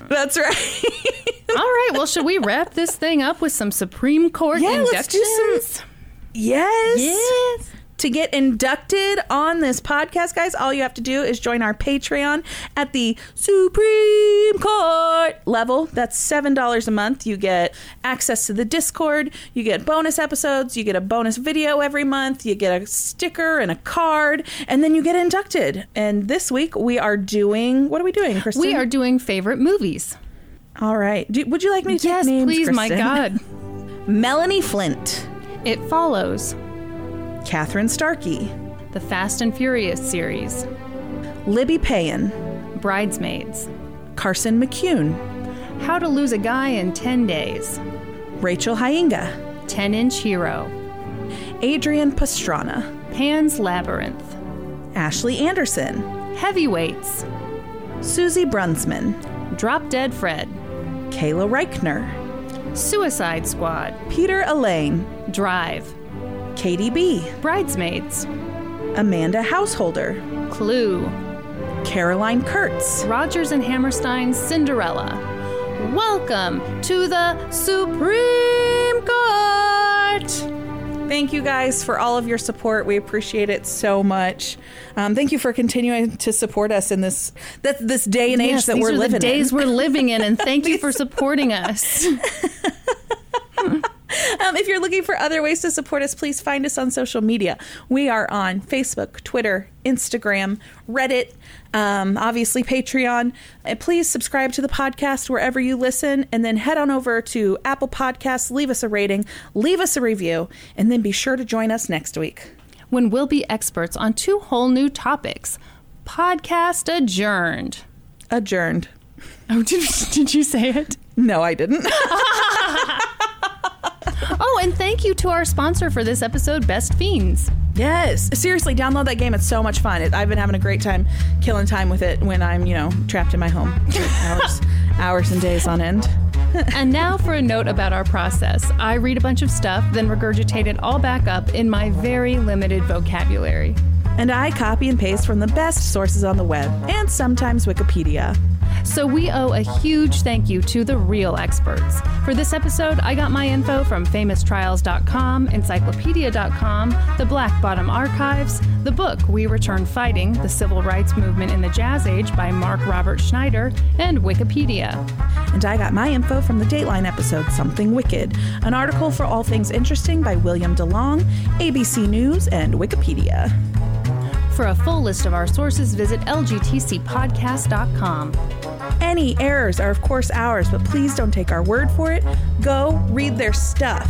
That's right. All right, well, should we wrap this thing up with some Supreme Court Yeah, let's do some- inductions? yes. Yes. To get inducted on this podcast, guys, all you have to do is join our Patreon at the Supreme Court level. That's $7 a month. You get access to the Discord, you get bonus episodes, you get a bonus video every month, you get a sticker and a card, and then you get inducted. And this week we are doing what are we doing, Kristen? We are doing favorite movies. All right. Do, would you like me to Yes, take names, please, my God. *laughs* Melanie Flint, It follows Catherine Starkey, the Fast and Furious series, Libby Payen, Bridesmaids, Carson McCune, How to Lose a Guy in 10 Days, Rachel Hainga, 10 Inch Hero, Adrian Pastrana, Pan's Labyrinth, Ashley Anderson, Heavyweights, Susie Brunsman, Drop Dead Fred, Kayla Reichner, Suicide Squad, Peter Elaine, Drive, Katie B, Bridesmaids, Amanda Householder, Clue, Caroline Kurtz, Rodgers and Hammerstein's Cinderella. Welcome to the Supreme Court! Thank you guys for all of your support. We appreciate it so much. Um, thank you for continuing to support us in this that this day and age Yes, that these we're are living the days in. we're living in, and thank you for *laughs* supporting us. *laughs* Um, if you're looking for other ways to support us, please find us on social media. We are on Facebook, Twitter, Instagram, Reddit, um, obviously Patreon. And please subscribe to the podcast wherever you listen, and then head on over to Apple Podcasts, leave us a rating, leave us a review, and then be sure to join us next week. when we'll be experts on two whole new topics. Podcast adjourned. Adjourned. Oh, *laughs* did, did you say it? No, I didn't. *laughs* Oh, and thank you to our sponsor for this episode, Best Fiends. yes, seriously, download that game. It's so much fun. It, I've been having a great time killing time with it when I'm, you know, trapped in my home, *laughs* hours, hours and days on end. *laughs* and now for a note about our process. I read a bunch of stuff, then regurgitate it all back up in my very limited vocabulary. And I copy and paste from the best sources on the web and sometimes Wikipedia. So we owe a huge thank you to the real experts. For this episode, I got my info from famoustrials.com, encyclopedia.com, the Black Bottom Archives, the book We Return Fighting: The Civil Rights Movement in the Jazz Age by Mark Robert Schneider, and Wikipedia. And I got my info from the Dateline episode Something Wicked, an article for all things interesting by William DeLong, ABC News, and Wikipedia. For a full list of our sources, visit lgtcpodcast.com. Any errors are, of course, ours, but please don't take our word for it. Go read their stuff.